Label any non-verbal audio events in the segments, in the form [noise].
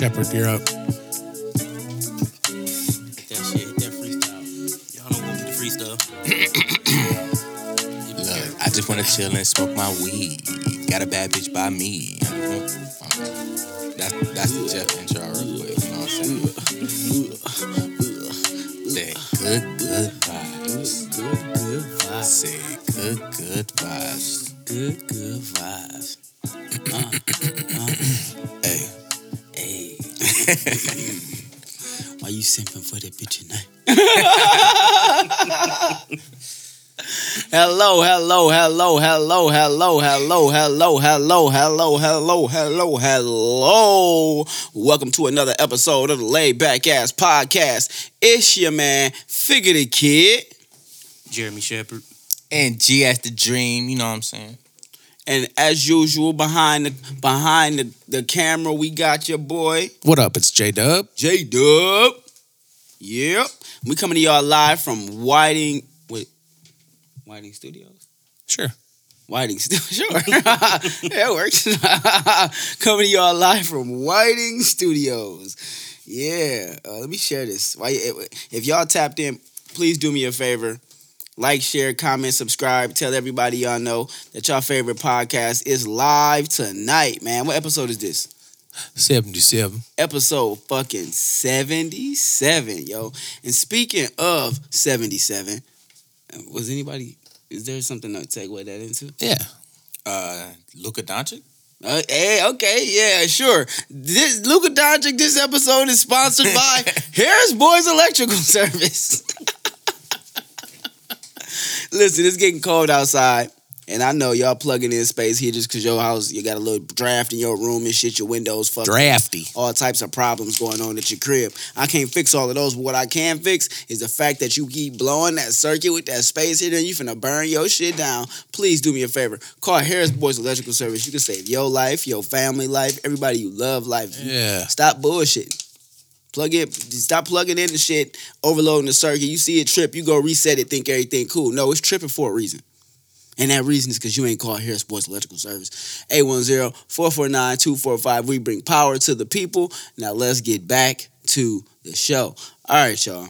Shepard, you're up. Hit that shit, hit that freestyle. Y'all know what the freestyle. [coughs] Look, I just wanna chill and smoke my weed. Got a bad bitch by me. That's that's the Jeff intro real quick. You know what I'm saying? Say good, Why you simping for that bitch tonight? hello, hello, hello, hello, hello, hello, hello, hello, hello, hello, hello, hello. Welcome to another episode of the Laid Back Ass Podcast. It's your man, Figure the Kid. Jeremy Shepard. and G as the dream. You know what I'm saying? And as usual, behind the behind the, the camera, we got your boy. What up? It's J Dub. J Dub. Yep. We coming to y'all live from Whiting. Wait. Whiting Studios? Sure. Whiting Studios. [laughs] Sure. [laughs] yeah, it works. [laughs] coming to y'all live from Whiting Studios. Yeah. Uh, let me share this. If y'all tapped in, please do me a favor. Like, share, comment, subscribe. Tell everybody y'all know that y'all favorite podcast is live tonight, man. What episode is this? 77. episode fucking 77, yo. And speaking of 77, was anybody, is there something to segue that into? Yeah. Uh, Luka Doncic. Uh, hey, okay, yeah, sure. This Luka Doncic, this episode is sponsored by [laughs] Harris Boys Electrical Service. [laughs] Listen, it's getting cold outside. And I know y'all plugging in space heaters because your house, you got a little draft in your room and shit, your windows fucked. Drafty. all types of problems going on at your crib. I can't fix all of those, but what I can fix is the fact that you keep blowing that circuit with that space heater and you finna burn your shit down. Please do me a favor. Call Harris Boys Electrical Service. You can save your life, your family life, everybody you love life. Yeah. Stop bullshitting. Plug it, stop plugging in the shit, overloading the circuit. You see it trip, you go reset it, think everything cool. No, it's tripping for a reason. And that reason is because you ain't called Harris Sports Electrical Service. 810-449-245. We bring power to the people. Now let's get back to the show. All right, y'all.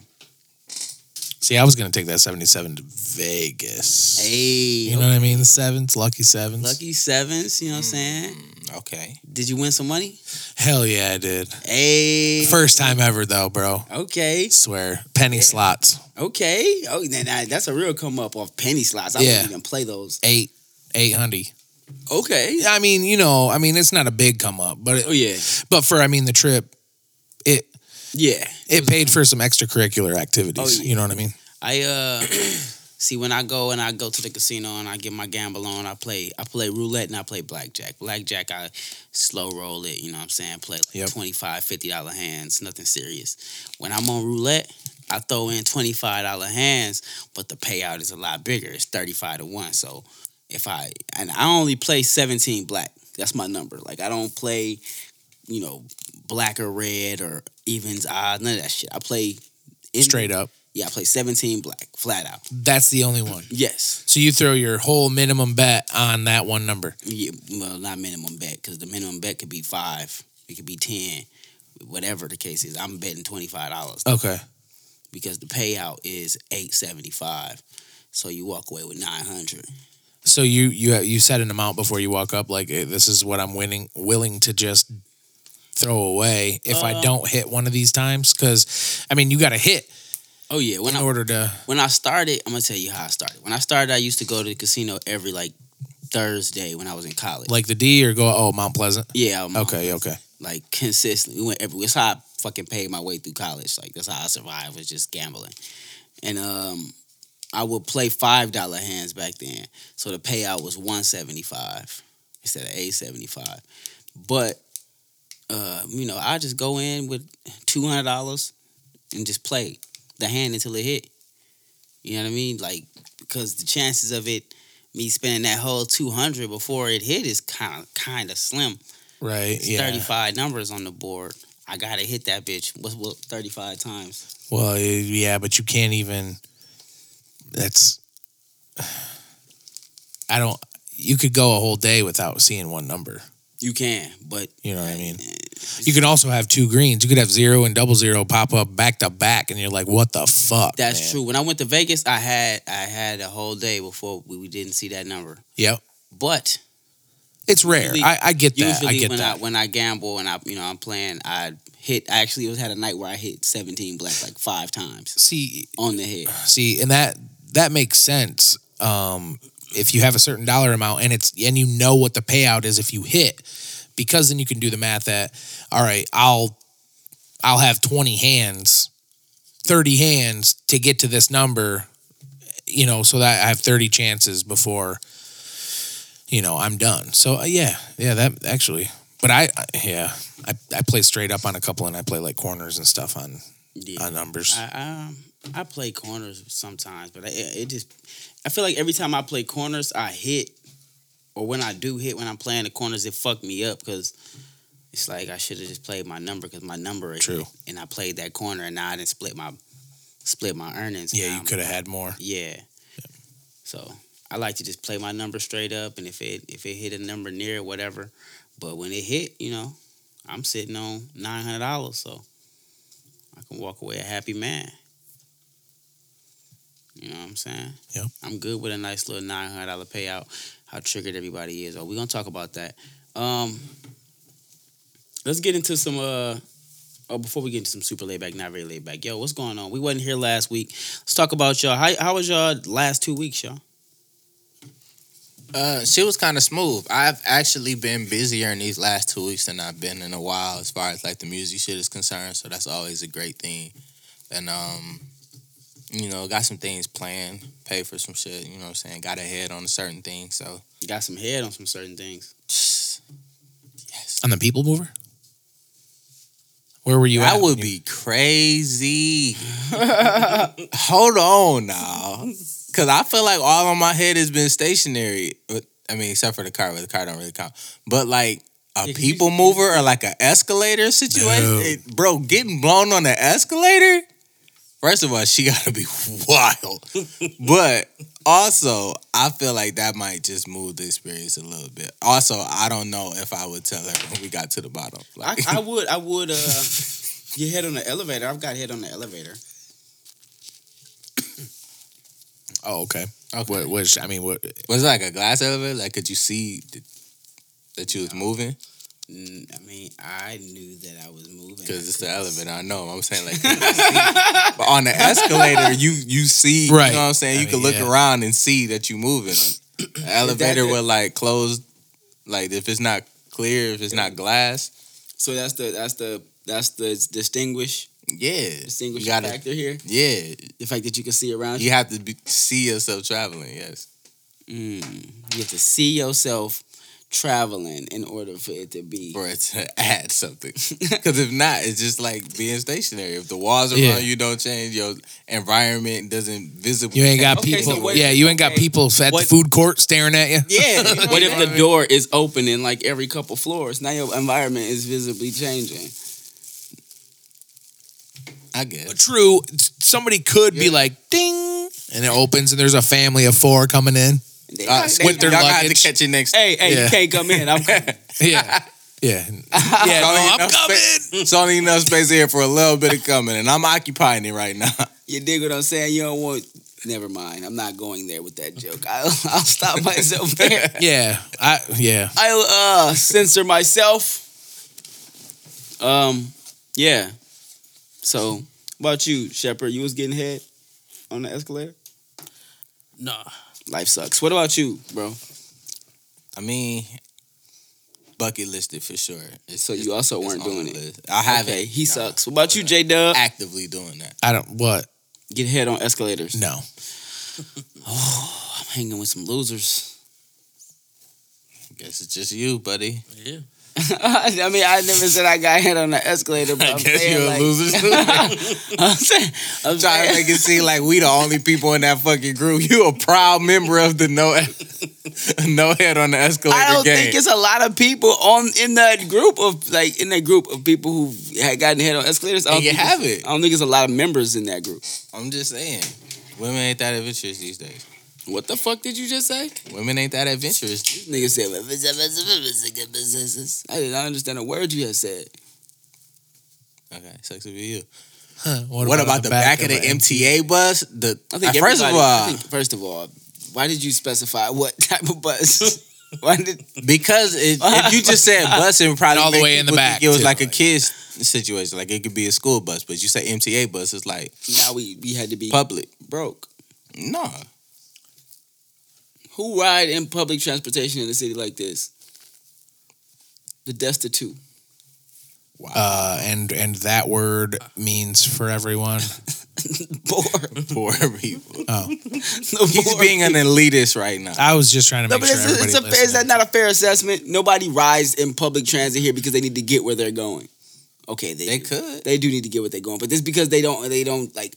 See, I was going to take that 77 to Vegas. Hey, You know what I mean? The sevens, lucky sevens. lucky sevens, you know what I'm hmm. saying? Okay. Did you win some money? Hell yeah, I did. Hey. First time ever, though, bro. Okay. Swear. Penny slots. Okay. Oh, then that- that's a real come up off penny slots. I Yeah. wouldn't even play those. Eight. 800. Okay. I mean, you know, I mean, it's not a big come up, but Oh yeah. but for I mean the trip, it Yeah. it paid for some extracurricular activities. Oh, yeah. You know what I mean? I uh [clears throat] see when I go and I go to the casino and I get my gamble on, I play I play roulette and I play blackjack. Blackjack I slow roll it, you know what I'm saying? Play like Yep. 25 50 dollar hands, nothing serious. When I'm on roulette, I throw in 25 dollar hands, but the payout is a lot bigger. It's 35 to 1. So if I and I only play 17 black. That's my number. Like I don't play, you know, black or red or evens, odds, none of that shit. I play in- Straight up. Yeah, I play 17 black, flat out. That's the only one. Yes. So you throw your whole minimum bet on that one number. Yeah, well, not minimum bet because the minimum bet could be five, it could be ten, whatever the case is. I'm betting twenty five dollars Okay. because the payout is eight seventy five, so you walk away with nine hundred. So you you you set an amount before you walk up, like eh, this is what I'm winning, willing to just throw away if I Uh, don't hit one of these times. Because I mean, you got to hit Oh yeah, when in I order to. when I started, I'm gonna tell you how I started. When I started, I used to go to the casino every like Thursday when I was in college. Like the D or go oh Mount Pleasant. yeah, I'm- Okay, okay. like consistently. We went everywhere. That's how I fucking paid my way through college. Like that's how I survived was just gambling. And um I would play five dollar hands back then, so the payout was one seventy five instead of eight seventy five. But uh, you know, I just go in with two hundred dollars and just play the hand until it hit. You know what I mean? Like because the chances of it me spending that whole two hundred before it hit is kind of kind of slim. Right. It's yeah. 35 numbers on the board. I gotta hit that bitch. What's what 35 times? Well, yeah, but you can't even. That's. [sighs] I don't. You could go a whole day without seeing one number. You can, but You know what I mean? You could also have two greens. You could have zero and double zero pop up back to back, and you're like, "What the fuck?" that's man? true. When I went to Vegas, I had I had a whole day before we, we didn't see that number. Yep. But It's rare. Usually- I, I get that. usually I get when that. I when I gamble and I you know I'm playing, I hit. I actually was had a night where I hit 17 black like five times see, on the head. see, and that that makes sense. Um, if you have a certain dollar amount and it's and you know what the payout is if you hit, because then you can do the math that all right, I'll I'll have twenty hands, thirty hands to get to this number, you know, so that I have thirty chances before, you know, I'm done. So uh, yeah, yeah, that actually. But I, I yeah, I, I play straight up on a couple and I play like corners and stuff on Yeah. on numbers. I, um, I play corners sometimes, but it, it just I feel like every time I play corners, I hit, or when I do hit when I'm playing the corners, it fucked me up because it's like I should have just played my number because my number is True. and I played that corner and now I didn't split my split my earnings. yeah, you could have had more. Yeah. So I like to just play my number straight up, and if it if it hit a number near it, whatever. But when it hit, you know, I'm sitting on nine hundred dollars, so I can walk away a happy man. You know what I'm saying? Yep. I'm good with a nice little nine hundred dollar payout. How triggered everybody is. Oh, we're gonna talk about that. Um, let's get into some. Uh, oh, before we get into some super laid back, not very laid back. Yo, what's going on? We wasn't here last week. Let's talk about y'all. How how was y'all last two weeks, y'all? Uh, she was kind of smooth. I've actually been busier in these last two weeks than I've been in a while, as far as like the music shit is concerned. So that's always a great thing. And um, you know, got some things planned, pay for some shit. You know what I'm saying? Got a head on a certain thing. So Got some head on some certain things. yes, On the people mover? Where were you that at? would be crazy. [laughs] Hold on now, because I feel like all on my head has been stationary. But, I mean, except for the car, but the car don't really count. But like a Yeah, 'cause you- people mover or like an escalator situation, No. it- bro, getting blown on the escalator. First of all, she gotta be [laughs] wild, but also I feel like that might just move the experience a little bit. Also, I don't know if I would tell her [laughs] when we got to the bottom. I, Like, I [laughs] would I would uh get head on the elevator. I've got head on the elevator. [coughs] Oh, okay. Okay. What, which, I mean, what? Was it like a glass elevator? Like, could you see th- that you was moving? I mean, I knew that I was moving Because it's the elevator. I know. I'm saying like, [laughs] you could see. but on the escalator, you you see. Right. You know what I'm saying? I You can look yeah. around and see that you're moving. [clears throat] The elevator the- will like close. Like if it's not clear, if it's not glass, So that's the that's the that's the distinguish yeah, distinguishing gotta, factor here. yeah. The fact that you can see around you. You have to be, see yourself traveling. Yes. Mm, you have to see yourself traveling in order for it to be. for it to add something. [laughs] Because if not, it's just like being stationary. If the walls around Yeah. you don't change, your environment doesn't visibly. You ain't got Okay, people. so what- yeah, you ain't got people at What- the food court staring at you. Yeah. [laughs] [laughs] you know What if I the mean? door is open in like every couple floors? Now your environment is visibly changing. I guess. True. Somebody could be like, ding, and it opens, and there's a family of four coming in. They- Uh, they- with their y'all got to luggage. catch it next. hey, hey, Yeah. you can't come in. I'm coming. [laughs] Yeah. Yeah. [laughs] Yeah. It's No, I'm enough coming. spa- It's only enough space here for a little bit of coming, and I'm occupying it right now. [laughs] You dig what I'm saying? You don't want. Never mind. I'm not going there with that joke. I'll, I'll stop myself there. Yeah. I. Yeah. I'll uh, censor myself. Um, yeah. So, about you, Shepard? You was getting head on the escalator. Nah. Life sucks. What about you, bro? I mean, bucket listed for sure. It's, So you also weren't doing it? I haven't. Okay, he no. sucks. What about you, Okay. J Dub? Actively doing that. I don't. What? Get head on escalators. No. [laughs] Oh, I'm hanging with some losers. Guess it's just you, buddy. Yeah. [laughs] I mean, I never said I got hit on the escalator, but I I'm guess saying, you're a loser [laughs] too. I'm saying, I'm trying to saying, make it seem like we the only people in that fucking group. You a proud member of the no [laughs] no head on the escalator I don't gang. think it's a lot of people on in that group of like in that group of people who had gotten hit on escalators. I don't And you have it's- it. I don't think it's a lot of members in that group. I'm just saying, women ain't that adventurous these days. What the fuck did you just say? Women ain't that adventurous. Nigga said, I did not understand a word you had said. Okay, to be you. Huh, What, about, the back, of the a- MTA bus? The I think uh, first of all, I think, first of all, why did you specify what [laughs] type of bus? [laughs] why did because it, if you just said [laughs] bus, it would probably all the way in the back, It was too, like a kid's situation. Like it could be a school bus, but you say MTA bus, it's like now we we had to be public. broke? No, Who ride in public transportation in a city like this? The destitute. Uh, and and that word means for everyone. [laughs] Poor. poor people. Oh, [laughs] The He's poor being an elitist right now. I was just trying to No, make but sure it's, everybody it's a, is that not a fair assessment? Nobody rides in public transit here because they need to get where they're going. Okay, they, They do. could. They do need to get where they're going, but this because they don't. They don't like,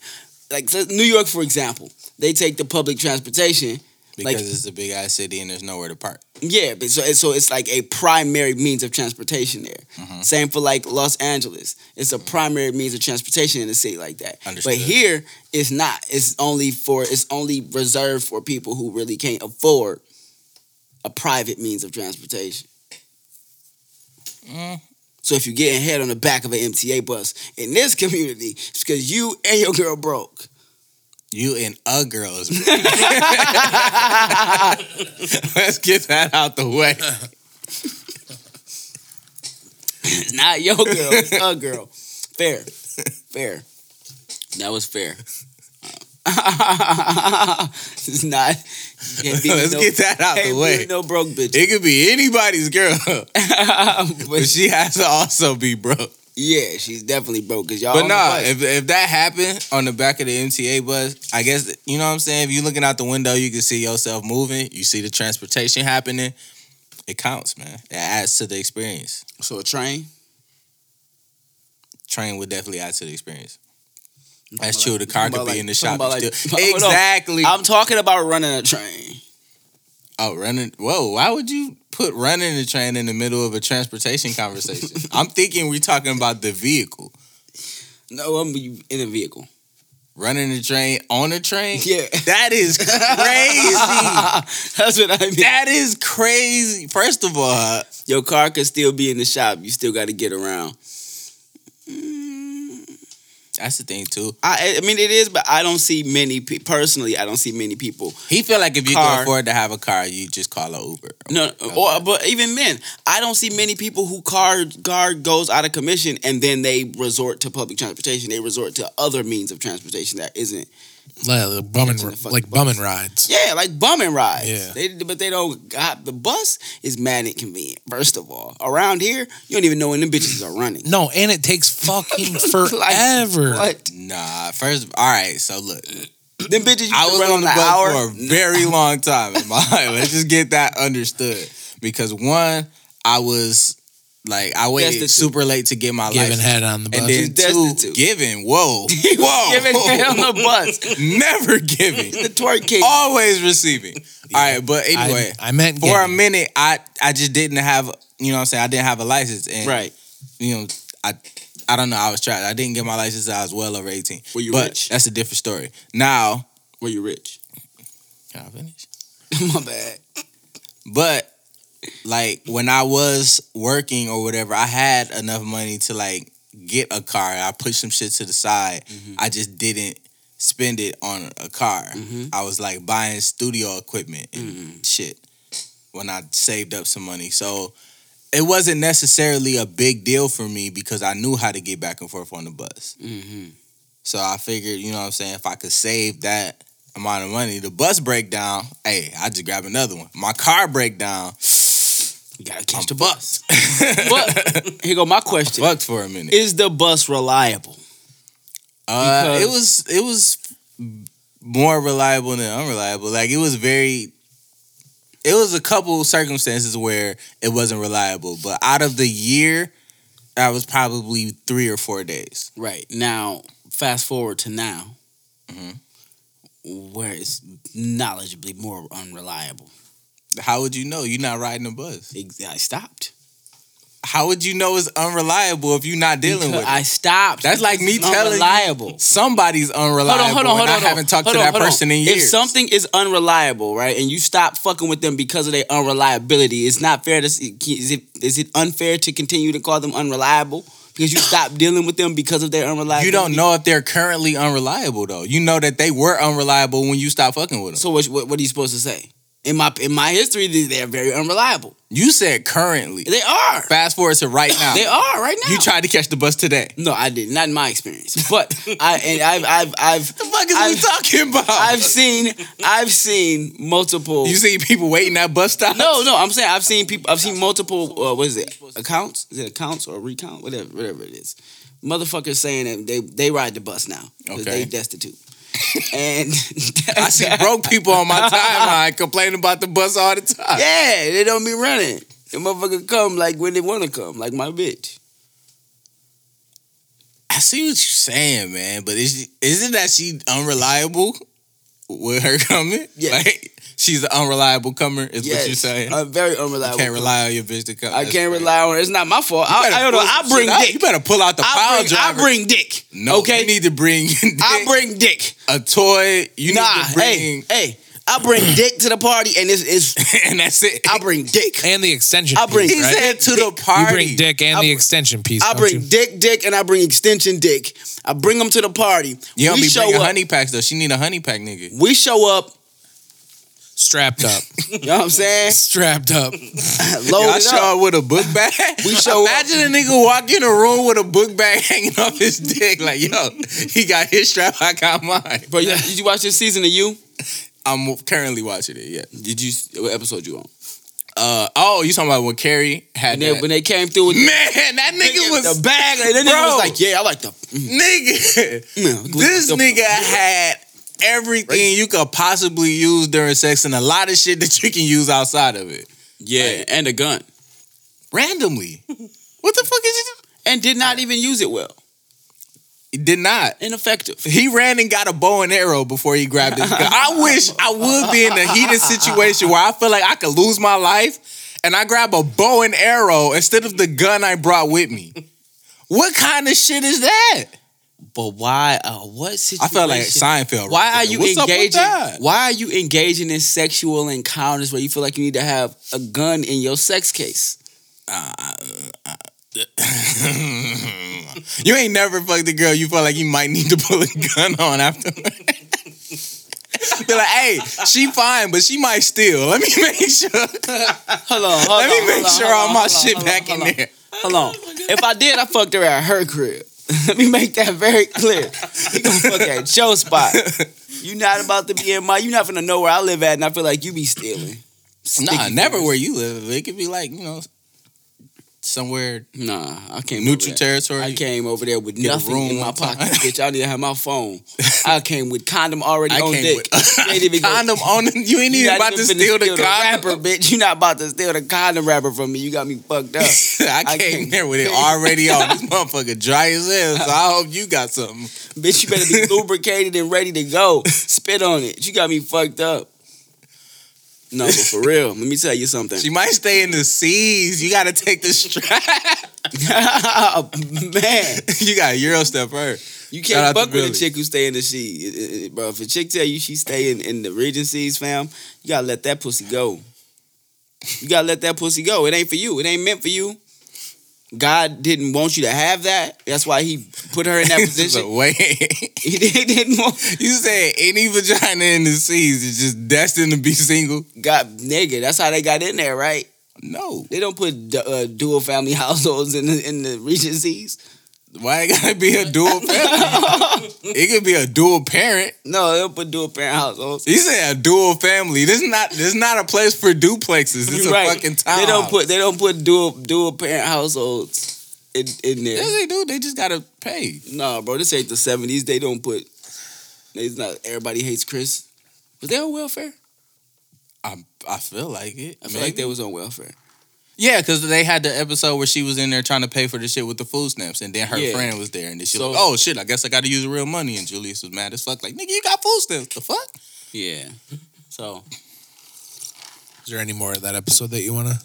like so New York, for example. They take the public transportation. Because like- it's a big ass city and there's nowhere to park. Yeah, but so so it's like a primary means of transportation there. Mhm. Same for like Los Angeles. It's a primary means of transportation in a city like that. Understood. But here it's not. It's only for it's only reserved for people who really can't afford a private means of transportation. Mm. So if you're getting head on the back of an MTA bus in this community, it's because you and your girl broke. You and a girl is. [laughs] Let's get that out the way. It's not your girl, it's a girl. Fair. Fair. That was fair. [laughs] it's not. you can't be with Let's no- get that out the way. No broke bitch. It could be anybody's girl, [laughs] but but she has to also be broke. Yeah, she's definitely broke because y'all. But nah, if if that happened on the back of the MTA bus, I guess you know what I'm saying. If you're looking out the window, you can see yourself moving. You see the transportation happening. It counts, man. It adds to the experience. so a train. Train would definitely add to the experience. That's true. The car could be in the shop. like- still. [laughs] about- hold on. Exactly. I'm talking about running a train. Oh, running. Whoa, why would you put running the train in the middle of a transportation [laughs] conversation? I'm thinking we're talking about the vehicle. No, I'm in a vehicle. Running the train on a train? Yeah, That is crazy. [laughs] That's what I mean. that is crazy. First of all, Your car could still be in the shop. You still got to get around. Mm. That's the thing too. I, I mean, it is, but I don't see many. Pe- personally, I don't see many people He feel like if you Car. can afford to have a car, you just call an Uber. No, uh, or but even men, I don't see many people who car guard goes out of commission and then they resort to public transportation. They resort to other means of transportation that isn't. Like, uh, like bumming, the like bumming rides. Yeah, like bumming rides. Yeah. They, but they don't. got the bus is mad inconvenient. First of all, around here, you don't even know when them bitches are running. No, and it takes fucking [laughs] Like, forever. What? Nah, first, all right. So look, Them bitches I was run on on the the bus hour. for a very long time in my [laughs] life. Let's just get that understood. Because one, I was like, I waited Destitute. super late to get my license. Giving license. head [laughs] on the bus. And then He's [laughs] two, destitute. giving. Whoa, whoa, Giving head on the bus. never giving. The twerk king. Always receiving. All right, but anyway, I, I meant for a giving. minute, I I just didn't have. You know what I'm saying? I didn't have a license, and Right. you know, I I don't know. I was trapped. I didn't get my license. until I was well over 18. Were you but rich? That's a different story. Now, Were you rich? can I finish? [laughs] My bad. But like when I was working or whatever, I had enough money to like get a car. I pushed some shit to the side. Mhm. I just didn't spend it on a car. Mhm. I was like buying studio equipment and Mhm. shit when I saved up some money. So it wasn't necessarily a big deal for me because I knew how to get back and forth on the bus. Mm-hmm. So I figured, you know what I'm saying, if I could save that amount of money, the bus breakdown, hey, I just grab another one. My car breakdown, You gotta catch I'm the bus. [laughs] But here go my question: fucked for a minute. Is the bus reliable? Uh, it was it was more reliable than unreliable. Like it was very. It was a couple circumstances where it wasn't reliable, but out of the year, that was probably three or four days. Right now, fast forward to now, Mhm. where it's knowledgeably more unreliable. How would you know? You're not riding a bus. I stopped. How would you know it's unreliable if you're not dealing Because with it? I stopped. That's like me It's telling you- unreliable. Somebody's unreliable. Hold on, hold on, hold and on. I haven't talked hold to on, that hold on. person in years. If something is unreliable, right, and you stop fucking with them because of their unreliability, it's not fair to. Is it is it unfair to continue to call them unreliable because you stop [coughs] dealing with them because of their unreliability? you don't know if they're currently unreliable though. You know that they were unreliable when you stopped fucking with them. So what, what? What are you supposed to say? In my in my history, they- they're very unreliable. You said currently. They are. Fast forward to right now. [laughs] They are right now. You tried to catch the bus today. No, I did not in my experience. [laughs] But I and I've I've I've The fuck is I've- we talking about? I've seen I've seen multiple. you see people waiting at bus stops. no, no, I'm saying I've seen people. I've seen multiple. Uh, what is it? Accounts? Is it accounts or recount? Whatever, whatever it is. Motherfuckers saying that they they ride the bus now because Okay. they destitute. [laughs] and I see broke people on my timeline complaining about the bus all the time. Yeah, they don't be running. The motherfucker come like when they want to come, like my bitch. I see what you're saying, man, but is isn't that she unreliable with her coming? Yeah. Like she's an unreliable comer, is Yes, what you're saying. I'm very You unreliable. can't rely on your bitch to come. I That's can't crazy. rely on her. It's not my fault. You I, I, don't know. pull I bring shit out. dick. You better pull out the I power bring, I driver. bring dick. no, okay. you need to bring dick, I bring dick. a toy. You nah, need to bring, hey, hey. I bring dick to the party, and it's, it's [laughs] and that's it. I bring dick. And the extension I bring- piece, he right? said to the party. you bring dick and I the extension piece. I don't bring you? dick, dick, and I bring extension dick. I bring them to the party. You don't we be show bringing up. honey packs though. She need a honey pack, nigga. We show up. Strapped up. [laughs] You know what I'm saying? strapped up. [laughs] Load Y'all show up. up with a book bag. We show up- Imagine a nigga walk in a room with a book bag [laughs] hanging off his dick. Like, yo, he got his strap, I got mine. But you- did you watch this season of You? I'm currently watching it. Yeah. Did you? What episode you on? Uh oh, you talking about when Carrie had And then that? when they came through with Man, that nigga was the bag, like, that nigga Bro. was like, "Yeah, I like the." mm, nigga. mm, This the- nigga had everything you could possibly use during sex and a lot of shit that you can use outside of it. Yeah, and a gun, Randomly. What the fuck is it? and did not even use it well. Did not. Ineffective. He ran and got a bow and arrow before he grabbed his gun. I wish I would be in a heated situation where I feel like I could lose my life and I grab a bow and arrow instead of the gun I brought with me. What kind of shit is that? But why? Uh, what situation? I felt like Seinfeld. Why right are there. you What's engaging? Why are you engaging in sexual encounters where you feel like you need to have a gun in your sex case? [laughs] you ain't never fucked a girl you feel like you might need to pull a gun on after. [laughs] Be like, hey, she fine, but she might steal. Let me make sure. Hold on, hold Let me on, make hold on, sure all my on, shit back in hold there. Hold on. If I did, I fucked her at her crib. [laughs] Let me make that very clear. You gonna fuck at your spot. You not about to be in my. You not gonna know where I live at, and I feel like you be stealing. Nah, never fingers. where you live. It could be like you know, somewhere Nah, I came neutral territory. I came over there with nothing room in my time. pocket, bitch. I didn't have my phone. [laughs] I came with condom already I on dick. with [laughs] You ain't even go- condom on. You ain't even about to steal the condom. wrapper, bitch. You not about to steal the condom wrapper from me. You got me fucked up. [laughs] I I came came- there with it already on. This motherfucker dry as hell. So I hope you got something. bitch, you better be lubricated and ready to go. Spit on it. You got me fucked up. No, but for real, let me tell you something. She might stay in the seas. You got to take the strap. [laughs] Man, [laughs] you got Euro step her. you can't fuck with a chick who stay in the sea, bro. If a chick tell you she stay in, in the Regencies, fam, you gotta let that pussy go. You gotta let that pussy go. It ain't for you. It ain't meant for you. God didn't want you to have that. That's why He put her in that [laughs] position. Wait, he didn't want [laughs] you said any vagina in the seas is just destined to be single? God, nigga. That's how they got in there, right? No. They don't put uh, dual family [laughs] households in the in the Regencies. Why it gotta be a dual family? it could be a dual parent. No, they don't put dual parent households. You said a dual family. This is not. This is not a place for duplexes. It's Right. a fucking town. They don't put they don't put dual dual parent households in in there. Yes, they do. They just gotta pay. No, bro, this ain't the seventies. They don't put It's not everybody hates Chris. Was they on welfare? I I feel like it. I feel like they was on welfare. Yeah, because they had the episode where she was in there trying to pay for the shit with the food stamps, and then her Yeah. friend was there, and then she So- was like, "Oh shit, I guess I got to use real money." And Julius was mad as fuck, like, "Nigga, you got food stamps? The fuck?" Yeah. So Is there any more of that episode that you want to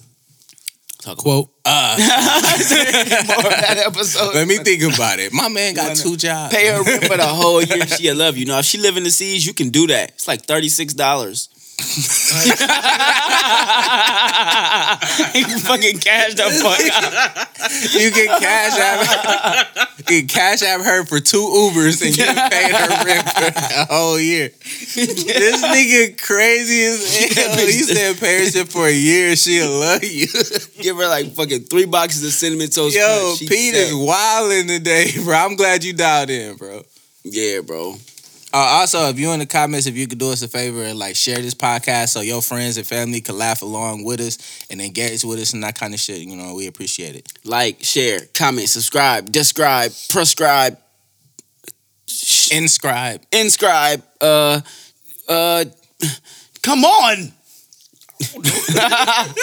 talk quote? Uh, [laughs] [laughs] more of that episode. let me think about it. My man got two jobs. Pay her rent for the [laughs] whole year. She'll love you. Now, if she live in the seas, you can do that. It's like thirty six dollars. You can fucking cash the fuck out. You can cash app, you can cash app her for two Ubers, and you paid her rent for the whole year. This nigga crazy as hell. He said pay her for a year, she'll love you. Give her like fucking three boxes of cinnamon toast. Yo, crunch. She Pete set. is wilding today, bro. I'm glad you dialed in, bro. Yeah, bro. Uh, also, if you in the comments, if you could do us a favor and like share this podcast so your friends and family can laugh along with us and engage with us and that kind of shit, you know, we appreciate it. Like, share, comment, subscribe, describe, prescribe, Inscribe. inscribe. Uh, uh, come on. [laughs]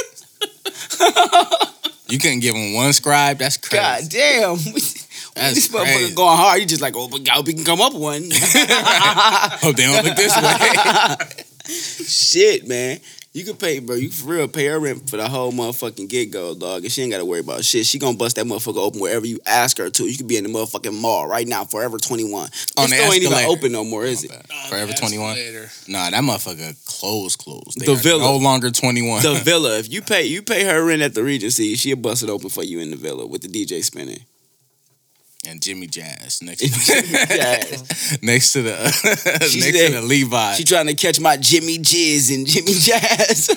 You couldn't give them one scribe. That's crazy. God damn. [laughs] That's this crazy. motherfucker going hard. You just like, oh, but I hope he can come up with one. [laughs] Hope they don't look this way. [laughs] Shit, man. You can pay, bro. You for real pay her rent for the whole motherfucking get go, dog. And she ain't got to worry about shit. She gonna bust that motherfucker open wherever you ask her to. You could be in the motherfucking mall right now, Forever 21. On this the store ain't even open no more, is it? Forever 21. Nah, that motherfucker closed, closed. They The are Villa. no longer 21. The [laughs] villa. If you pay you pay her rent at the Regency, she'll bust it open for you in the villa with the DJ spinning. And Jimmy Jazz next [laughs] Jazz. [laughs] next to the [laughs] She next said- to the Levi. She trying to catch my Jimmy Jizz and Jimmy Jazz.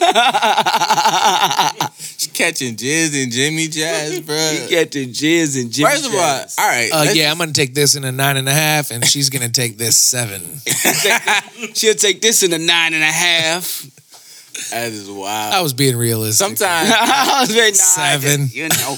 She catching Jizz and Jimmy Jazz, bro. you get the Jizz and Jimmy First of all, all right. Uh, yeah, I'm gonna take this in a nine and a half, and she's gonna take this seven. She'll take this in a nine and a half. that is wild. I was being realistic. Sometimes, I was very Seven. You know.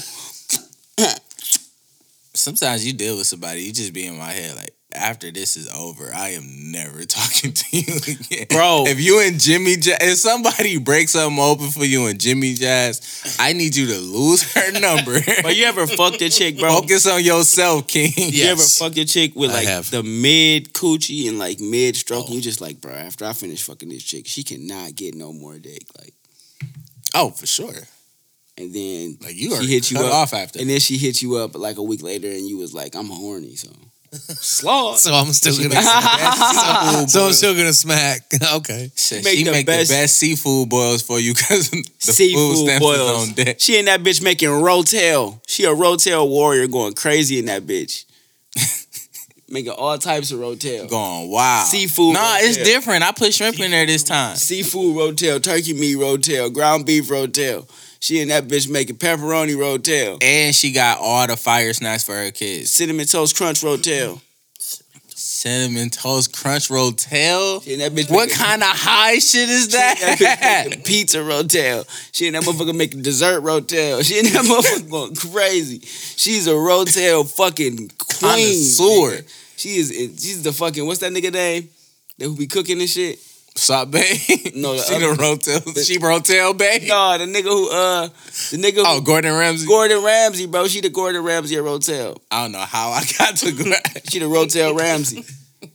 Sometimes you deal with somebody, you just be in my head like, after this is over, I am never [laughs] talking to you again, Bro. If you and Jimmy Jazz, if somebody breaks something open for you and Jimmy Jazz, I need you to lose her [laughs] number. But you ever fucked a chick, bro? Focus on yourself, King. Yes. You ever Yes. fucked a chick with like the mid coochie and like mid stroke? And you oh. just like, bro, after I finish fucking this chick, she cannot get no more dick. Like, Oh, for sure. And then Like you she hit you up, off after. and then she hit you up like a week later, and you was like, I'm horny, so slaw. So I'm still She gonna. makes the so I'm still gonna smack. [laughs] okay. Shit, make she the make best- the best seafood boils for you because the food Seafood stamps boils. on deck. She and that bitch making rotel. She a rotel warrior going crazy in that bitch. [laughs] making all types of rotel. Going wow. Seafood Nah, it's different. I put shrimp in there this time. Seafood rotel, turkey meat rotel, ground beef rotel. She and that bitch making pepperoni rotel. And she got all the fire snacks for her kids. Cinnamon toast crunch rotel. Cinnamon toast crunch rotel. She and that bitch What making- kind of high shit is that that? pizza rotel. She and that motherfucker making dessert rotel. She and that motherfucker going crazy. She's a rotel fucking queen. Connoisseur. nigga. She is. She's the fucking. What's that nigga name? That who be cooking and shit? Sup, babe? No, the [laughs] she the other- rotel. She rotel, babe. No, the nigga who uh, the nigga who, Oh, Gordon Ramsay. Gordon Ramsay, bro. She the Gordon Ramsay at rotel. I don't know how I got to. [laughs] She the rotel Ramsay.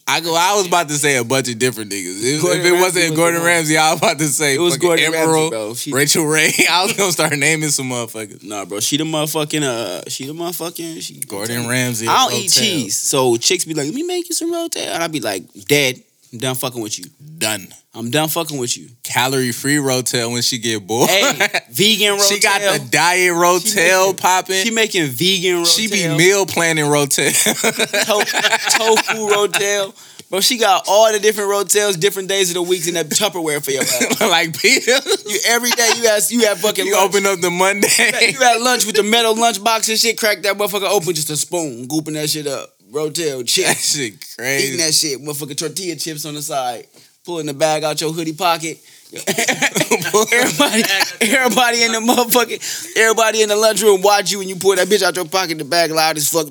I go. I was about to say a bunch of different niggas. If, if it Ramsay wasn't was Gordon the. Ramsay, I was about to say It was Gordon Ramsay, Emeril, bro. She- Rachael Ray. [laughs] I was gonna start naming some motherfuckers. Nah, bro. She the motherfucking uh. She the motherfucking. She Gordon Ramsay. I don't at eat cheese, so chicks be like, "Let me make you some rotel," and I be like, "Dead. I'm done fucking with you. Done. I'm done fucking with you." Calorie free Rotel when she get bored. Hey, [laughs] vegan rotel. she got the diet Rotel popping. She making vegan rotel. She be meal planning Rotel. [laughs] to- [laughs] tofu rotel. Bro, she got all the different rotels, different days of the week in that Tupperware for your ass. like pills. You every day you have you have fucking You lunch. open up the Monday. You had lunch with the metal lunch box and shit. Crack that motherfucker open, just a spoon, gooping that shit up. Rotel that chips, shit [laughs] eating that shit. Motherfucking tortilla chips on the side, pulling the bag out your hoodie pocket. [laughs] everybody, everybody in the motherfucking, everybody in the lunchroom watch you when you pull that bitch out your pocket. The bag loud as fuck.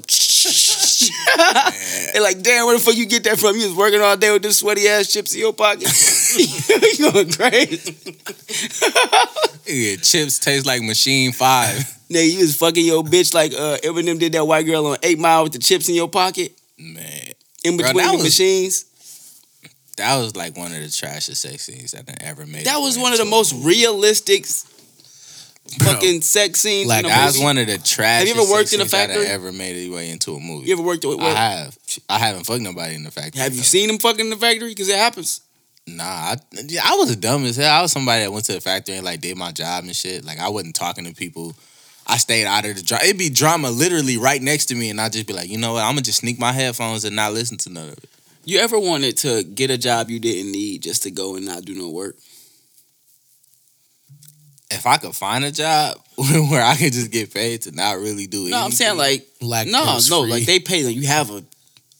and [laughs] like, damn, where the fuck you get that from? You was working all day with this sweaty ass chips in your pocket. you going crazy. Yeah, chips taste like Machine Five. Nigga, you was fucking your bitch like uh, Eminem did that white girl on 8 Mile with the chips in your pocket Man, in between that the was- machines. that was like one of the trashiest sex scenes that I ever made. That was one of the most realistic fucking sex scenes Like, That was one of the trashiest. Have you ever worked in a factory? ever made it way into a movie? You ever worked with? I have. I haven't fucked nobody in the factory. Have you though. seen them fucking in the factory? Because it happens. Nah, I, I was dumb as hell. I was somebody that went to the factory and like did my job and shit. Like I wasn't talking to people. I stayed out of the drama. It'd be drama literally right next to me, and I'd just be like, you know what? I'm gonna just sneak my headphones and not listen to none of it. You ever wanted to get a job you didn't need just to go and not do no work? If I could find a job [laughs] where I could just get paid to not really do it, No, I'm saying like like no, no, like they pay them. You have a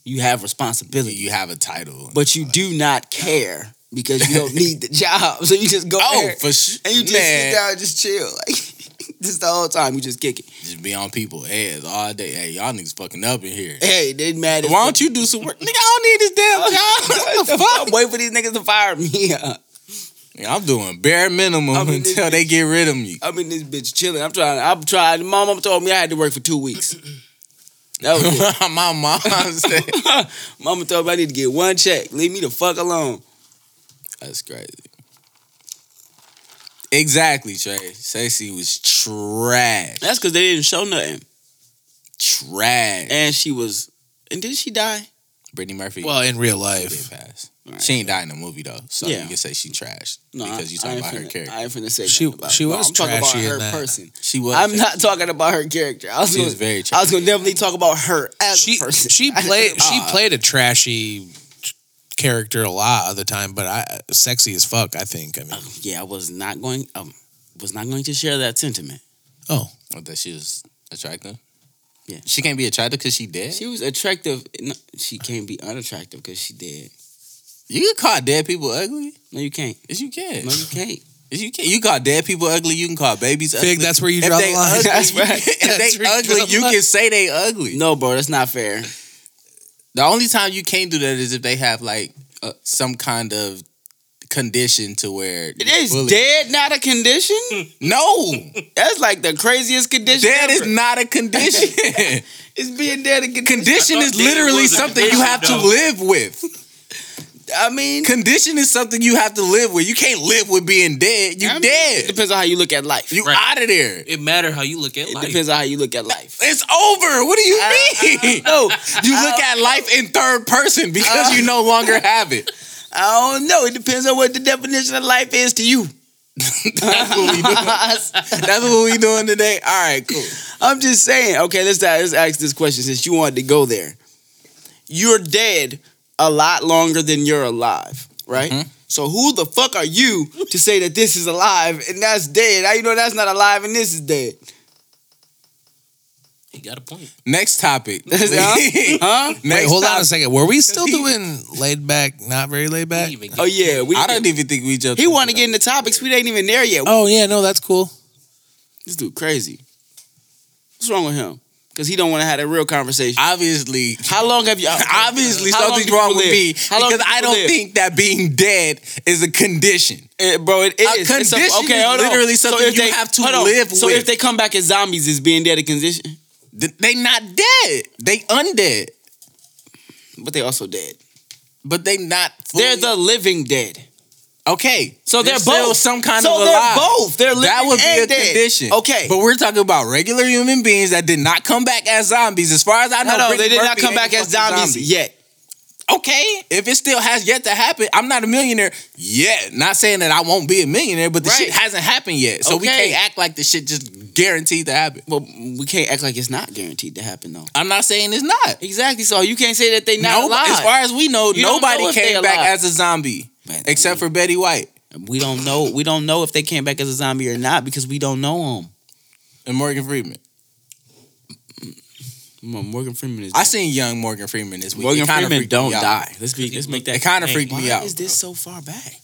you have responsibility, you have a title, but you do not care because you don't [laughs] need the job. So you just go oh, there for sure, and you just man, sit down and just chill, like just the whole time. You just kick it. just be on people's heads all day. Hey, y'all niggas fucking up in here. Hey, they mad. Why don't you do some work? Nigga, I don't need this damn [laughs] job. What the fuck? I'm [laughs] waiting for these niggas to fire me. Yeah, I'm doing bare minimum I mean, this until they get rid of me. I'm in this bitch chilling. I'm trying. I'm trying. My mom told me I had to work for two weeks. That was it. [laughs] My mom said. Mama told me I need to get one check. Leave me the fuck alone. That's crazy. Exactly, Trey. Stacey was trash. That's because they didn't show nothing. trash. And she was. And did she die? Brittany Murphy. well, in real life. pass. Right. She ain't died in the movie though, so Yeah. you can say she trashed No, because you I- talking I ain't about her character. I ain't finna say She- about she it. was I'm talking about trashy in her that. person. she was. I'm not talking about her character. I was She gonna, was very I was gonna definitely talk about her as She a person. she [laughs] played she Ah. played a trashy character a lot of the time, but I sexy as fuck. I think. I mean, yeah, I was not going. Um, was not going to share that sentiment. oh, that she was attractive. Yeah. she can't be attractive because she dead. She was attractive. No, she can't be unattractive because she dead. you can call dead people ugly. No, you can't. Yes, you can. No, you can't. [laughs] Yes, you can. You call dead people ugly. You can call babies ugly. Fig, that's where you if draw the line. ugly, [laughs] That's right. if That's they where you [laughs] draw ugly, you line. can say they ugly. No, bro, that's not fair. The only time you can't do that is if they have like uh, some kind of condition to where It is dead, not a condition. [laughs] No, That's like the craziest condition. dead is not a condition. [laughs] It's being dead a condition. condition is literally something you condition, have to live with. I mean, Condition is something you have to live with. You can't live with being dead. You I mean, It dead. depends on how you look at life. You Right. out of there. It matter how you look at life. it life. depends on how you look at life. It's over. What do you I- mean? No, You look at life in third person because you no longer have it. [laughs] I don't know. It depends on what the definition of life is to you. That's what we doing. [laughs] That's what we doing today. All right, cool. I'm just saying. Okay, let's let's ask this question since you wanted to go there. You're dead a lot longer than you're alive, right? Mhm. So who the fuck are you to say that this is alive and that's dead? How you know that's not alive and this is dead? He got a point. Next topic. [laughs] [laughs] huh? huh? Next wait, hold on a second. Were we still [laughs] doing laid back, not very laid back? Oh yeah, we. I don't even think we jumped. he wanted to that. get into topics. We ain't even there yet. Oh yeah, no, that's cool. This dude crazy. What's wrong with him? Because he don't want to have a real conversation. Obviously, How long have you? [laughs] obviously something's wrong with me How long because I don't live? think that being dead is a condition. Eh, bro, it A is. It's condition okay, is hold on. literally something if you they- have to live So with. if they come back as zombies, is being dead a condition? Th- They not dead. They undead, But they also dead. but they not. Fully, They're the living dead. Okay. So they're both. some kind so of they're alive. both. They're living That would be and a dead. condition. Okay. But we're talking about regular human beings that did not come back as zombies. As far as I know, no, no, they did not come back as fucking zombies yet. Okay, if it still has yet to happen, I'm not a millionaire yet. Not saying that I won't be a millionaire, but the Right. shit hasn't happened yet. So we can't act like the shit just guaranteed to happen. But we can't act like it's not guaranteed to happen though. I'm not saying it's not. Exactly. So you can't say that they not No, alive. as far as we know, You nobody know came back as a zombie Except for Betty White we don't know. We don't know if they came back as a zombie or not because we don't know them. and Morgan Freeman. Mm. Morgan Freeman is. I seen young Morgan Freeman this week. Morgan Freeman don't die. Let's be. Let's make that. It kind of freaked me out. Why is this so far back?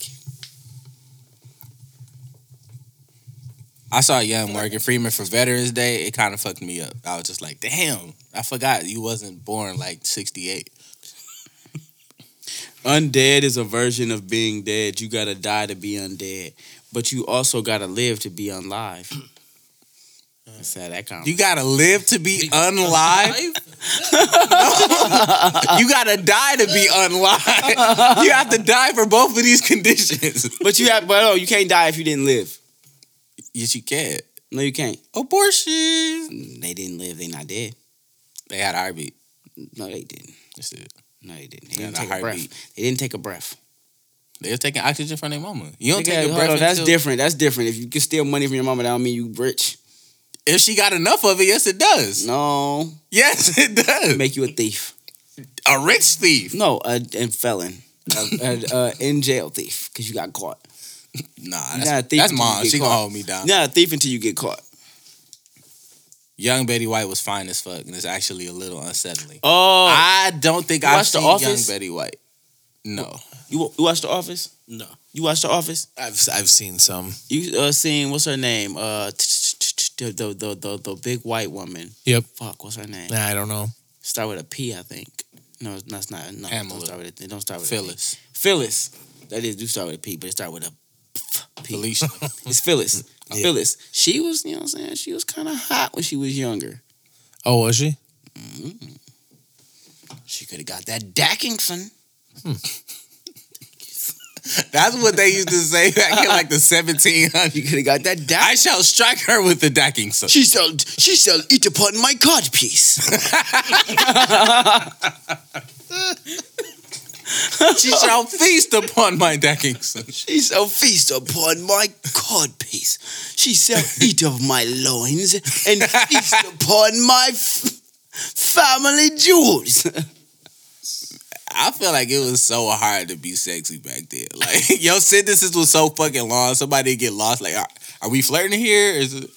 I saw Young Morgan Freeman for Veterans Day. It kind of fucked me up. I was just like, damn, I forgot you wasn't born like '68. Undead is a version of being dead. You gotta die to be undead, but you also gotta live to be unlive. That's how that counts. You gotta live to be unlive. [laughs] you gotta die to be unlive. You have to die for both of these conditions. [laughs] but you have, but oh, you can't die if you didn't live. Yes, you can. No, you can't. Abortion. They didn't live. They not dead. They had a heartbeat. No, they didn't. That's it. No, they didn't. They didn't take a breath. They didn't take a breath. They was taking oxygen from their mama. You don't Nigga, take a breath. on, that's until- different. That's different. If you can steal money from your mama, that don't mean you rich. If she got enough of it, yes, it does. No, Yes, [laughs] it does. make you a thief. A rich thief. No, a, a felon, a, a, in jail thief because you got caught. Nah, that's, that's until you mom. get She gonna hold me down. A thief until you get caught. Young Betty White was fine as fuck, and it's actually a little unsettling. Oh, I don't think You I've watched The seen Young Office? Betty White. No. you, you watched The Office? No. You watched The Office? I've I've seen some. You uh seen what's her name? Uh, the the the the, the big white woman. Yep. Fuck, what's her name? Nah, I don't know. Start with a P, I think. No, that's not. It's no, Pamela. Don't start with it. It don't start with A P. Phyllis. Phyllis. That is do start with a P, but it start with a P. Felicia. [laughs] It's Phyllis. Yeah. Phyllis. She was, you know what I'm saying? She was kind of hot when she was younger. Oh, was she? Mm-hmm. She could have got that Dackingson. Hmm. [laughs] That's what they used to say back in like the 1700s. She could have got that Dack. I shall strike her with the dacking son. She shall, she shall eat upon my cod piece. [laughs] [laughs] She shall feast upon my decking son. She shall feast upon my cod piece. She shall eat of my loins and feast upon my f- family jewels. I feel like it was so hard to be sexy back then. Like [laughs] your sentences was so fucking long. Somebody get lost. Like, are, are we flirting here? Is it?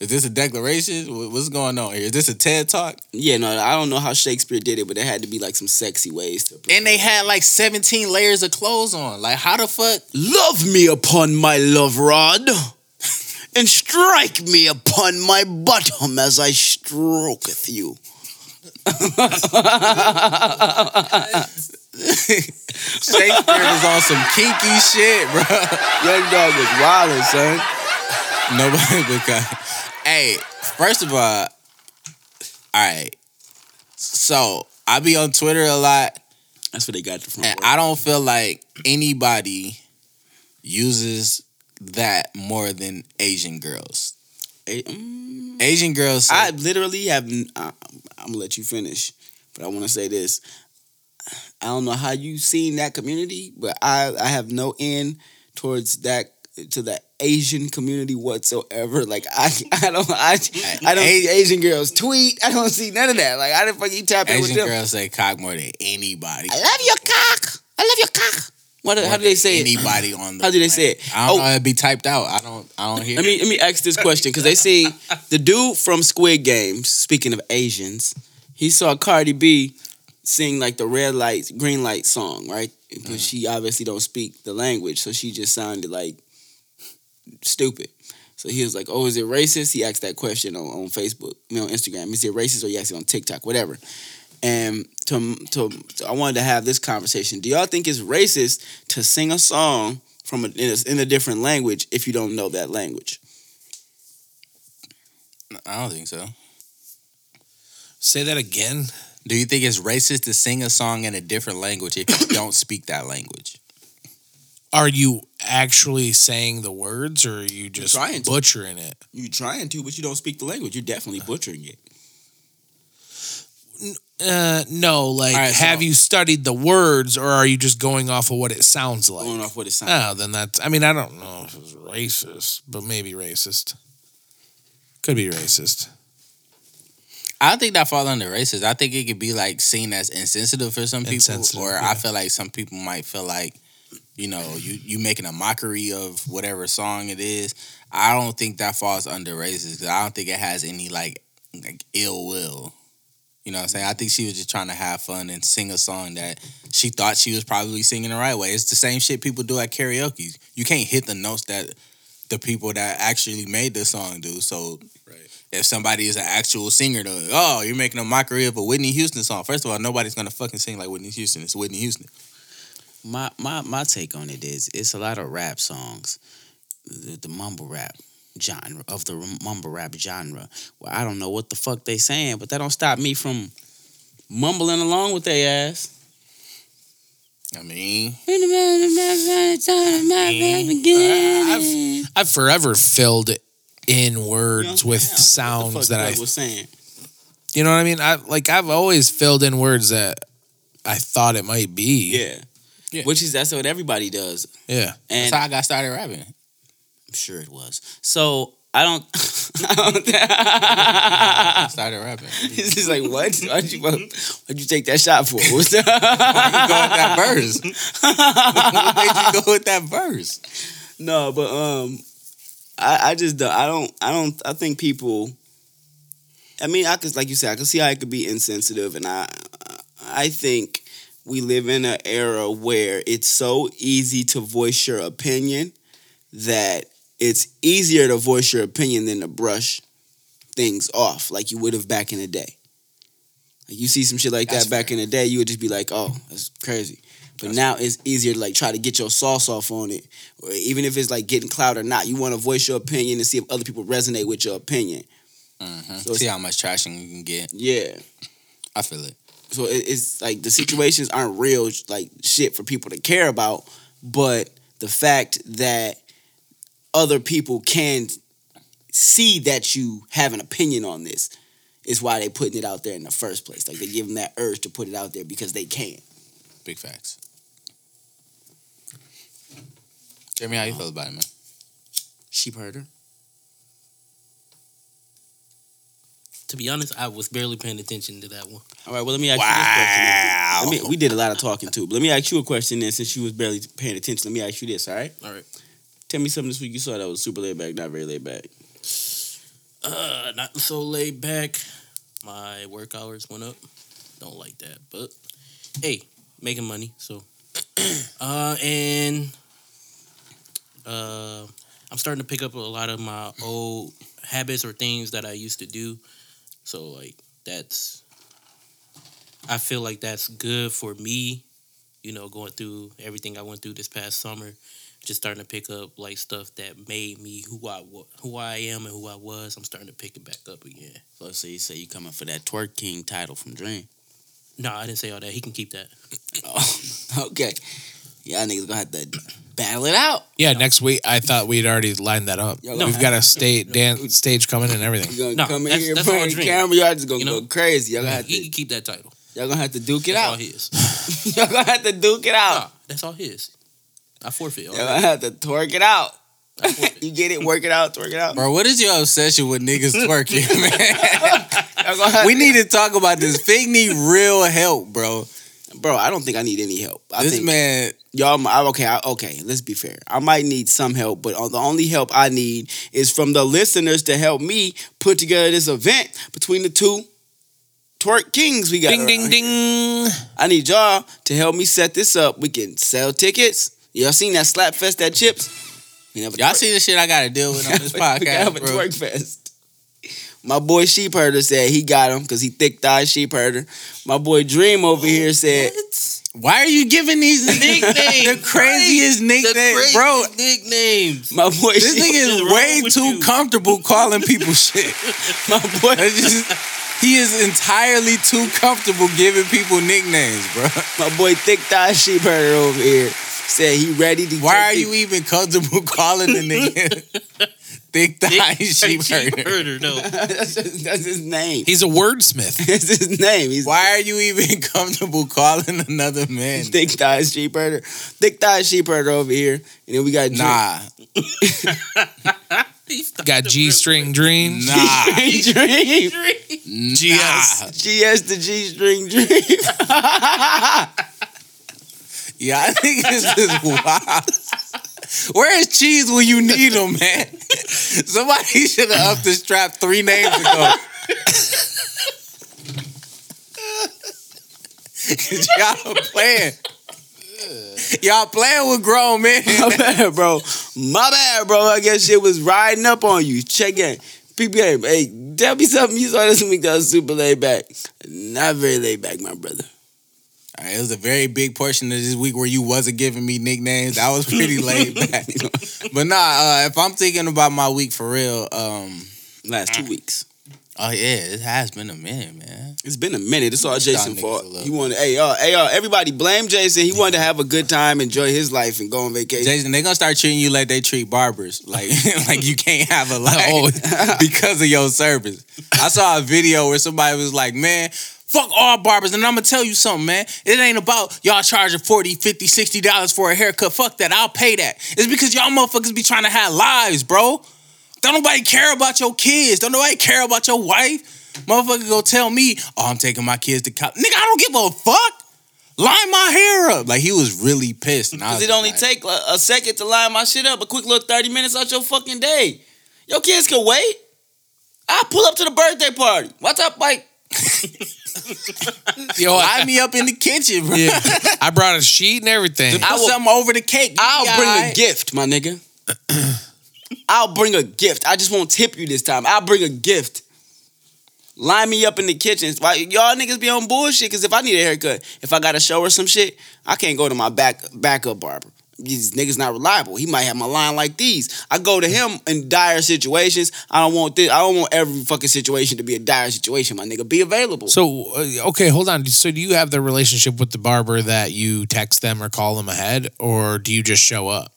Is this a declaration? What's going on here? Is this a TED talk? yeah, no, I don't know how Shakespeare did it, but there had to be like some sexy ways to. And they had like 17 layers of clothes on. Like, how the fuck? Love me upon my love rod, and strike me upon my bottom as I stroketh you. [laughs] Shakespeare was on some kinky shit, bro. Young dog was wildin', son. Nobody because hey, first of all, all right. So I be on Twitter a lot, That's what they got from. and I don't feel like anybody uses that more than Asian girls. I, mm, Asian girls, say, I literally have. I'm gonna let you finish, but I want to say this. I don't know how you seen that community, but I I have no end towards that to the Asian community whatsoever. [laughs] Like I I don't I, I don't see Asian girls tweet. I don't see none of that. Like I didn't fucking tap in with Asian girls say cock more than anybody. I love your cock. I love your cock. What? How do they say it? Anybody on the How do they say it? I don't Oh. know. It'd be typed out. I don't. I don't hear. Let me let me ask this question because they see the dude from Squid Games. Speaking of Asians, he saw Cardi B sing like the red light, green light song, right? Because mm. she obviously don't speak the language, so she just sounded like stupid. So he was like, "Oh, is it racist?" He asked that question on, on Facebook, I mean, on Instagram. Is it racist, or he asked it on TikTok, whatever. And to, to, to- I wanted to have this conversation. Do y'all think it's racist to sing a song from a, in, a, in a different language if you don't know that language? I don't think so. Say that again. Do you think it's racist to sing a song in a different language if you don't speak that language? Are you actually saying the words, or are you just trying to. butchering it? You're trying to, but you don't speak the language. You're definitely butchering it. Uh, no. Like, All right, so- have you studied the words, or are you just going off of what it sounds like? Going off what it sounds. Oh, then that's. I mean, I don't know if it's racist, but maybe racist. Could be racist. I don't think that falls under racist. I think it could be like seen as insensitive for some people, or yeah. I feel like some people might feel like, you know, you you making a mockery of whatever song it is. I don't think that falls under racist because I don't think it has any like like ill will. You know what I'm saying? I think she was just trying to have fun and sing a song that she thought she was probably singing the right way. It's the same shit people do at karaoke. You can't hit the notes that the people that actually made the song do. So Right. if somebody is an actual singer, though, oh, you're making a mockery of a Whitney Houston song. First of all, nobody's gonna fucking sing like Whitney Houston. It's Whitney Houston. My my my take on it is it's a lot of rap songs, the, the mumble rap genre of the mumble rap genre. Well, I don't know what the fuck they saying, but that don't stop me from mumbling along with their ass. I mean, I've I've forever filled in words with sounds that I was saying. you know what I mean? I like I've always filled in words that I thought it might be. Yeah. Yeah. Which is that's what everybody does. Yeah. And that's how I got started rapping. I'm sure it was. So I don't. I [laughs] don't I started rapping. [laughs] it's just like what? Why'd you why'd you take that shot for? What's [laughs] that? Why you go with that verse? what made you go with that verse? no, but um, I I just don't- I don't I don't I think people. I mean, I could like you said, I can see how it could be insensitive, and I I think we live in an era where it's so easy to voice your opinion that it's easier to voice your opinion than to brush things off like you would have back in the day. Like you see some shit like That's that back fair. in the day, you would just be like, "Oh, that's crazy." But now it's easier to like try to get your sauce off on it, or even if it's like getting clout or not. You want to voice your opinion and see if other people resonate with your opinion. Mhm. So See how much traction you can get. Yeah. I feel it. So it, it's like the situations aren't real like shit for people to care about, but the fact that other people can see that you have an opinion on this is why they putting it out there in the first place. Like they give them that urge to put it out there because they can. Big facts. Jeremy, how you feel about it, man? Sheep herder. To be honest, I was barely paying attention to that one. All right, well let me ask you this question. then. Let me, we did a lot of talking too, but let me ask you a question then since you was barely paying attention. Let me ask you this, all right? All right. Tell me something this week you saw that was super laid back, not very laid back. Uh, not so laid back. My work hours went up. Don't like that, but hey, making money. So, [clears throat] uh, and uh, I'm starting to pick up a lot of my old habits or things that I used to do. So, like that's, I feel like that's good for me. You know, going through everything I went through this past summer just starting to pick up like stuff that made me who I who I am and who I was. I'm starting to pick it back up again. So, so you say you coming for that twerk king title from Dream. No, I didn't say all that. He can keep that. [laughs] Oh, okay. Y'all niggas gonna have to battle it out. Yeah, next week I thought we'd already lined that up. Y'all We've got a state dance stage coming and everything. You gonna No, come in that's- here in that's front all of the Dream. camera, y'all just gonna You know? go crazy. Y'all gonna have He to can keep that title. y'all gonna have to duke it That's all out. his. [laughs] y'all gonna have to duke it out. Nah, that's all his. I forfeit. All Y'all that. gonna have to twerk it out. I forfeit. [laughs] you get it? Work it out, twerk it out. Bro, what is your obsession with niggas twerking, [laughs] man? Y'all gonna have we to- need to talk about this. Fig need real help, bro. Bro. I don't think I need any help. I this think man, y'all. I, okay, I, okay. Let's be fair. I might need some help, but the only help I need is from the listeners to help me put together this event between the two twerk kings we got. Ding ding here. ding. I need y'all to help me set this up. We can sell tickets. Y'all seen that slap fest that chips? We have a y'all twerk- see the shit I got to deal with on this [laughs] podcast, we have a bro. twerk fest. My boy Sheep Herder said he got him because he thick thigh sheep herder. My boy Dream over here said Why are you giving these [laughs] nicknames? the craziest The nicknames, bro? nicknames. my boy This Sheep, nigga is is way too you? comfortable calling people shit. [laughs] my boy just- he is entirely too comfortable giving people nicknames, bro. my boy thick thigh sheep herder over here said he ready to Why are take you even comfortable [laughs] calling the nigga thick thigh sheep herder? herder. No. [laughs] that's, his, that's his name. He's a wordsmith. [laughs] That's his name. He's Why are you even [laughs] comfortable calling another man? thick thigh sheep herder. Thick thigh sheep herder over here. And then we got Dream. Nah, Got G string dreams. nah, G string Dream. GS. GS the G string dream. Yeah, I think this is wild. Where is cheese when you need him, man? [laughs] Somebody should have upped the strap three names ago. [laughs] y'all playing. Y'all playing with grown men. My [laughs] bad, bro, My bad, bro. I guess shit was riding up on you. Check in. PPA, hey, tell me something you saw this week that was super laid back. Not very laid back, my brother. Right, it was a very big portion of this week where you wasn't giving me nicknames. I was pretty laid back. [laughs] but nah, uh, if I'm thinking about my week for real, um, Last two weeks. oh yeah, it has been a minute, man. It's been a minute. It's all Jason fault. He wanted, hey, y'all, hey, y'all, everybody blame Jason. He wanted to have a good time, enjoy his life, and go on vacation. Jason, they gonna start treating you like they treat barbers, like [laughs] like you can't have a life [laughs] because of your service. I saw a video where somebody was like, "Man, fuck all barbers," and I'm gonna tell you something, man. It ain't about y'all charging 40 50 60 dollars for a haircut. Fuck that. I'll pay that. It's because y'all motherfuckers be trying to have lives, bro. Don't nobody care about your kids. Don't nobody care about your wife. Motherfucker go tell me, "Oh, I'm taking my kids to college." Nigga, I don't give a fuck. Line my hair up. Like he was really pissed. I Because it only like, take a, a second to line my shit up, a quick little 30 minutes out your fucking day. Your kids can wait. I'll pull up to the birthday party. What's up, like, [laughs] [laughs] Yo, line I, me up in the kitchen, bro. yeah, I brought a sheet and everything. Put I will- something over the cake. I'll bring a gift, my nigga. [clears throat] I'll bring a gift. I just won't tip you this time. I'll bring a gift. Line me up in the kitchen. Why y'all niggas be on bullshit? Cause if I need a haircut, if I got to show her some shit, I can't go to my back backup barber. These niggas not reliable. He might have my line like these. I go to him in dire situations. I don't want this. I don't want every fucking situation to be a dire situation. My nigga, be available. So uh, okay, hold on. So do you have the relationship with the barber that you text them or call them ahead, or do you just show up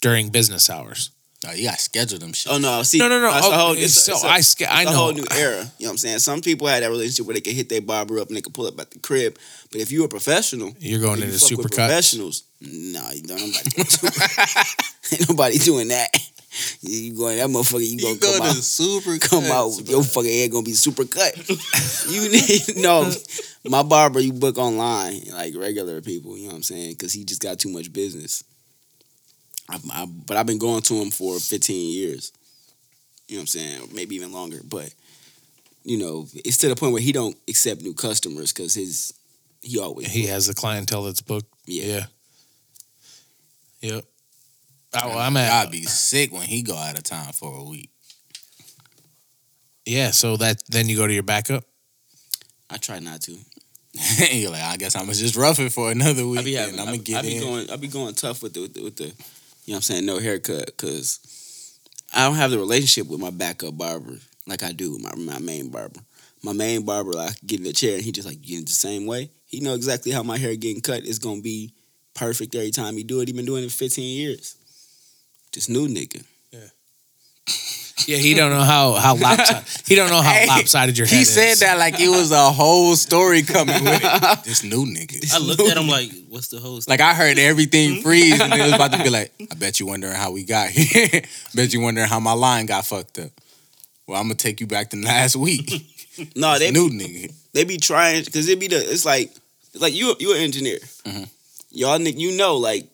during business hours? Oh, you gotta schedule them shit. Oh no! See, No, no, no. That's a Oh, whole, it's it's, so it's a- I sca- I it's a know. whole new era. You know what I'm saying? Some people had that relationship where they could hit their barber up and they could pull up at the crib. But if you're a professional, You're going and you into fuck with supercut. professionals. No, you don't. Nobody, [laughs] ain't nobody doing that. You going that motherfucker? You, You gonna go come to out? super Come out, cuts, your fucking head gonna be super cut. you need [laughs] no. My barber, you book online like regular people. You know what I'm saying? Because he just got too much business. I, I, but I've been going to him for 15 years. You know what I'm saying? Maybe even longer. But you know, it's to the point where he don't accept new customers because his he always He has a clientele that's booked. Yeah. Yeah. Yep. Oh, I'm at. I'd be sick when he go out of town for a week. Yeah. So that then you go to your backup. I try not to. [laughs] You're like, I guess I'm gonna just rough it for another week. I be having, I'm I, gonna get I be in. going, I be going tough with the, with the, with the, you know what I'm saying, no haircut, because I don't have the relationship with my backup barber like I do with my, my main barber. My main barber, I get in the chair and he just like get it the same way. He know exactly how my hair getting cut is gonna be perfect every time he do it. He been doing it for 15 years. This new nigga. Yeah. Yeah, he don't know how how lopsided. He don't know how Hey, lopsided your head He is. said that like it was a whole story coming with it. [laughs] This new nigga. I looked at him like, what's the host? Like I heard everything freeze and it was about to be [laughs] like, I bet you wondering how we got here. [laughs] bet you wondering how my line got fucked up. Well, I'm gonna take you back to last week. No, they new nigga. they be trying because it be the it's like it's like you you an engineer. Mhm. Y'all ni- you know like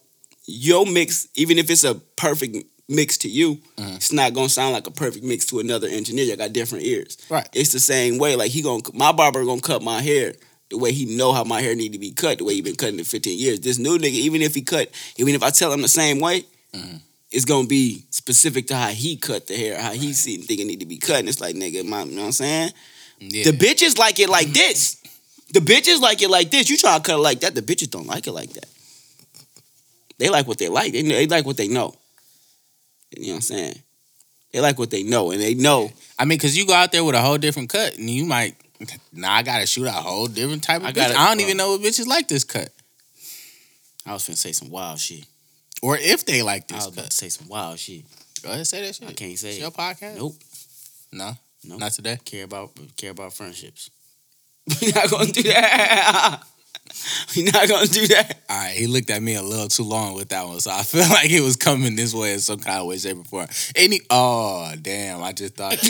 your mix even if it's a perfect mix to you, Mhm. it's not gonna sound like a perfect mix to another engineer. You got different ears. Right. It's the same way. Like he gonna my barber gonna cut my hair the way he know how my hair need to be cut. The way he been cutting it 15 years. This new nigga even if he cut even if I tell him the same way. Mhm. It's gonna be specific to how he cut the hair, how he see think it need to be cut. And it's like, nigga, my, you know what I'm saying? Yeah. The bitches like it like [clears throat] this. The bitches like it like this. You try to cut it like that. The bitches don't like it like that. They like what they like. They, they like what they know. You know what I'm saying? They like what they know, and they know. I mean, cause you go out there with a whole different cut, and you might. Now I gotta shoot a whole different type of. I I, gotta- I don't even know what bitches like this cut, I was finna say some wild shit. or if they like this I was about cut. to say some wild shit. Go ahead, and say that shit. I can't say It's it. your podcast. Nope. No, Nope. not today. Care about care about friendships. We're [laughs] not gonna do that. [laughs] [laughs] We're not gonna do that. All right, he looked at me a little too long with that one, so I [laughs] feel like it was coming this way in some kind of way, shape, or form. Any? Oh, damn! I just thought. [laughs]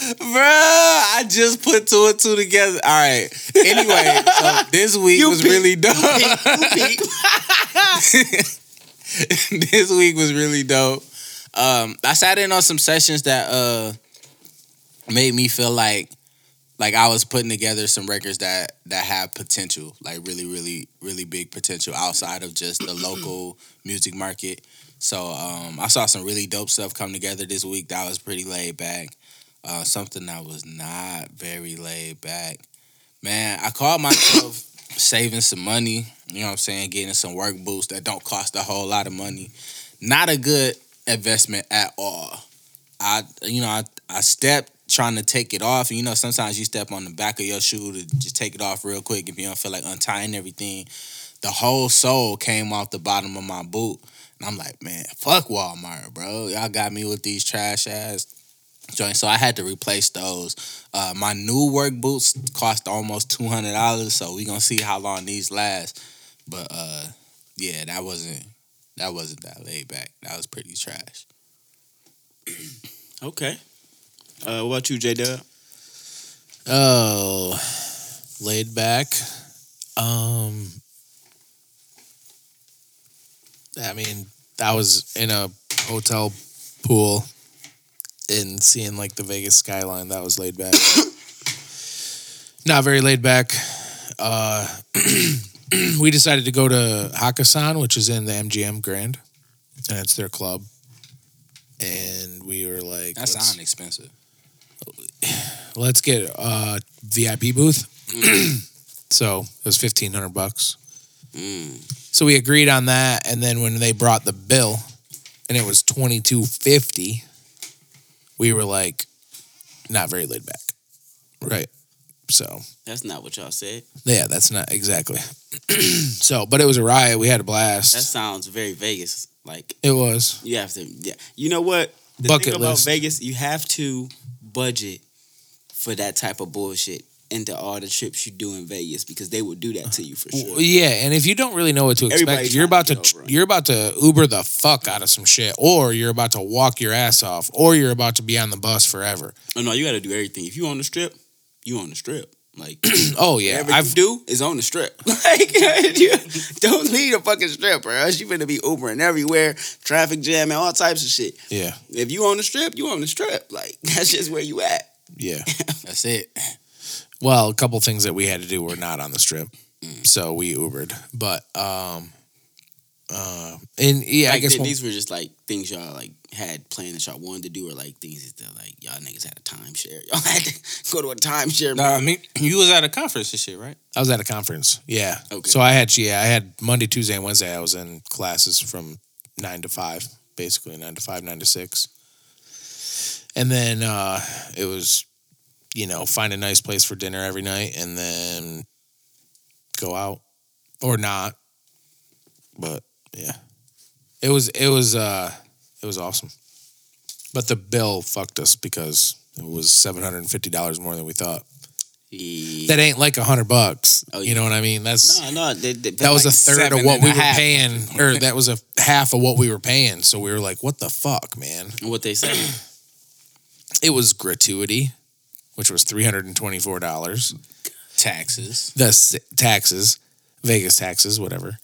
Bruh, I just put two and two together. All right. Anyway, so this week You was peep, really dope. You peep. this week was really dope. Um, I sat in on some sessions that uh made me feel like like I was putting together some records that that have potential, like really, really, really big potential outside of just the [clears throat] local music market. So um, I saw some really dope stuff come together this week. That was pretty laid back. Uh, something that was not very laid back. Man, I called myself [coughs] saving some money. You know what I'm saying? Getting some work boots that don't cost a whole lot of money. Not a good investment at all. I you know I I stepped trying to take it off. And you know, sometimes you step on the back of your shoe to just take it off real quick if you don't feel like untying everything. The whole sole came off the bottom of my boot. And I'm like, man, fuck Walmart, bro. Y'all got me with these trash ass joints. So I had to replace those. Uh, my new work boots cost almost two hundred dollars. So we gonna see how long these last. But uh, yeah, that wasn't that wasn't that laid back. That was pretty trash. Okay. Uh, what about you, J Dub? Oh, laid back. Um, I mean, I was in a hotel pool and seeing like the Vegas skyline. That was laid back. [coughs] Not very laid back. Uh, [clears throat] [clears throat] we decided to go to Hakkasan, which is in the MGM Grand, and it's their club. And we were like, That let's- sounds expensive. [sighs] let's get a VIP booth. [clears throat] so it was fifteen hundred bucks. Mm. So we agreed on that, and then when they brought the bill, and it was twenty two fifty, we were like, not very laid back, right? So That's not what y'all said. yeah, that's not exactly. [clears throat] so, but it was a riot. We had a blast. That sounds very Vegas. Like it was. you have to. Yeah. You know what? The Bucket thing about list. Vegas, you have to budget for that type of bullshit into all the trips you do in Vegas because they will do that to you for sure. Well, Yeah, and if you don't really know what to expect, Everybody's you're about to to get over it. you're about to Uber the fuck out of some shit, or you're about to walk your ass off, or you're about to be on the bus forever. Oh no, you got to do everything. If you on the strip, you on the strip. Like [clears throat] Oh yeah, I've you do is on the strip. [laughs] Like you don't leave the fucking strip, or else you gonna be Ubering everywhere, traffic jam, and all types of shit. yeah If you on the strip, you on the strip. Like [laughs] that's just where you at. yeah. [laughs] That's it. Well, a couple things that we had to do were not on the strip, Mm. so we Ubered. But um, uh, and yeah, I guess th- when- these were just like things y'all like had planned that y'all wanted to do, or like things that like y'all niggas had a timeshare. [laughs] Y'all had to go to a timeshare. No, I mean you was at a conference and shit, right? I was at a conference. Yeah. Okay. So I had yeah, I had Monday, Tuesday, and Wednesday. I was in classes from nine to five, basically nine to five, nine to six. And then uh it was, you know, find a nice place for dinner every night and then go out. Or not. But yeah. It was it was uh it was awesome. But the bill fucked us because it was seven hundred and fifty dollars more than we thought Yeah. that ain't like a hundred bucks. Oh, You know what I mean? That's no, no, they, they, that was like a third of what we were half. paying, or that was a half of what we were paying. So we were like, "What the fuck, man?" what they say. [clears throat] It was gratuity, which was three hundred and twenty four dollars. Taxes. The taxes, Vegas taxes, whatever.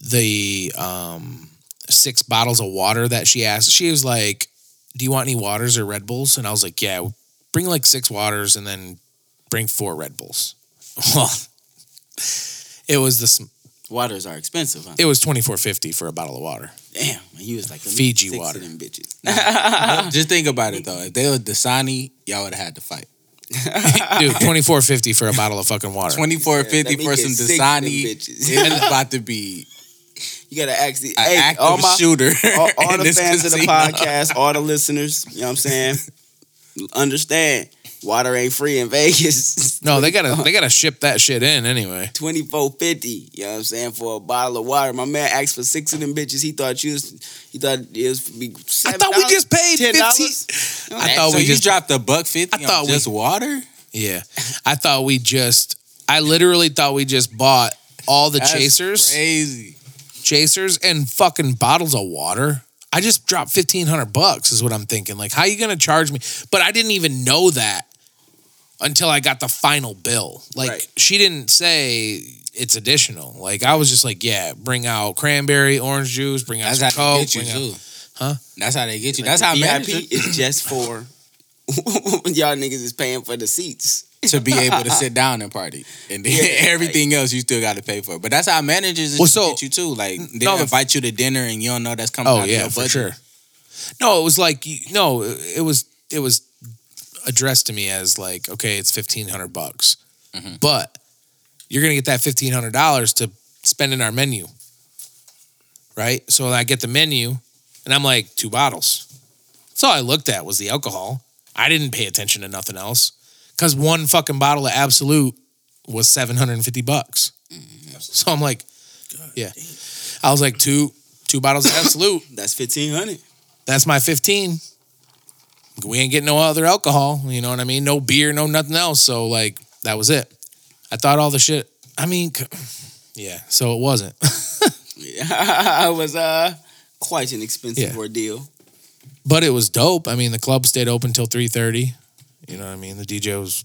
The um, six bottles of water that she asked. She was like, "Do you want any waters or Red Bulls?" And I was like, "Yeah, bring like six waters and then bring four Red Bulls." [laughs] Well, it was the sm- Waters are expensive, huh? it was twenty four fifty for a bottle of water. Damn, and he was like Fiji water. Of them bitches. [laughs] Just think about it though. If they were Dasani, y'all would have had to fight. [laughs] Dude, twenty four fifty for a bottle of fucking water. Twenty four fifty let for some six Dasani. bitches. It's about to be You gotta ask the hey, active all my shooter. [laughs] all, all the fans of the podcast, all the listeners. You know what I'm saying? Understand, water ain't free in Vegas. [laughs] No, they gotta they gotta ship that shit in anyway. Twenty four fifty. You know what I'm saying for a bottle of water. My man asked for six of them bitches. He thought you was. He thought it was be. I thought we just paid ten dollars. I thought so we just dropped a buck fifty I on thought we- just water. yeah. I thought we just. I literally thought we just bought all the That's chasers, crazy. Chasers, and fucking bottles of water. I just dropped fifteen hundred bucks. Is what I'm thinking. Like, how you gonna charge me? But I didn't even know that until I got the final bill. Like, Right. she didn't say it's additional. Like, I was just like, yeah, bring out cranberry, orange juice, bring out That's some how they coke, get you out- too. Huh? That's how they get you. Like That's the how VIP is just for [laughs] y'all niggas is paying for the seats [laughs] to be able to sit down and party, and then Yeah, [laughs] everything else you still got to pay for. But that's how managers Well, so- get you too. Like they No, invite you to dinner and you don't know that's coming. Oh out yeah, for sure. No, it was like no, it was it was addressed to me as like okay, it's fifteen hundred bucks, Mhm. but you're gonna get that fifteen hundred dollars to spend in our menu, right? So I get the menu, and I'm like two bottles. That's all I looked at was the alcohol. I didn't pay attention to nothing else because one fucking bottle of Absolut was seven hundred and fifty bucks. So I'm like, yeah, I was like two two bottles of Absolut. [coughs] That's fifteen hundred. That's my 15. We ain't getting no other alcohol. You know what I mean? No beer, no nothing else. So, like, that was it. I thought all the shit. I mean, [clears throat] yeah. So it wasn't. [laughs] Yeah, [laughs] it was uh quite an expensive Yeah. ordeal. but it was dope. I mean, the club stayed open till 3.30. You know what I mean? The DJ was,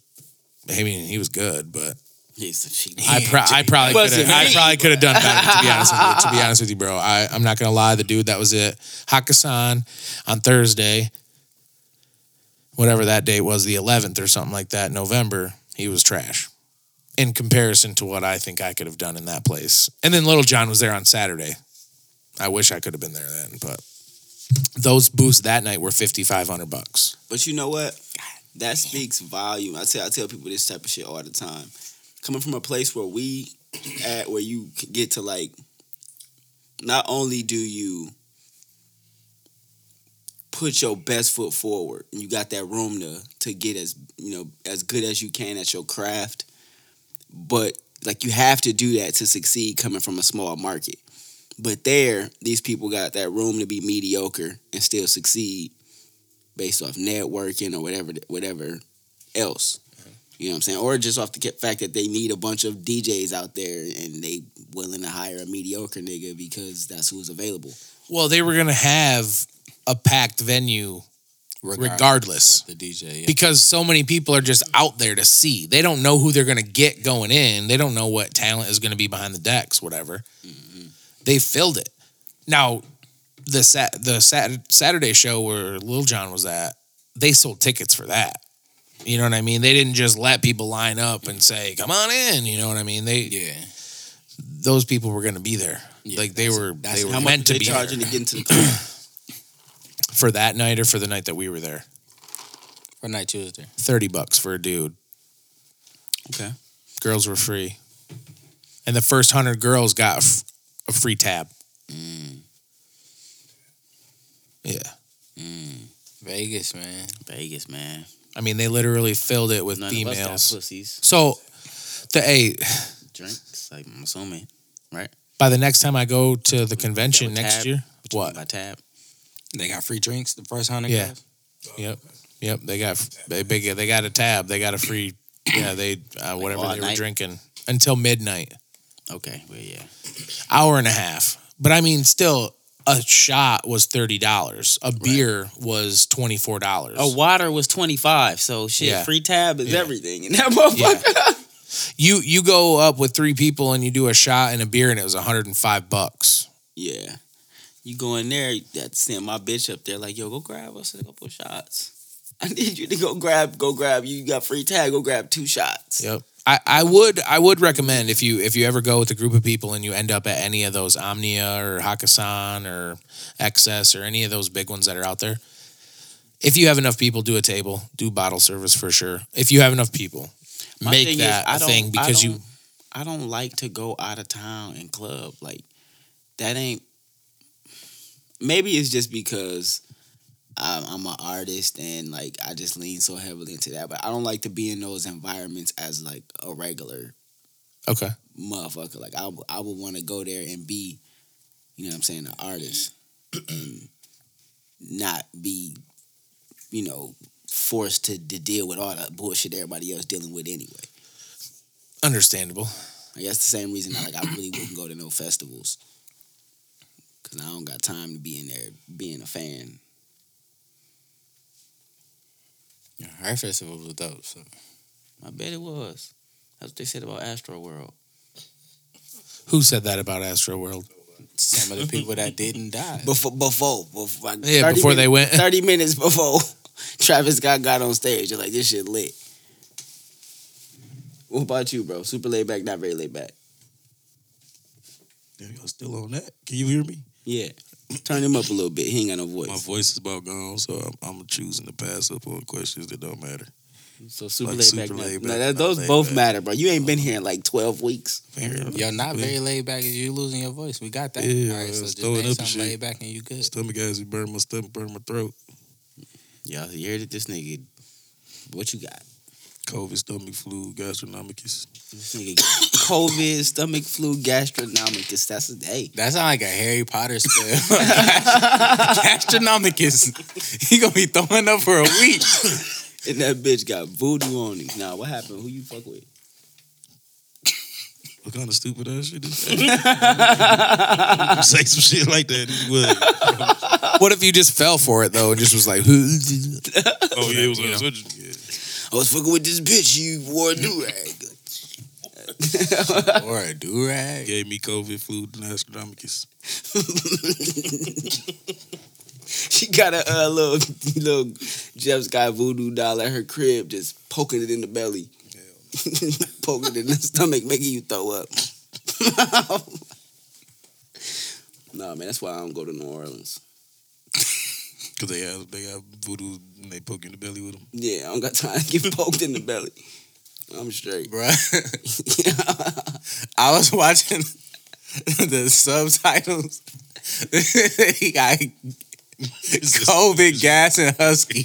I mean, he was good, but He's the cheap. I, pro- I probably could have. I probably could have done better. To be honest with you, to be honest with you, bro, I, I'm not gonna lie. The dude that was it, Hakkasan, on Thursday, whatever that date was, the 11th or something like that, November. He was trash in comparison to what I think I could have done in that place. And then Little John was there on Saturday. I wish I could have been there then, but those booths that night were 5,500 bucks. But you know what? That speaks volume. I tell I tell people this type of shit all the time. Coming from a place where we [coughs] at where you get to like not only do you put your best foot forward and you got that room to to get as you know as good as you can at your craft, but like you have to do that to succeed coming from a small market. But there, these people got that room to be mediocre and still succeed based off networking or whatever whatever else. You know what I'm saying? Or just off the fact that they need a bunch of DJs out there and they willing to hire a mediocre nigga because that's who's available. Well, they were gonna have a packed venue regardless. of the DJ. Yeah. because so many people are just out there to see. They don't know who they're going to get going in. They don't know what talent is going to be behind the decks, whatever. Mm-hmm. They filled it. Now, the sat the sat- Saturday show where Lil Jon was at, they sold tickets for that. You know what I mean? They didn't just let people line up and say, "Come on in." You know what I mean? They yeah. those people were going to be there. Yeah, like they were they were meant to they be charging there to get into the [clears throat] club? for that night or for the night that we were there. For night Tuesday. 30 bucks for a dude. Okay. girls were free, and the first hundred girls got a free tab. Mm, Yeah, Vegas, man. Vegas, man. I mean they literally filled it with None of us got females. pussies. So, the hey, Drinks, like I'm assuming. Right? By the next time I go to the convention next tab? year, What you what? mean tab. They got free drinks the first hundred Yeah. guys. Yep, yep. They got they big. They got a tab. They got a free. Yeah, they uh, whatever all they were night? drinking until midnight, Okay. Well, yeah. hour and a half. But I mean, still, a shot was thirty dollars. A beer was twenty four dollars. A water was twenty five. So shit, Yeah. free tab is Yeah. everything in that motherfucker. You you go up with three people and you do a shot and a beer and it was 105 bucks. Yeah. You go in there, to send my bitch up there, like, yo, go grab us a couple shots. [laughs] I need you to go grab, go grab. You got free tag, go grab two shots. Yep. I, I would I would recommend if you if you ever go with a group of people and you end up at any of those Omnia or Hakkasan or XS or any of those big ones that are out there. If you have enough people, do a table, do bottle service for sure. If you have enough people, My make is, that I a thing I because you I don't like to go out of town and club. Like that ain't. Maybe it's just because I'm, I'm an artist and like I just lean so heavily into that. But I don't like to be in those environments as like a regular okay. motherfucker. Like I, I would want to go there and be, you know what I'm saying, an artist and not be, you know, forced to, to deal with all the bullshit everybody else dealing with anyway. Understandable. I guess the same reason I like I really wouldn't go to no festivals. Cause I don't got time to be in there being a fan. Yeah, our festival was dope. So I bet it was. That's what they said about Astro World. Who said that about Astro World? some of the people that didn't die. Before before, before, like, Yeah, 30 before they went. thirty minutes before [laughs] Travis Scott got on stage. They're like, this shit lit. What about you, bro? Super laid back, not very laid back. Damn, y'all still on that? Can you hear me? Yeah. Turn him up a little bit. He ain't got no voice. My voice. voice is about gone, so I'm, I'm choosing to pass up on questions that don't matter. So super Like laid super back. not- laid no, back, that, those laid both back. matter, bro. You ain't been uh-huh. here in like twelve weeks. Yo, not very laid back. Is you losing your voice? We got that. Yeah, All right, uh, so just throwing name up and something shit. laid back and you good. Stomach acid burn my stomach, burn my throat. Y'all you heard it, this nigga. What you got? COVID, stomach flu, gastronomicus. This nigga COVID, stomach flu, gastronomicus. That's a day. That sound like a Harry Potter spell. [laughs] Gastronomicus. He gonna be throwing up for a week. And that bitch got voodoo on him. Nah, what happened? Who you fuck with? What kind of stupid ass shit is that? Say some shit like that. Would. What if you just fell for it though and just was like, who? [laughs] Oh, yeah, it was You know. on yeah. I was fucking with this bitch. You wore a do rag. [laughs] or a do rag. Gave me COVID, flu, and gastronomicus. [laughs] she got a uh, little little Jeff's got voodoo doll at her crib, just poking it in the belly, [laughs] poking it in the stomach, making you throw up. nah, man, that's why I don't go to New Orleans. Because they have, they have voodoo and they poke you in the belly with them. Yeah, I don't got time to get [laughs] poked in the belly. I'm straight. Bruh. [laughs] I was watching [laughs] the subtitles. he got COVID, gas, and husky.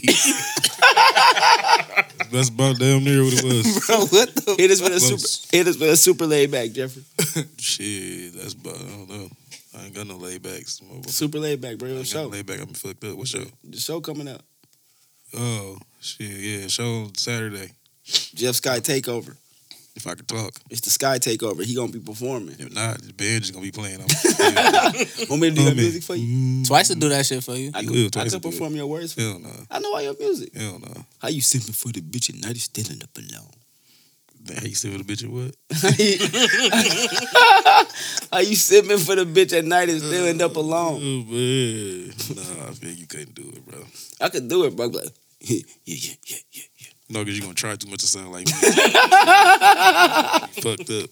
That's about damn near what it was. Bro, what the? It has been a super. Hit us with a super laid back, Jeffrey. shit, that's about, I don't know. I ain't got no laybacks. I Super laid back, bro. ain't The got show. no layback. I'm fucked up. What show? The show coming up. Oh, shit, yeah. Show Saturday. Jeff Sky Takeover. If I could talk. It's the Sky Takeover. He gonna be performing. If not, the band just gonna be playing. I'm, [laughs] Want me to do your I'm music for you? Mm, Twice to do that shit for you. I You could, will I could to it. perform your words for you. Hell no. I know all your music. Hell no. How you sipping for the bitch at night is still in the alone? Man, you still with a bitch or what? [laughs] How you sipping for the bitch at night and still end up alone? Oh, man. Nah, I feel you couldn't do it, bro. I could do it, bro. Like, [laughs] yeah, yeah, yeah, yeah, yeah. No, because you're gonna try too much to sound like me. [laughs] Fucked up.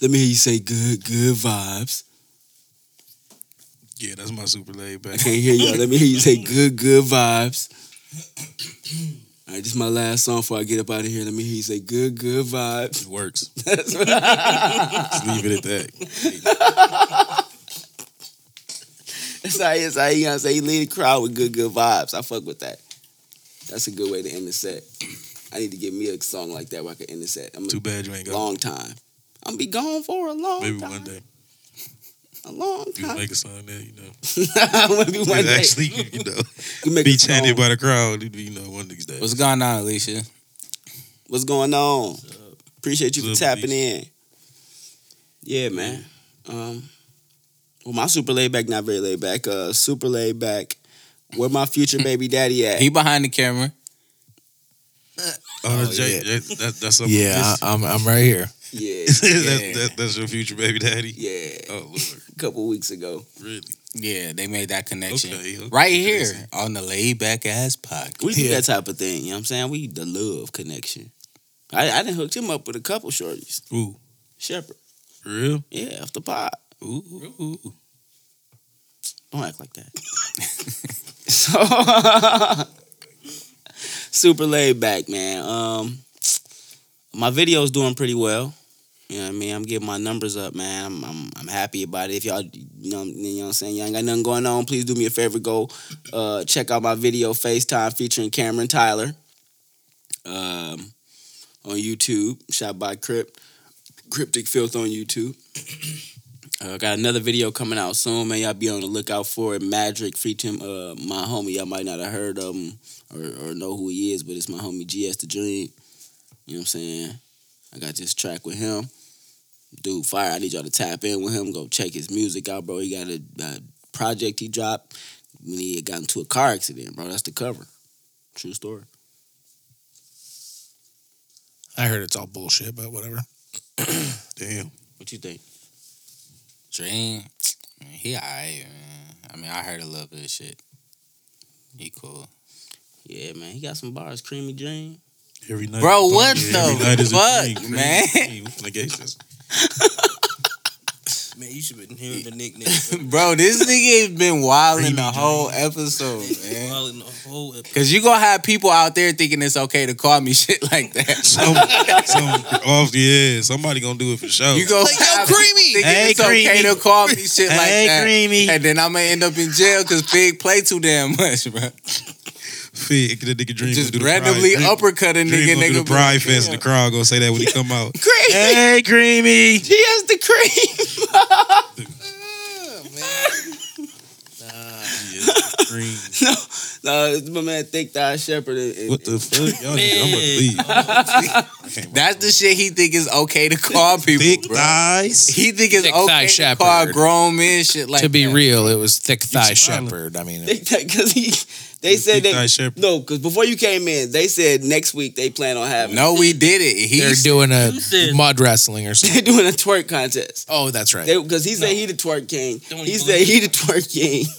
Let me hear you say good, good vibes. Yeah, that's my super laid back. I can't hear y'all. Let me hear you say [laughs] good, good vibes. All right, this is my last song before I get up out of here. Let me hear you say good, good vibes. It works. [laughs] Just leave it at that. [laughs] That's how he is. How he gonna say he lead the crowd with good, good vibes. I fuck with that. That's a good way to end the set. I need to get me a song like that where I can end the set. I'm Too bad you ain't a got long time. I'm be gone for a long Maybe time. one day A long you make a song there, you know. Maybe one And day. actually, you, [laughs] you know, we make be a chanted by the crowd. You know, one of these days. What's going on, Alicia? What's going on? Appreciate you for What's up, tapping in. Yeah, man. Um, well, my super laid back, not very laid back. Uh, super laid back. Where my future [laughs] baby daddy at? He behind the camera. Oh, Oh, that's Jay. yeah. That, that, that's yeah, I, I'm I'm right here. yeah, [laughs] that, that, that's your future baby daddy. yeah. Oh Lord, A couple weeks ago. really? Yeah, they made that connection. Okay, okay. Right here on the laid back ass podcast. We do Yeah. that type of thing. You know what I'm saying? We the love connection. I I didn't hooked him up with a couple shorties. Ooh, Shepherd. real? Yeah, off the pot. Ooh, ooh, ooh. Don't act like that. [laughs] [laughs] so [laughs] super laid back, man. Um my video's doing pretty well. You know what I mean? I'm getting my numbers up, man. I'm I'm, I'm happy about it. If y'all you know, you know what I'm saying, y'all ain't got nothing going on, please do me a favor, go uh check out my video FaceTime featuring Cameron Tyler. Um on YouTube, shot by Crypt. Cryptic Filth on YouTube. [coughs] Uh, got another video coming out soon, man. Y'all be on the lookout for it. Madrick featuring uh, my homie. Y'all might not have heard of him or, or know who he is, but it's my homie GS the Dream. You know what I'm saying? I got this track with him. Dude, fire. I need y'all to tap in with him. Go check his music out, bro. He got a, a project he dropped when he had got into a car accident, bro. That's the cover. True story. I heard it's all bullshit, but whatever. [clears throat] Damn. What you think? Dream, he alright, man. I mean, I heard a little bit of shit. He cool. Yeah, man, he got some bars. Creamy Dream. Every night. Bro, Yeah, what every the night is a fuck, drink, man? Hey, we finna get this. Man, you should have been hearing the nickname. [laughs] Bro, this nigga has been wilding Creamy the whole episode, man. Well, in the whole episode. Cause you gonna have people out there thinking it's okay to call me [laughs] shit like that. Some, some off, yeah. Somebody gonna do it for sure. You go Like, yo, have Creamy! thinking Hey, it's okay to call me shit like Hey, that. Creamy. And then I'm gonna end up in jail because Big play too damn much, bro. Fit, that nigga dream Just do the randomly pride, uppercut a Dream, nigga, dream gonna nigga. do the be pride like, fest, and the crowd gonna say that when he come out. [laughs] Creamy. hey, creamy. He has the cream. [laughs] Oh, cream. [laughs] no, no, it's my man Thick Thigh Shepherd. and- and- What the fuck? Y'all, niggas- I'm Man. gonna leave. I can't That's the shit he think is okay to call people, Thick bro. thighs. He think it's Thick okay to call grown men shit like to be that. real, it was thick thigh smiling. shepherd. I mean, because he, they said Thick they thigh shepherd. no, because before you came in, they said next week they plan on having. No, we [laughs] did it. they're He's doing a mud wrestling or something. they're doing a twerk contest. Oh, that's right. Because he said No. he the twerk king. Don't He said he the twerk king. [laughs]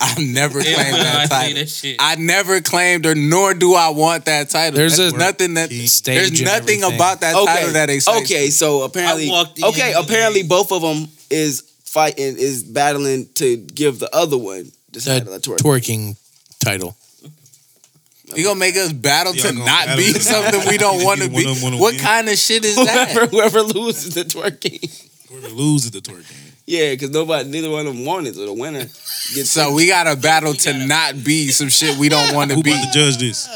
I've never claimed Every time I that title. that. I never claimed or nor do I want that title. There's There's a- nothing that there's nothing about that Okay, title that excites okay. me. So apparently, I walked in okay. today. Apparently, both of them is fighting is battling to give the other one the The title twerking title. You gonna make us battle Y'all to gonna not battle be to- something we don't [laughs] want to be? of them wanna What win. kind of shit is [laughs] whoever, that? whoever loses the twerk king. Whoever loses the twerk game. Yeah, because nobody, neither one of them wanted it. So the winner gets So we got a [laughs] battle to not be [laughs] some shit we don't want to Who be. about to judge this?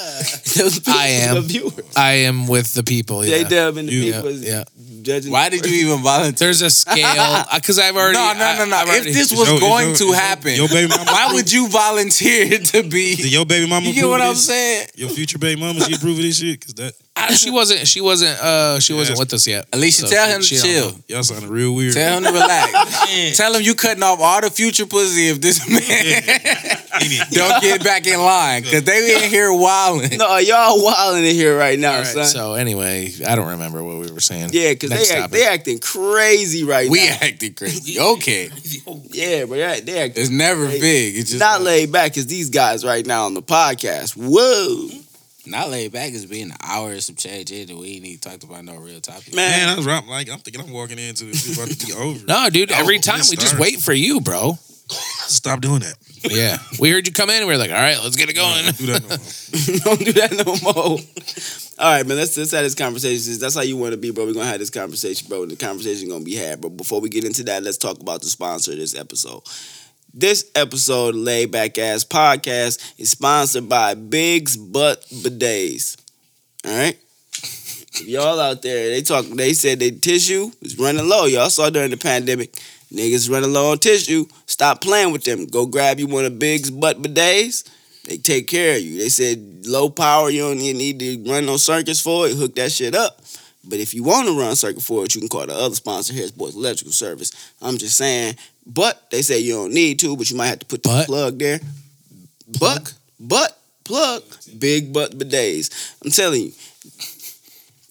people, I am. the viewers. I am with the people. J Yeah. Dub and the You- people is yeah. judging. Why did you even volunteer? There's a scale [laughs] uh, because I've already. No, no, no, no. I- If this was your- is going your- to is happen, Your baby mama. why would you volunteer to Did be? your baby mama You get approve what of I'm this? saying? Your future baby mama, she approve of this shit? Cause that I- she wasn't. She wasn't. Uh, she wasn't with us yet. Alicia, So tell she- him to chill. y'all sounding real weird. Tell him to relax. [laughs] Tell him you cutting off all the future pussy if this man Ain't [laughs] don't get back in line because they in here wilding. No, y'all wilding in here right now, All right. son. So anyway, I don't remember what we were saying. yeah, because they act, they acting crazy right We now. We acting crazy. Okay, Yeah, but they, they acting it's never Hey, big. It's just not laid back as these guys right now on the podcast. Whoa, not laid back. It's been an hour or some change in, and we ain't even talked about no real topic. man. Man, I was right, like I'm thinking I'm walking into this shit about to be [laughs] over. No, dude. Oh, every Oh, time let's we just start. wait for you, bro. Stop doing that. Yeah, we heard you come in. and We are like, all right, let's get it going. [laughs] Don't do that no more. [laughs] Don't do that no more. All right, man. Let's let's have this conversation. That's how you want to be, bro. We're gonna have this conversation, bro. The conversation gonna be had. But before we get into that, let's talk about the sponsor of this episode. This episode, of Ass Podcast, is sponsored by Biggs Butt Bidets. All right. Y'all out there, they talk. They said the tissue is running low. Y'all saw during the pandemic, niggas running low on tissue. Stop playing with them. Go grab you one of Biggs Butt Bidets. They take care of you. They said low power, you don't need to run no circuits for it. Hook that shit up. But if you want to run circuit for it, you can call the other sponsor, Harris Boys Electrical Service. I'm just saying. But they say you don't need to, but you might have to put the But? plug there. But, but, plug, big butt bidets. I'm telling you,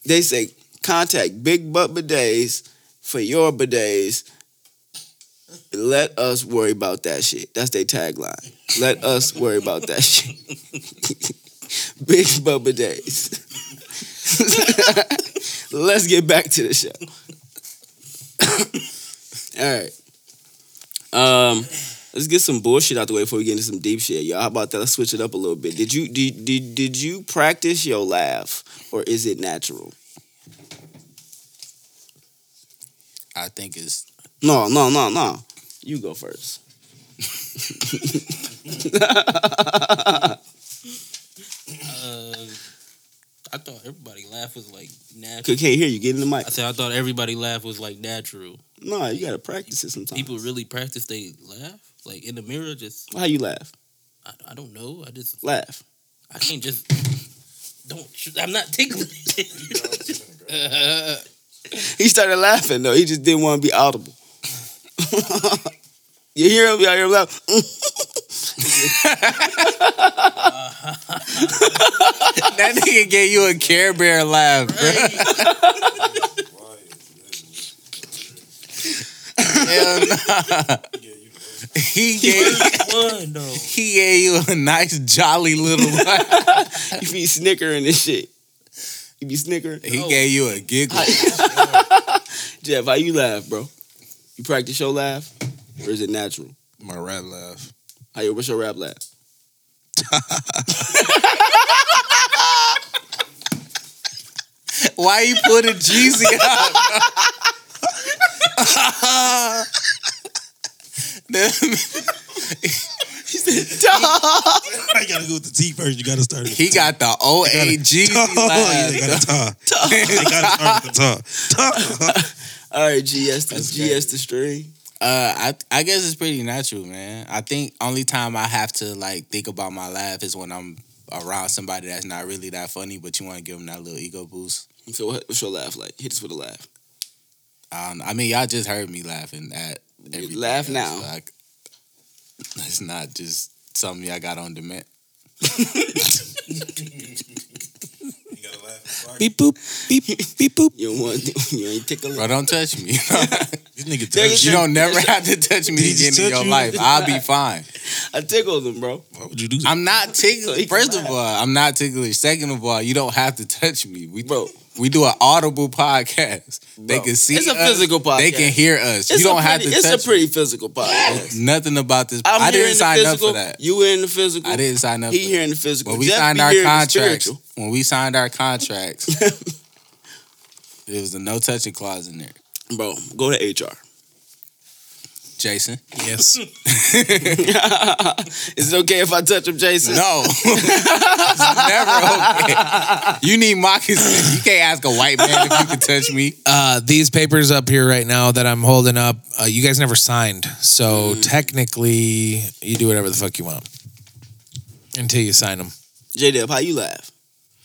they say contact Big Butt Bidets for your bidets. Let us worry about that shit. That's their tagline. Let us worry about that shit. [laughs] Big Butt Bidets. [laughs] Let's get back to the show. [coughs] All right. Um, let's get some bullshit out the way before we get into some deep shit, y'all. How about that? Let's switch it up a little bit. Did you did did, did you practice your laugh or is it natural? I think it's No, no, no, no. You go first. [laughs] uh, I thought everybody laugh was like natural. Can't hear you. Get in the mic. I said I thought everybody laugh was like natural. No, you gotta practice it sometimes. People really practice they laugh like in the mirror. Just How you laugh? I, I don't know. I just Laugh. I can't just [laughs] don't. I'm not tickling. [laughs] He started laughing though. He just didn't want to be audible. [laughs] you hear him? You hear him laugh? [laughs] that nigga gave you a Care Bear laugh, bro. [laughs] Hell nah. He gave One [laughs] though. he gave you a nice jolly little laugh. You be snickering and shit. You be snickering. He gave you a giggle. Jeff, how you laugh, bro? You practice your laugh, or is it natural? My rat laugh. How you? What's your rap laugh? Why you put a Jeezy out? I gotta go with the T first. You gotta start. he got the old A Jeezy [laughs] Oh, yeah, you laugh. gotta talk. [laughs] You gotta start with the talk. Talk. [laughs] All right, GS the GS the string. Uh, I I guess it's pretty natural, man. I think only time I have to like think about my laugh is when I'm around somebody that's not really that funny, but you want to give them that little ego boost. So what, what's your laugh like? Hit us with a laugh. Um, I mean, y'all just heard me laughing at everything. Laugh else. now. Like, it's not just something I got on demand. [laughs] [laughs] Beep boop, beep beep boop. You don't want [laughs] you ain't tickle. Bro, don't touch me. [laughs] This nigga There touched you you. don't never have to touch me Did he just again in touch your you? life. I'll be fine. [laughs] I tickled him, bro. Why would you do that? I'm not So he ticklish. can First of all, I'm not ticklish. Second of all, you don't have to touch me. We Bro. We do an audible podcast. They can see us. it's a us, physical podcast. They can hear us. It's you don't a have to It's a pretty physical podcast. Nothing about this. I'm I didn't in the sign up for that. You were in the physical. I didn't sign up. He for here that. in the physical. When we Jeff signed our here in the contracts, when we signed our contracts, [laughs] there was a no touching clause in there. Bro, go to HR. Jason, Yes. [laughs] Is it okay if I touch him, Jason? no, it's never okay. You need moccasins. You can't ask a white man if you can touch me. Uh, these papers up here right now that I'm holding up, uh, you guys never signed. So Mm. technically, you do whatever the fuck you want until you sign them. J Dub, how you laugh?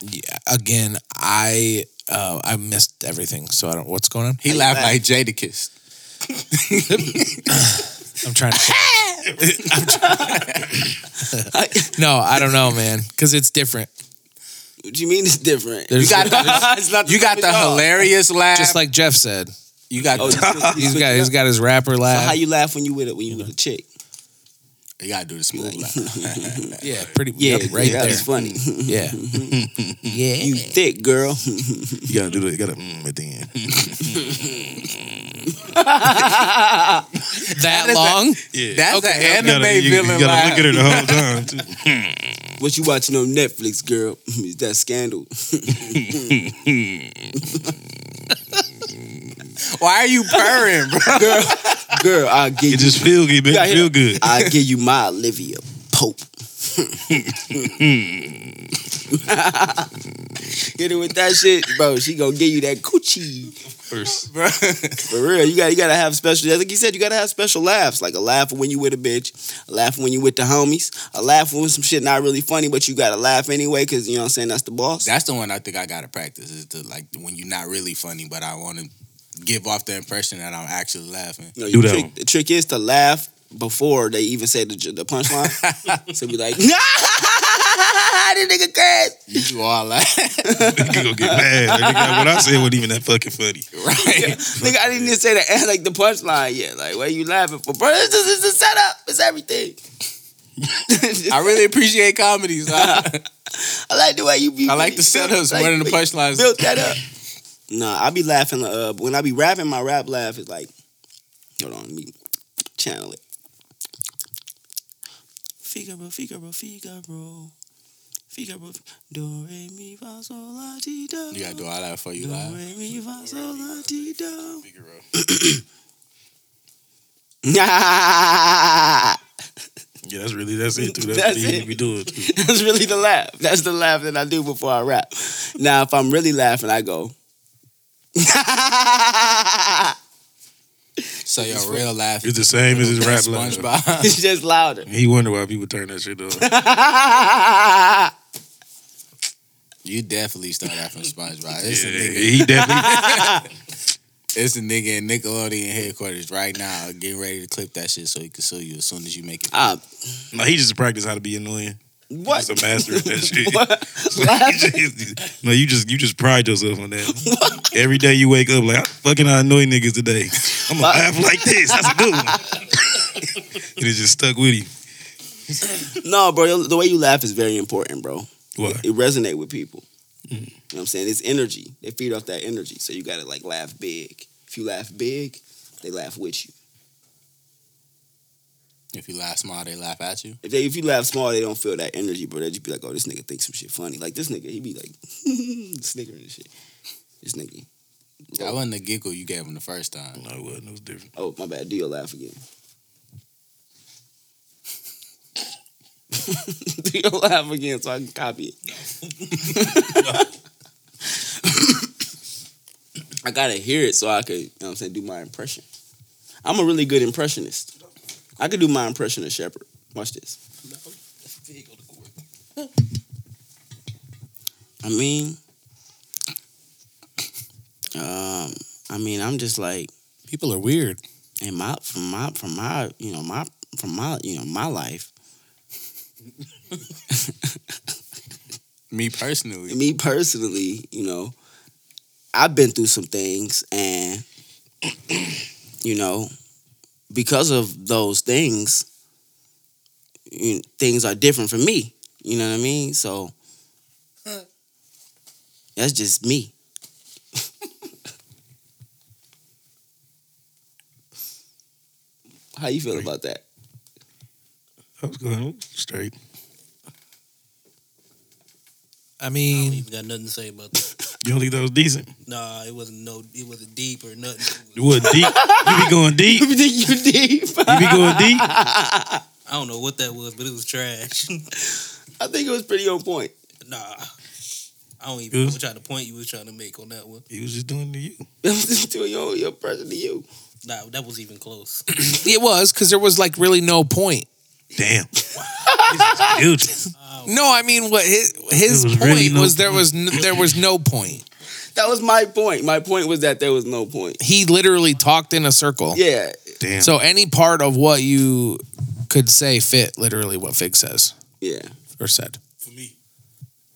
Yeah. Again, I uh, I missed everything. So I don't. What's going on? He laughed laugh? like Jadakiss. I'm trying to. no, I don't know, man, because it's different. What do you mean it's different? There's- You got [laughs] the, It's not you got the hilarious laugh. Just like Jeff said, you got. Oh, [laughs] he's got he's got his rapper So laugh. how you laugh when you with it when you with a chick? You gotta do the smooth laugh. yeah, pretty. Yeah, yep, right yeah, there. That's funny. Yeah, [laughs] yeah. you thick girl. You gotta do that. You gotta mm, at the end. [laughs] that long? Yeah. That's Okay, an okay. anime you gotta, you, villain you gotta laugh. look at her the whole time. Too. [laughs] what you watching on Netflix, girl? Is that scandal? Why are you purring, bro? [laughs] girl, girl, I'll give It you. just feel good. Make Yeah, you feel good. I'll give you my Olivia Pope. Hmm. Get it with that shit, bro. She gonna give you that coochie. First. Bro. For real, you got you gotta have special. Like you said, you gotta have special laughs. Like a laugh when you with a bitch, a laugh when you with the homies, a laugh when some shit not really funny, but you gotta laugh anyway because you know what I'm saying. That's the boss. That's the one I think I gotta practice. Is to like when you're not really funny, but I want to give off the impression that I'm actually laughing. You Do trick, the trick is to laugh before they even say the, the punchline. [laughs] so be like, [laughs] [laughs] this nigga crazy. You do all that, Nigga gonna get mad. That nigga, what I said wasn't even that fucking funny. right? nigga, I didn't even say the like the punchline yet. Like, what are you laughing for, bro? It's, just, it's a setup. It's everything. I really appreciate comedy. so I, I like the way you be. I like the setups more than the punchlines. Built that up. Nah, I be laughing. Uh, when I be rapping, my rap laugh is like, hold on, let me channel it. Figaro, Figaro, Figaro, Figaro, do re mi fa sol la ti do. You gotta do all that before you Do laugh. re mi fa sol la ti do. [coughs] Yeah, that's really that's it too. That's, That's you it. be doing too. [laughs] That's really the laugh. That's the laugh that I do before I rap. Now, if I'm really laughing, I go. [laughs] So your real laugh It's the same as his rap is laugh. SpongeBob. [laughs] [laughs] it's just louder. He wonder why people turn that shit off. you definitely start out from SpongeBob. It's a Yeah, nigga. he definitely. It's a nigga in Nickelodeon headquarters right now, getting ready to clip that shit so he can sue you as soon as you make it. Ah, no, he just practice how to be annoying. What? He's a master at that shit. [laughs] What? [laughs] No, you just you just pride yourself on that. Every day you wake up like, fucking I annoy niggas today. I'm gonna laugh like this. That's a good one. [laughs] it is just stuck with you. No, bro, the way you laugh is very important, bro. What? It resonate with people. Mm. You know what I'm saying? It's energy. They feed off that energy. So you gotta like laugh big. If you laugh big, they laugh with you. If you laugh small, they laugh at you. If they if you laugh small, they don't feel that energy, bro. They just be like, oh, this nigga thinks some shit funny. Like this nigga, he be like [laughs] snickering and shit. This nigga. That wasn't the giggle you gave him the first time. No, it wasn't. It was different. Oh, my bad. Do your laugh again. [laughs] Do your laugh again so I can copy it. I gotta hear it so I could, you know what I'm saying, do my impression. I'm a really good impressionist. I could do my impression of Shepherd. Watch this. [laughs] I mean, um, I mean, I'm just like, People are weird. and my from my from my you know my from my you know my life [laughs] Me personally, me personally you know i've been through some things and [clears throat] you know because of those things you, things are different for me. You know what i mean? So that's just me. [laughs] How you feel about that? I was going straight. I mean, I don't even got nothing to say about that. You don't think that was decent? Nah, it wasn't no, it wasn't deep or nothing. It was deep. you be going [laughs] deep. you think you deep You be going deep. I don't know what that was, but it was trash. i think it was pretty on point nah, I don't even It know was- what kind of point you was trying to make on that one. He was just doing to you. [laughs] It was just doing your your person to you. Nah, that was even close. it was because there was like really no point. Damn. [laughs] Guilty. No, I mean what his his There was point really no was there was n- there was no point. That was my point. My point was that there was no point. He literally talked in a circle. Yeah, Damn. So any part of what you could say fit literally what Fig says yeah. or said for me.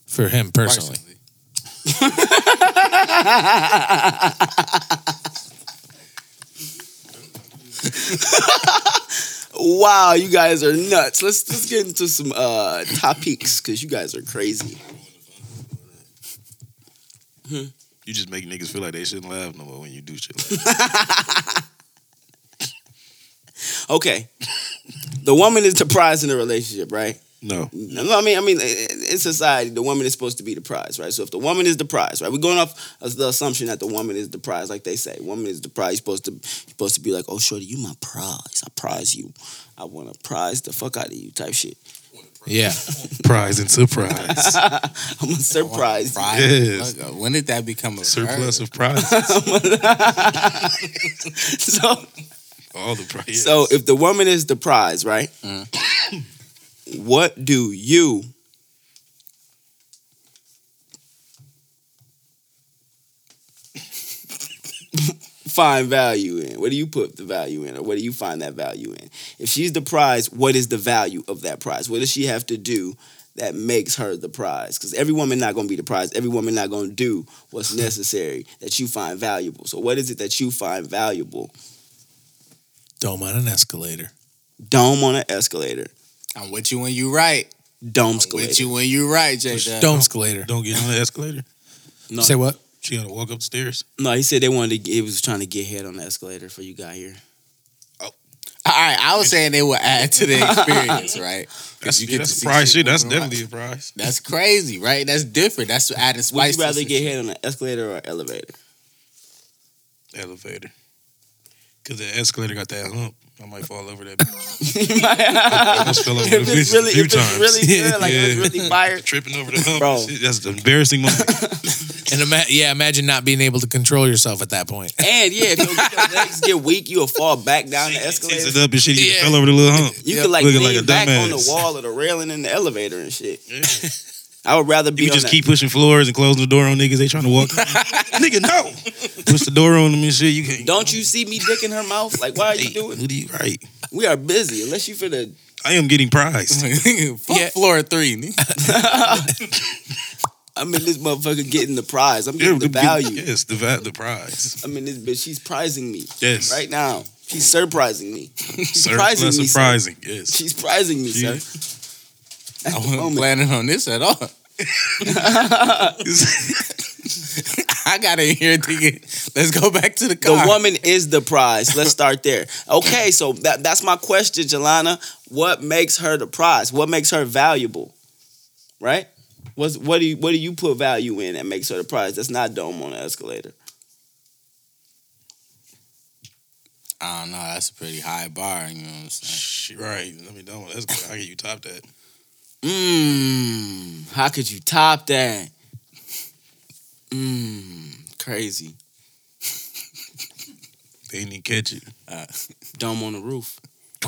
for him personally. personally. [laughs] [laughs] Wow, you guys are nuts. Let's let's get into some uh topics because you guys are crazy. You just make niggas feel like they shouldn't laugh no more when you do shit. Like that. [laughs] Okay, the woman is the prize in the relationship, right? No. No, I mean, I mean, in society, the woman is supposed to be the prize, right? So if the woman is the prize, right, we're going off of the assumption that the woman is the prize, like they say, woman is the prize. You're supposed to, you're supposed to be like, oh, shorty, you my prize. I prize you. I want to prize the fuck out of you, type shit. Yeah. [laughs] Prize and surprise. [laughs] I'm gonna surprise you. Yes. When did that become a Surplus verb? of prizes. [laughs] So, All the prizes. so if the woman is the prize, right? Mm. What do you find value in? What do you put the value in, or what do you find that value in? If she's the prize, what is the value of that prize? What does she have to do that makes her the prize? Because every woman not going to be the prize. Every woman not going to do what's [laughs] necessary that you find valuable. So, what is it that you find valuable? Dome on an escalator. Dome on an escalator. I'm with you when you right. Dome I'm escalator. with you when you right, J. Dub. Dome escalator. Don't get on the escalator. No, Say what? She gotta walk up the stairs. no, he said they wanted to. He was trying to get head on the escalator before you got here. Oh. All right, I was saying they would add to the [laughs] experience, right? 'Cause That's, you yeah, get that's to a see prize shit. That's moving around. definitely a prize. That's crazy, right? That's different. That's adding spice. Would spice. you to rather get shit. head on an escalator or elevator? Elevator. Cause the escalator got that hump. I might fall over that. [laughs] bitch. if almost fell over [laughs] it's the bitch a few if it's times. really good, like if Yeah. it's really fire. Tripping over the hump. Bro. Shit, That's the embarrassing moment. [laughs] And ima- yeah, imagine not being able to control yourself at that point. And yeah, if your, your legs get weak, you'll fall back down the escalator. it up and shit. You Yeah. fell over the little hump. You Yep. could like Looking lean like a back on the wall or the railing in the elevator and shit. Yeah. I would rather be You on just that. keep pushing floors and closing the door on niggas. They trying to walk. [laughs] Nigga, no. Push the door on them and shit. You can't. Don't you see me dick in her mouth? Like, why are you Hey, doing? Who do you right? We are busy. Unless you finna. I am getting prized. [laughs] Fuck Yeah. floor three. [laughs] I'm in this motherfucker getting the prize. I'm Yeah, getting the value. Yes, the the prize. I'm in this bitch. She's prizing me Yes. right now. She's surprising me. Surprising, me, sir. surprising. Yes. She's surprising me, She- sir. I At the wasn't moment. planning on this at all. [laughs] I got in here thinking, let's go back to the car. The woman is the prize. Let's start there. Okay, so that, that's my question, Jelana. What makes her the prize? What makes her valuable? Right? What's, what do you what do you put value in that makes her the prize? That's not dome on the escalator. I don't know. That's a pretty high bar. You know what I'm saying? Right. Let me know. That's good. How can you top that? Mmm. How could you top that? Mmm. Crazy. [laughs] They didn't even catch it. Dome on the roof. I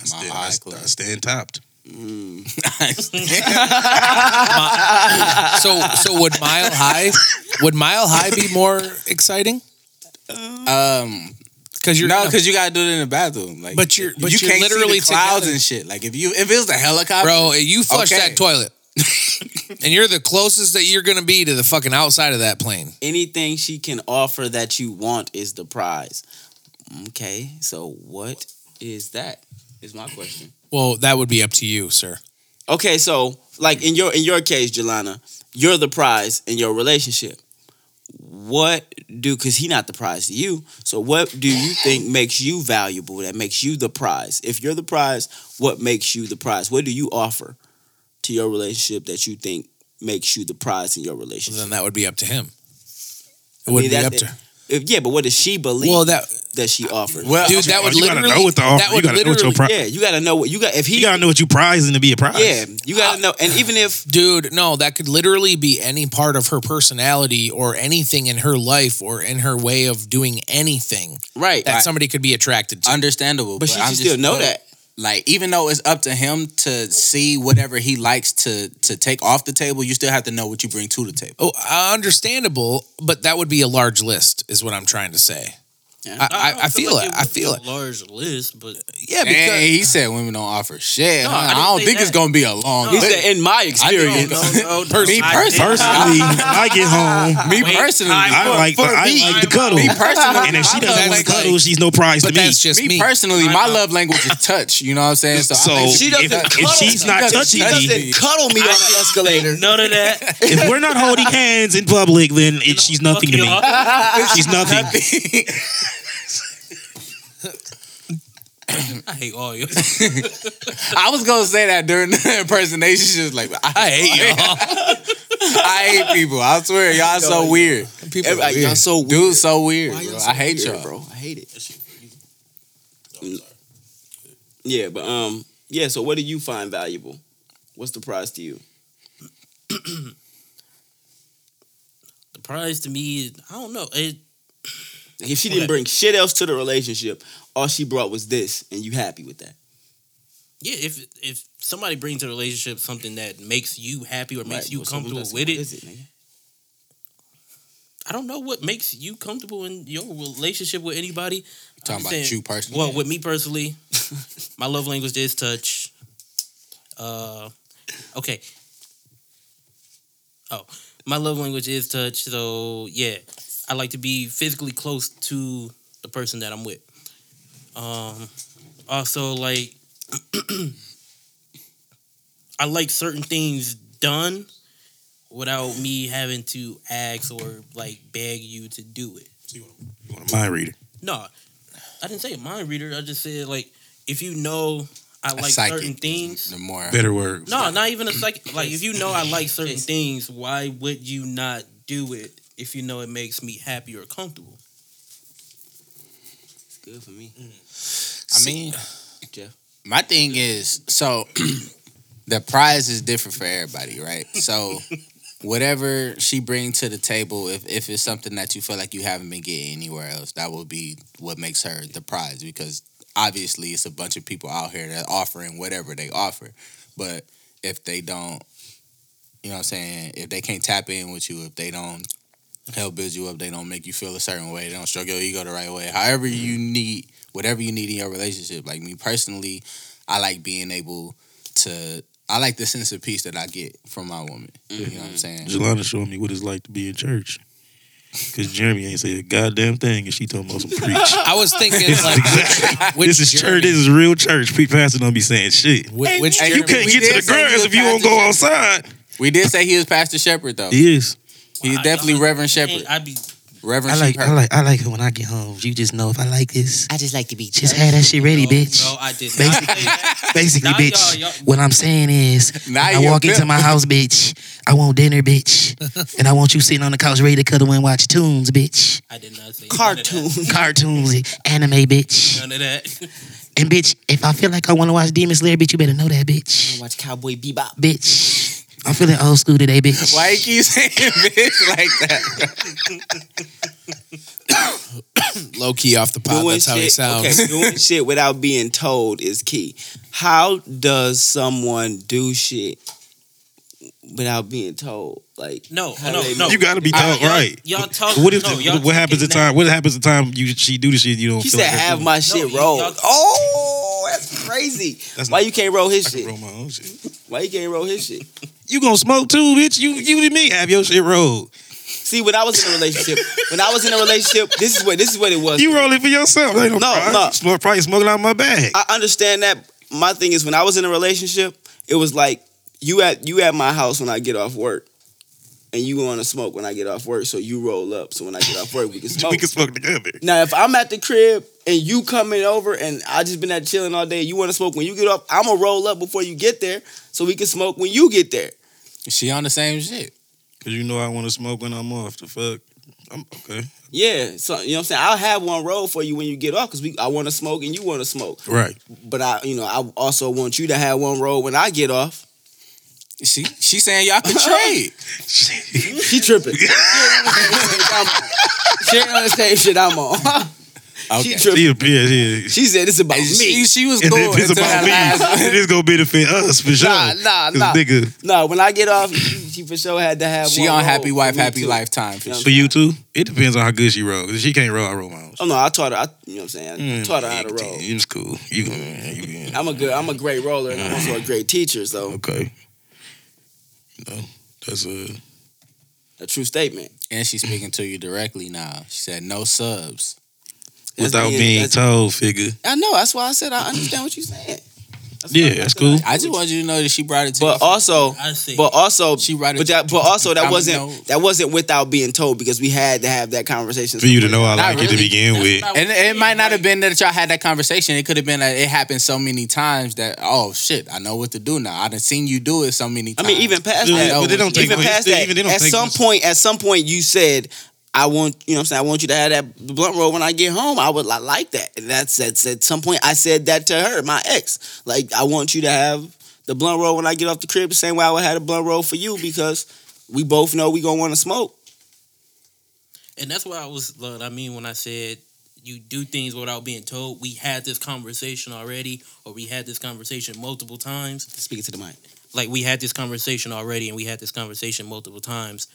My stand, high I, club. I stand topped. Mm. [laughs] [laughs] So so would Mile High would Mile High be more exciting? um, Because you're no, gonna- because you gotta do it in the bathroom. Like, But you're- but you you're can't literally see the clouds together. and shit. Like if you if it was a helicopter, bro, you flush Okay. that toilet, [laughs] and you're the closest that you're gonna be to the fucking outside of that plane. Anything she can offer that you want is the prize. Okay, so what is that? Is my question. Well, that would be up to you, sir. Okay, so like in your in your case, Jelana, you're the prize in your relationship. What do because he not the prize to you? So what do you [laughs] think makes you valuable? That makes you the prize. If you're the prize, what makes you the prize? What do you offer to your relationship that you think makes you the prize in your relationship? then that would be up to him. It I mean, wouldn't be up it. to. If, yeah, but what does she believe Well, that that she offers? well, dude, that would you gotta literally know what the offer. that You gotta know what your pri- yeah, you got to know what you got. If he, You gotta know what you prizing to be a prize. yeah, you got to know. And even if Dude, no, that could literally be any part of her personality or anything in her life or in her way of doing anything right, that Right. somebody could be attracted to. understandable. but she I'm just- still know but, that. Like even though it's up to him to see whatever he likes to to take off the table, you still have to know what you bring to the table. Oh, uh, understandable, but that would be a large list, is what I'm trying to say. Yeah. I, I, I feel like it. I feel it. Large list, but Yeah, And because he said women don't offer shit. No, huh? I I, don't say think it's gonna be a long No. He said, in my experience, no, no, no, Me personally- Personally, I get home. [laughs] Me Wait, personally, I like the, I like the cuddle. me personally, And if she doesn't love want to like- cuddle, she's no prize but to me. that's just me, me. personally, my love language is touch. You know what I'm saying? So, I she doesn't if, cuddle. if she's not touching me, doesn't cuddle me on the escalator. None of that. if we're not holding hands in public, then she's nothing to me. [laughs] She's nothing. I hate all you. [laughs] I was gonna say that during the impersonation. She was like, I hate y'all. [laughs] I hate people. I swear, y'all so weird. People are Everybody, weird. y'all so weird. Dude, so weird. Bro. so I hate weird, y'all. bro. I hate it. Yeah, but um, yeah. So, what do you find valuable? What's the prize to you? [clears throat] the prize to me, is I don't know. It, if she [sighs] didn't bring shit else to the relationship, all she brought was this, and you happy with that? yeah, if if somebody brings to the relationship something that makes you happy or makes Right, you well, comfortable with what it? I don't know what makes you comfortable in your relationship with anybody. Talking I'm about you personally. Well, with me personally, [laughs] my love language is touch. Uh, okay. Oh, my love language is touch. So yeah, I like to be physically close to the person that I'm with. Um, also like, [clears throat] I like certain things done without me having to ask or like beg you to do it. You want a mind reader? No, I didn't say a mind reader. I just said like if you know I like psychic certain things. The more Better words. No, not even a psychic. Like if you know I like certain things, why would you not do it if you know it makes me happy or comfortable? It's good for me. Mm. I mean, Jeff. my thing is so [clears throat] the prize is different for everybody, right? So [laughs] whatever she brings to the table, if if it's something that you feel like you haven't been getting anywhere else, that will be what makes her the prize because obviously it's a bunch of people out here that offering whatever they offer. But if they don't you know what I'm saying, if they can't tap in with you, if they don't help build you up, they don't make you feel a certain way, they don't stroke your ego the right way. However you mm-hmm. need whatever you need in your relationship. Like me personally, I like being able to. I like the sense of peace that I get from my woman. You know what I'm mm-hmm. saying? Jelana showing me what it's like to be in church. Because Jeremy ain't say a goddamn thing, and she talking about some [laughs] preach. I was thinking like which, which this is Jeremy- church. This is real church. Pre pastor don't be saying shit. Which, which Hey, You Jeremy- can't we get to the say grass if you was won't go outside. We did say he was Pastor Shepherd though. He is. He's I- definitely y'all- Reverend Shepherd. I be Reverend I like, Shepherd. I like, I like it when I get home. You just know if I like this. I just like to be Just have that shit ready, bitch. No, I did not Basically- say [laughs] that. Basically, Now bitch. y'all- y'all- what I'm saying is, [laughs] Now I you're walk into pimp. my house, bitch. I want dinner, bitch, [laughs] and I want you sitting on the couch ready to cuddle and watch tunes, bitch. I did not say Cartoon. Cartoons, Cartoons. anime, bitch. None of that. And bitch, if I feel like I want to watch Demon Slayer, bitch, you better know that, bitch. Watch Cowboy Bebop. Bitch, I'm feeling old school today, bitch. Why you keep saying [laughs] bitch like that? [coughs] low key off the pot. Doing That's how he sounds. okay, [laughs] doing shit without being told is key. How does someone do shit without being told? Like No, no, no. You gotta be I- right? y'all- right. Y'all talk. What is no, y'all what happens the time? What happens the time you she do the shit you don't? He feel said like have doing? my shit y'all- rolled. y'all- Oh, that's crazy. That's Why not- you can't roll his I shit? roll my own shit. Why you can't roll his shit? [laughs] You gonna smoke too, bitch? You you and me have your shit rolled. See, when I was in a relationship, when I was in a relationship, this is what this is what it was. You roll it for yourself. Ain't no, No, problem. no. Smoke, probably smoking out my bag. I understand that. My thing is when I was in a relationship, it was like you at you at my house when I get off work, and you want to smoke when I get off work, so you roll up. So when I get off work, we can [laughs] smoke. we can smoke together. now, if I'm at the crib and you coming over and I just been at chilling all day, you want to smoke when you get off, I'm gonna roll up before you get there, so we can smoke when you get there. She on the same shit. Cause you know I want to smoke when I'm off. The fuck. I'm okay. Yeah, so you know what I'm saying. I'll have one roll for you when you get off because we I want to smoke and you want to smoke. Right. But I, you know, I also want you to have one roll when I get off. She she saying y'all can [laughs] trade. [laughs] She tripping. [laughs] she ain't on the same shit I'm on. Okay. She tripping. She appears here. She said it's about me. she, she was And cool if it's about me, last it is gonna benefit us for sure. Nah, nah, 'Cause nah. Nigga, No, when I get off, she for sure had to have. One. She one on happy wife, happy too. lifetime for You sure. for you too. It depends on how good she rolls. If she can't roll, I roll my own. Oh no, I taught her. I, you know what I'm saying? I Mm, taught her how to roll. It's cool. You, you I'm a good. I'm a great roller, and I'm also a great teacher. So okay? No, that's a a true statement. And she's speaking to you directly now. She said no subs. That's without being- being told. Figure. I know. That's why I said I understand what you're saying. That's Yeah, why that's cool. I- I just want you to know that she brought it to But you. also, I but also, She brought it but that, but also that wasn't no- that wasn't without being told because we had to have that conversation For you to know I Not like it to begin That's with. And what it I'm might saying, not have been that y'all had that conversation. It could have been that it happened so many times that oh shit, I know what to do now. I done seen you do it so many times. I mean, even past Yeah, that, but they don't take even much- past that, even they don't at take some point, at some point, you said, "I want," you know, what I'm saying, "I want you to have that blunt roll when I get home." I would li- like that. And that's that's at some point, I said that to her, my ex. Like, I want you to have the blunt roll when I get off the crib, the same way I would have a blunt roll for you because we both know we gonna want to smoke. And that's why I was. What I mean when I said you do things without being told. We had this conversation already, or we had this conversation multiple times. Speaking to the mic. Like we had this conversation already, and we had this conversation multiple times.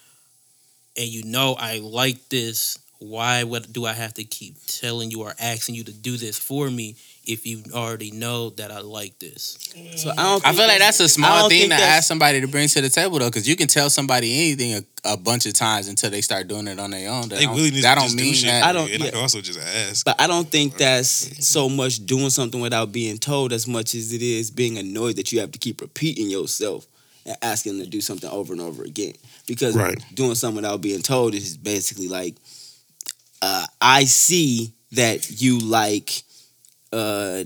And you know I like this. Why would do I have to keep telling you or asking you to do this for me if you already know that I like this? So I don't. I feel like that's a I small thing to ask somebody to bring to the table though, because you can tell somebody anything a, a bunch of times until they start doing it on their own. That They don't, willingness that to don't just do shit. that. I don't- And I yeah. can also just ask. But I don't think that's so much doing something without being told as much as it is being annoyed that you have to keep repeating yourself and asking them to do something over and over again. Because Right. doing something without being told is basically like, uh, I see that you like, uh,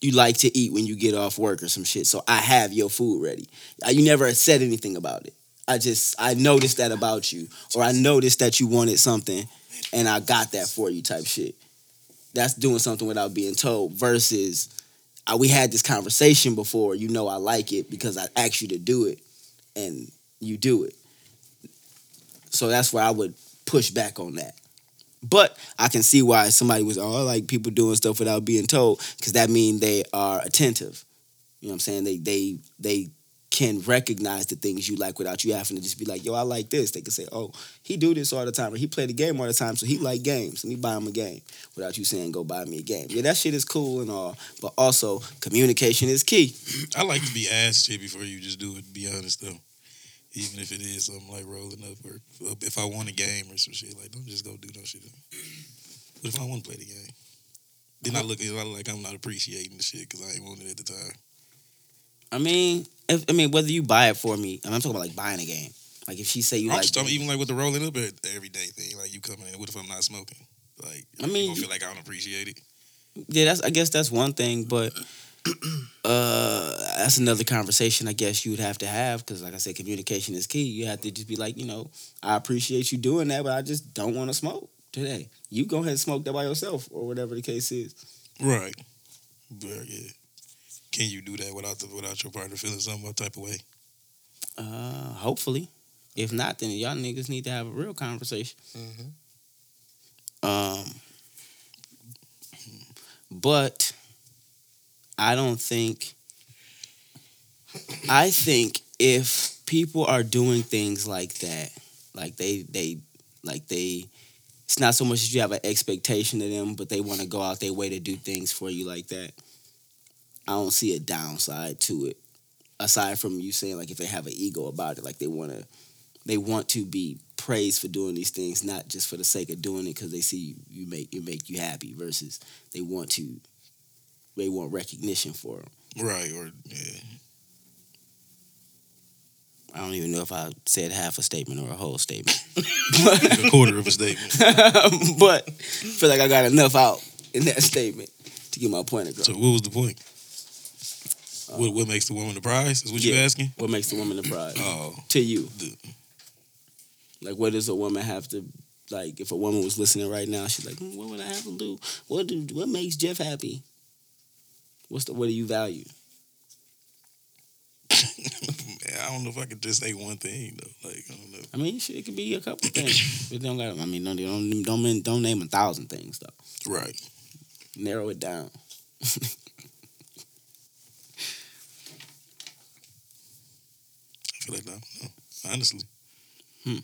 you like to eat when you get off work or some shit. So I have your food ready. Uh, You never said anything about it. I just I noticed that about you, or I noticed that you wanted something, and I got that for you, type shit. That's doing something without being told. Versus, uh, we had this conversation before. You know I like it because I asked you to do it, and you do it. So that's where I would push back on that. But I can see why somebody was, oh, like people doing stuff without being told, because that means they are attentive. You know what I'm saying? They they they can recognize the things you like without you having to just be like, yo, I like this. They can say, oh, he do this all the time, or he play the game all the time, so he like games. Let me buy him a game without you saying, go buy me a game. Yeah, that shit is cool and all, but also communication is key. I like to be asked shit before you just do it. Be honest though, Even if it is something like rolling up, or if I want a game or some shit, like don't just go do no shit. But if I want to play the game, then I uh-huh. look at it like I'm not appreciating the shit because I ain't want it at the time. I mean, if, I mean, whether you buy it for me, I mean, I'm talking about like buying a game. Like if she say you I'm like, just talking, even like with the rolling up everyday thing, like you coming in. What if I'm not smoking? Like I mean, I feel like I don't appreciate it. yeah, that's I guess that's one thing, but uh, that's another conversation. I guess you would have to have because, like I said, communication is key. You have to just be like, you know, I appreciate you doing that, but I just don't want to smoke today. You go ahead and smoke that by yourself, or whatever the case is. Right. But yeah. Can you do that without the without your partner feeling some type of way? Uh, hopefully. If not, then y'all niggas need to have a real conversation. Um, but I don't think. I think if people are doing things like that, like they they like they, it's not so much that you have an expectation of them, but they want to go out their way to do things for you like that. I don't see a downside to it aside from you saying like if they have an ego about it, like they want to, they want to be praised for doing these things, not just for the sake of doing it because they see you make you make you happy. Versus they want to, they want recognition for them. Right. Or yeah. I don't even know if I said half a statement or a whole statement, [laughs] a quarter of a statement. [laughs] but I feel like I got enough out in that statement to get my point across. So what was the point? what what makes the woman the prize? Is what you Yeah. asking? What makes the woman the prize Oh, to you? the, Like, what does a woman have to like? If a woman was listening right now, she's like, "Hmm, "What would I have to do? What do? What makes Jeff happy? What's the? What do you value?" [laughs] man, I don't know if I could just say one thing though. Like I don't know. I mean, shit, it could be a couple things. [coughs] But don't got. I mean, don't don't don't name- don't name a thousand things though. Right. Narrow it down. [laughs] I feel like no, no. Honestly. Hmm.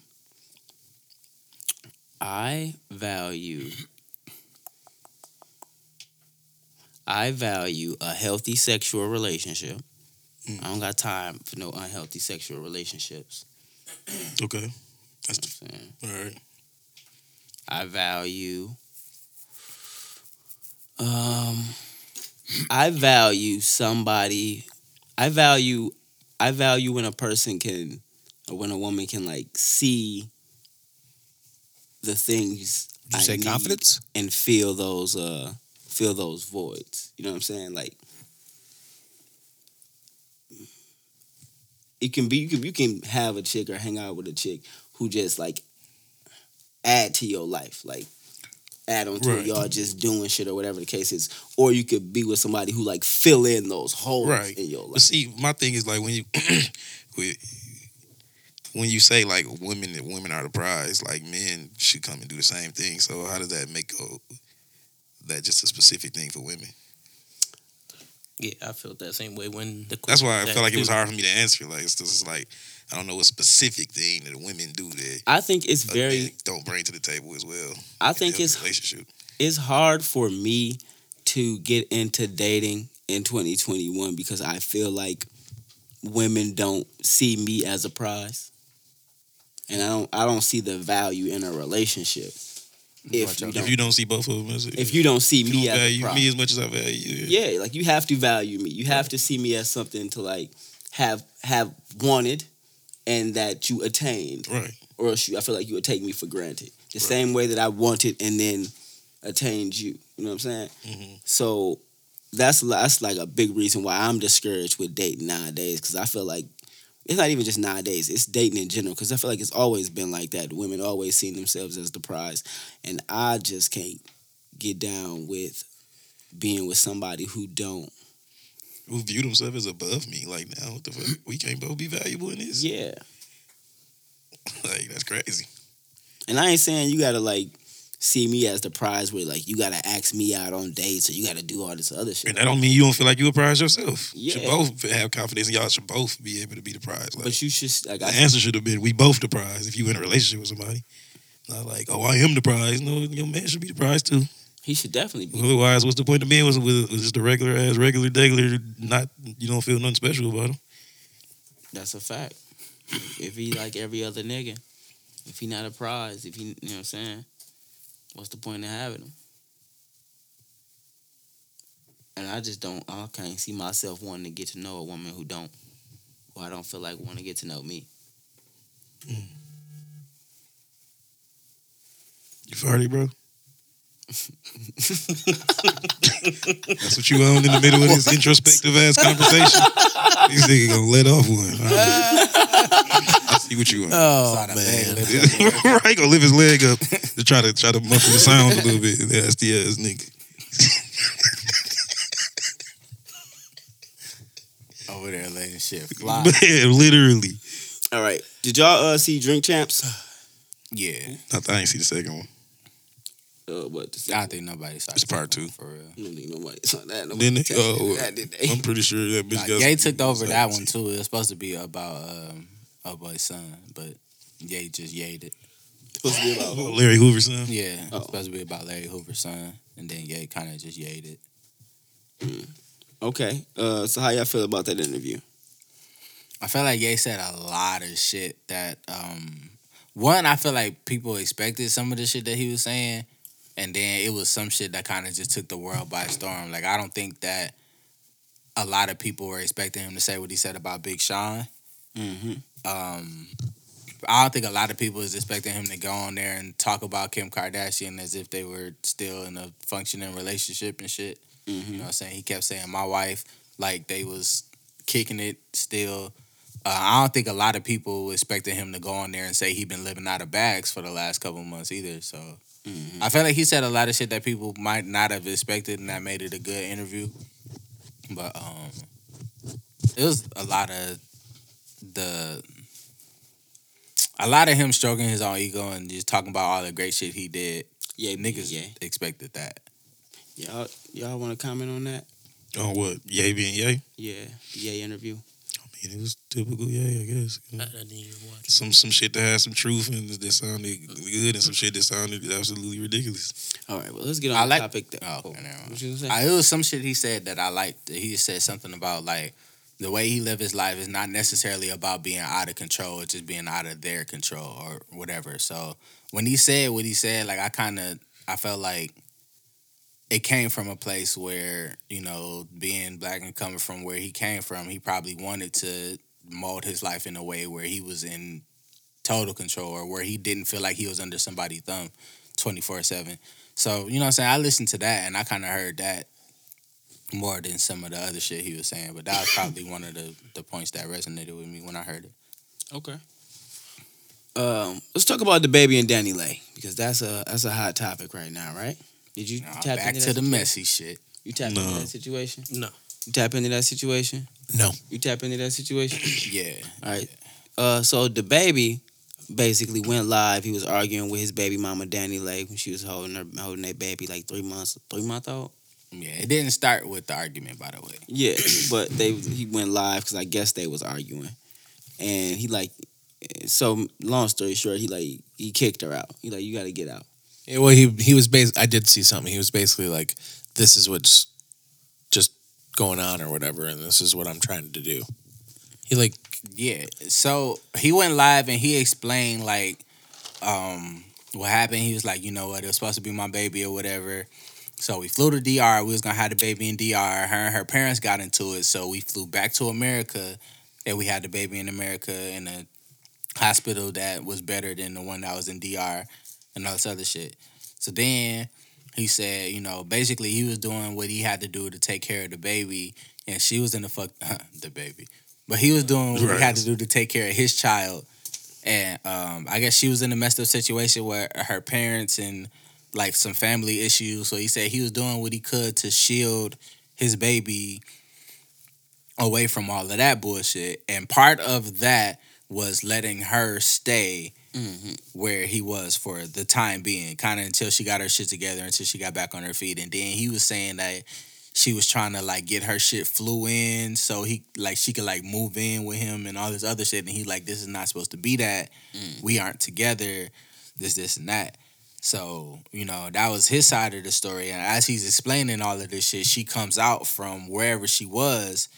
I value. I value a healthy sexual relationship. Mm. I don't got time for no unhealthy sexual relationships. Okay. That's the, You know saying? all right. I value um I value somebody I value I value when a person can or when a woman can like see the things Did you I say confidence? and feel those uh feel those voids. You know what I'm saying? Like it can be you can you can have a chick or hang out with a chick who just like add to your life, like add on to Right. y'all just doing shit or whatever the case is. Or you could be with somebody who like fill in those holes Right. in your But life. see, my thing is like when you [clears throat] when- you say like women that women are the prize, like men should come and do the same thing. So how does that make uh, that just a specific thing for women? Yeah, I felt that same way when the. That's why I felt like it was hard for me to answer. Like it's just like I don't know a specific thing that women do that I think it's uh, very don't bring to the table as well. I in think a it's relationship. it's hard for me to get into dating in 2021 because I feel like women don't see me as a prize. And I don't I don't see the value in a relationship if you If don't, you don't see both of them as if you don't see you me don't as a value me as much as I value you, yeah, like you have to value me. You have to see me as something to like have have wanted and that you attained right. or else you, I feel like you would take me for granted. The Right. same way that I wanted and then attained you. You know what I'm saying? Mhm. So that's that's like a big reason why I'm discouraged with dating nowadays because I feel like it's not even just nowadays; it's dating in general. Because I feel like it's always been like that. Women always seen themselves as the prize, and I just can't get down with being with somebody who don't. Who view themselves as above me? Like now, what the fuck? [clears throat] We can't both be valuable in this. Yeah, [laughs] Like that's crazy. and I ain't saying you gotta like see me as the prize where like you gotta ask me out on dates or you gotta do all this other shit. And that don't mean you don't feel like you a prize yourself. You should both have confidence and y'all should both be able to be the prize. Like, But you should like the I answer should have been we both the prize if you in a relationship with somebody. Not like, oh, I am the prize. No, your man should be the prize too. he should definitely be. Otherwise, what's the point of being with, with, with just a regular ass, regular, regular, not, you don't feel nothing special about him. That's a fact. If he like every other nigga, if he not a prize, if he, you know what I'm saying, what's the point of having them? And I just don't, I can't see myself wanting to get to know a woman who don't, who I don't feel like want to get to know me. You farty, bro? [laughs] That's what you own in the middle of this introspective ass conversation. This nigga gonna let off one. Right. [laughs] I see what you on. Oh man, leg lift up. right, gonna lift his leg up to try to try to muffle the sound a little bit. That's the ass nigga. [laughs] Over there letting shit [laughs] fly. Man, literally. All right. Did y'all uh, see Drink Champs? [sighs] yeah. I, think I ain't see the second one. Uh, what? The I think nobody saw It's part two. For real. I don't think nobody saw that. Nobody Didn't they? texted me Oh, that, did they? I'm pretty sure that bitch Nah, got. Ye took over that one too. It was supposed to be about um a boy's son, but Ye just yayed it. supposed to be about [laughs] Larry Hoover son. Yeah, Oh. it's supposed to be about Larry Hoover's son, and then Ye kind of just yayed it. Okay. Uh, so how y'all feel about that interview? I feel like Ye said a lot of shit that um one, I feel like people expected some of the shit that he was saying, and then it was some shit that kind of just took the world by storm. Like I don't think that a lot of people were expecting him to say what he said about Big Sean. Mm-hmm. Um I don't think a lot of people is expecting him to go on there and talk about Kim Kardashian as if they were still in a functioning relationship and shit. You Mm-hmm. know what I'm saying? He kept saying my wife, like they was kicking it still. Uh, I don't think a lot of people expected him to go on there and say he'd been living out of bags for the last couple months either. So Mm-hmm. I feel like he said a lot of shit that people might not have expected, and that made it a good interview. But um, it was a lot of the a lot of him stroking his own ego and just talking about all the great shit he did. Yeah, Niggas Yeah. expected that. Y'all, y'all want to comment on that? On what? Ye being Ye? Yeah, the Ye interview. I mean, it was typical Ye, I guess. I, I didn't even watch. Some some shit that had some truth and that sounded good, and some shit that sounded absolutely ridiculous. All right, well, let's get on I the like- topic. That, Oh, oh okay, what you gonna say? I, it was some shit he said that I liked. He said something about like the way he lived his life is not necessarily about being out of control. It's just being out of their control or whatever. So when he said what he said, like I kind of I felt like it came from a place where you know being black and coming from where he came from, he probably wanted to mold his life in a way where he was in total control or where he didn't feel like he was under somebody's thumb 24/7. So, you know what I'm saying? I listened to that and I kind of heard that more than some of the other shit he was saying, but that was probably one of the the points that resonated with me when I heard it. Okay. Um, let's talk about DaBaby and DaniLeigh because that's a that's a hot topic right now, right? Did you Now, tap back into to the situation? messy shit. You tap No. into that situation? No. You tap into that situation? No. You tap into that situation? [clears throat] Yeah. All right. Uh, so DaBaby basically went live. He was arguing with his baby mama DaniLeigh when she was holding her holding that baby like three months, three month old. Yeah, it didn't start with the argument by the way. Yeah, but they he went live because I guess they was arguing, and he like. So long story short, he like he kicked her out. He like you got to get out. Yeah, well, he he was bas- I did see something. He was basically like, "This is what's just going on, or whatever, and this is what I'm trying to do." He like, Yeah. So he went live and he explained like um what happened. He was like, you know what, it was supposed to be my baby or whatever. So we flew to DR. We was gonna have the baby in DR. Her and her parents got into it, so we flew back to America. And we had the baby in America in a hospital that was better than the one that was in DR and all this other shit. So then he said, you know, basically he was doing what he had to do to take care of the baby, and she was in the fuck [laughs] the baby. But he was doing what he had to do to take care of his child. And um, I guess she was in a messed up situation where her parents and like some family issues. So he said he was doing what he could to shield his baby away from all of that bullshit. And part of that was letting her stay Mm-hmm. where he was for the time being, kind of until she got her shit together, until she got back on her feet. And then he was saying that she was trying to like get her shit flew in so he like she could like move in with him and all this other shit. And he like, this is not supposed to be that. Mm. We aren't together. This, this, and that. So, you know, that was his side of the story. And as he's explaining all of this shit, she comes out from wherever she was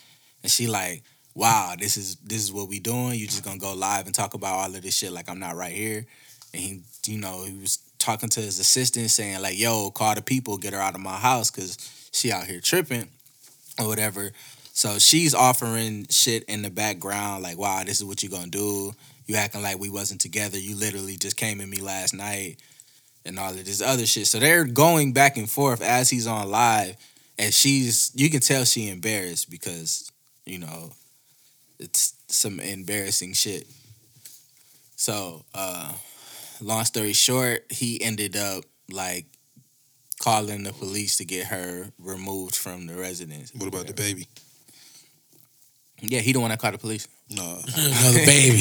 and she like, wow, this is this is what we doing. You just gonna go live and talk about all of this shit like I'm not right here. And he, you know, he was talking to his assistant saying like, yo, call the people, get her out of my house because she out here tripping or whatever. So she's offering shit in the background like, wow, this is what you gonna do. You acting like we wasn't together. You literally just came at me last night and all of this other shit. So they're going back and forth as he's on live, and she's you can tell she embarrassed because you know it's some embarrassing shit. So, uh, long story short, he ended up like calling the police to get her removed from the residence. What about the baby? Yeah, he the one that called the police. No. [laughs] No, the baby.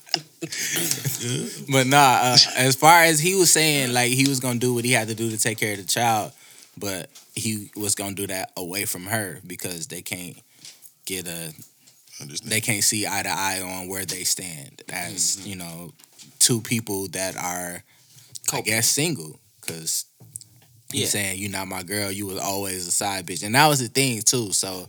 [laughs] [laughs] But nah, uh, as far as he was saying, like he was gonna do what he had to do to take care of the child, but he was gonna do that away from her because they can't get a they can't see eye to eye on where they stand as you know two people that are I guess single because he's Yeah. saying you're not my girl you was always a side bitch. And that was the thing too. So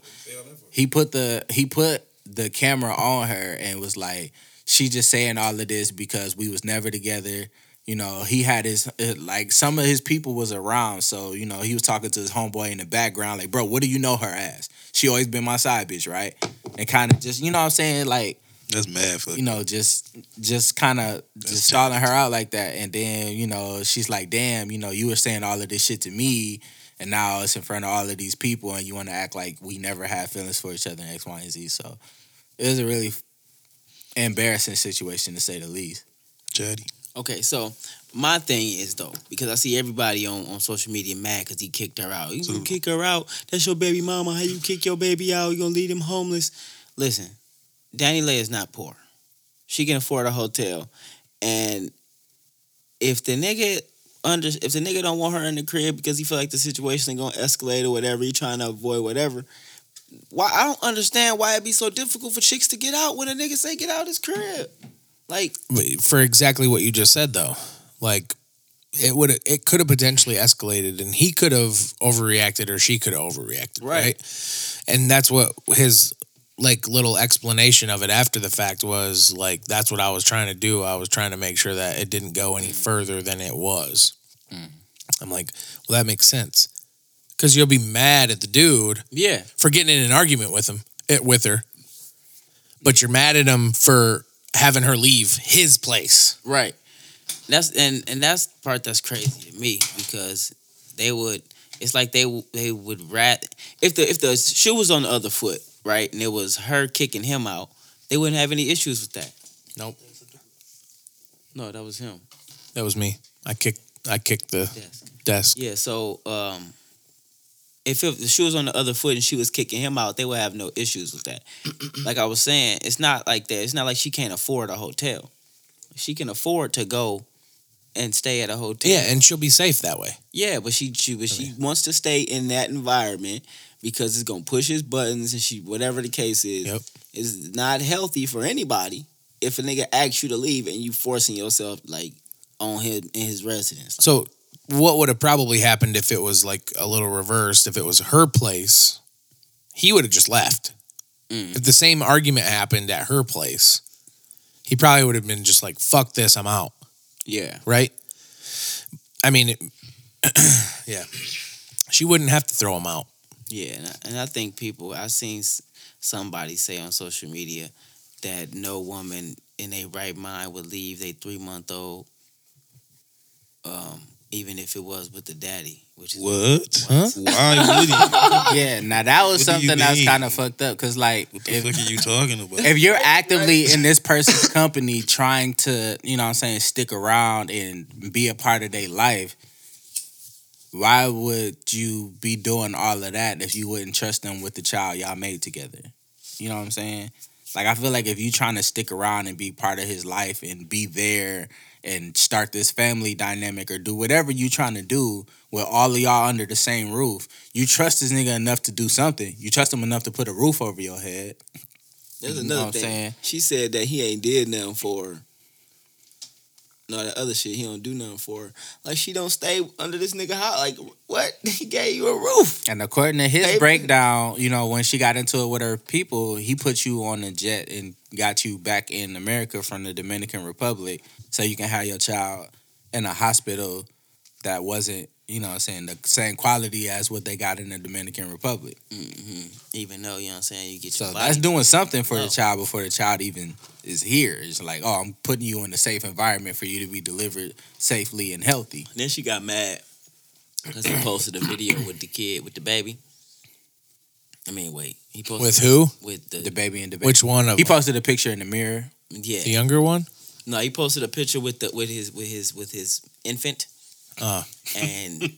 he put the he put the camera on her and was like she just saying all of this because we was never together. You know he had his uh, like some of his people was around. So you know he was talking to his homeboy in the background like bro what do you know her as? She always been my side bitch right? And kind of just you know what i'm saying? Like That's mad fuck. you know just just kind of just stalling her out like that and then you know she's like damn you know you were saying all of this shit to me and now it's in front of all of these people and you want to act like we never had feelings for each other and x y and z so it was a really embarrassing situation to say the least Chatty. Okay, so my thing is though, because I see everybody on, on social media mad because he kicked her out. You gonna kick her out? That's your baby mama. How you kick your baby out? You gonna leave him homeless? Listen, DaniLeigh is not poor. She can afford a hotel, and if the nigga under if the nigga don't want her in the crib because he feel like the situation is gonna escalate or whatever, he trying to avoid whatever. Why I don't understand why it be so difficult for chicks to get out when a nigga say get out his crib. Like for exactly what you just said though like it would it could have potentially escalated and he could have overreacted or she could have overreacted right. Right. and that's what his like little explanation of it after the fact was like that's what i was trying to do. I was trying to make sure that it didn't go any mm. further than it was. Mm. I'm like well that makes sense. Because you'll be mad at the dude yeah, for getting in an argument with him it, with her. But you're mad at him for having her leave his place. Right. That's and and that's the part that's crazy to me because they would. It's like they they would rat if the if the shoe was on the other foot, right, and it was her kicking him out, they wouldn't have any issues with that. Nope. No, that was him. That was me. I kicked. I kicked the Yes. desk. Yeah. So um, if, if the shoe was on the other foot and she was kicking him out, they would have no issues with that. [clears throat] like I was saying, it's not like that. It's not like she can't afford a hotel. She can afford to go and stay at a hotel. Yeah, and she'll be safe that way. Yeah, but she she but she wants to stay in that environment because it's gonna push his buttons and she whatever the case is Yep. is not healthy for anybody if a nigga asks you to leave and you forcing yourself like on him in his residence. So, what would have probably happened if it was like a little reversed? If it was her place, he would have just left. Mm. If the same argument happened at her place, he probably would have been just like, "Fuck this, I'm out." Yeah. Right? I mean, it, [clears throat] yeah. She wouldn't have to throw him out. Yeah, and I, and I think people I've seen somebody say on social media that no woman in their right mind would leave their three month old, um, even if it was with the daddy, which is What? Huh? Why would he? [laughs] yeah now that was What something that's mean? kind of fucked up because like What the if, fuck are you talking about? if you're actively in this person's company trying to, you know what I'm saying, stick around and be a part of their life, why would you be doing all of that if you wouldn't trust them with the child y'all made together? You know what I'm saying? Like I feel like if you trying to stick around and be part of his life and be there and start this family dynamic or do whatever you trying to do with all of y'all under the same roof, you trust this nigga enough to do something. You trust him enough to put a roof over your head. There's You know another what I'm thing. She said that he ain't did nothing for her. And all that other shit. He don't do nothing for her. Like she don't stay under this nigga house. Like what? [laughs] He gave you a roof. And according to his breakdown, you know, when she got into it with her people, he put you on a jet and got you back in America from the Dominican Republic so you can have your child in a hospital that wasn't, you know what I'm saying, the same quality as what they got in the Dominican Republic. hmm Even though you know what I'm saying, you get So that's doing something for No. the child before the child even is here. It's like, oh, I'm putting you in a safe environment for you to be delivered safely and healthy. Then she got mad because he posted a video with the kid with the baby. I mean, wait, he posted With who? With the, The baby and the baby. Which one of He them? posted a picture in the mirror. yeah. The younger one? No, he posted a picture with the with his with his with his infant Uh, and [laughs]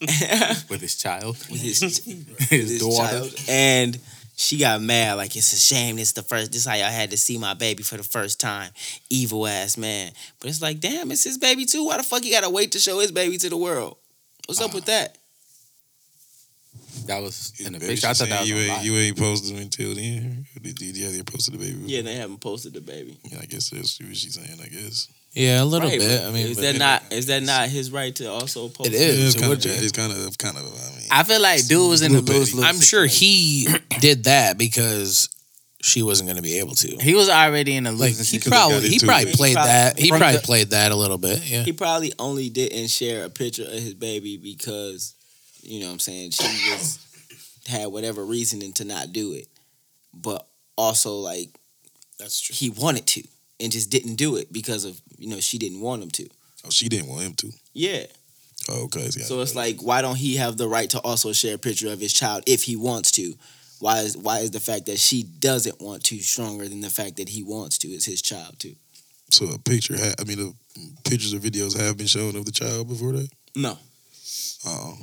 [laughs] with his child, with his [laughs] his, his daughter. child. And she got mad, like it's a shame. This the first. This how y'all had to see my baby for the first time. Evil ass man. But it's like, damn, it's his baby too. Why the fuck he gotta wait to show his baby to the world? What's up with that? That was in the picture. I she thought that was you ain't, you ain't posted him until then. Did, did, yeah, they posted the baby. Yeah, they haven't posted the baby. Yeah, I guess that's what she's saying. I guess yeah, a little Right, bit. I mean, is that it- not is that not his right to also post? It is. yeah, it's it kind would of be. it's kind of kind of. I mean, I feel like dude was in the Little lose bitty. lose. I'm sure he did that because she wasn't going to be able to. he was already in a Like losing he probably he probably it. played Probably- that. He probably the- played that a little bit. Yeah. He probably only didn't share a picture of his baby because, you know what I'm saying, she was had whatever reasoning to not do it. But also like That's true. he wanted to and just didn't do it because of, you know, she didn't want him to. oh, she didn't want him to. Yeah. Oh, okay. So it's like why don't he have the right to also share a picture of his child if he wants to? Why is why is the fact that she doesn't want to stronger than the fact that he wants to? It's his child too. so a picture. Ha- I mean, the pictures or videos have been shown of the child before that. No. Oh,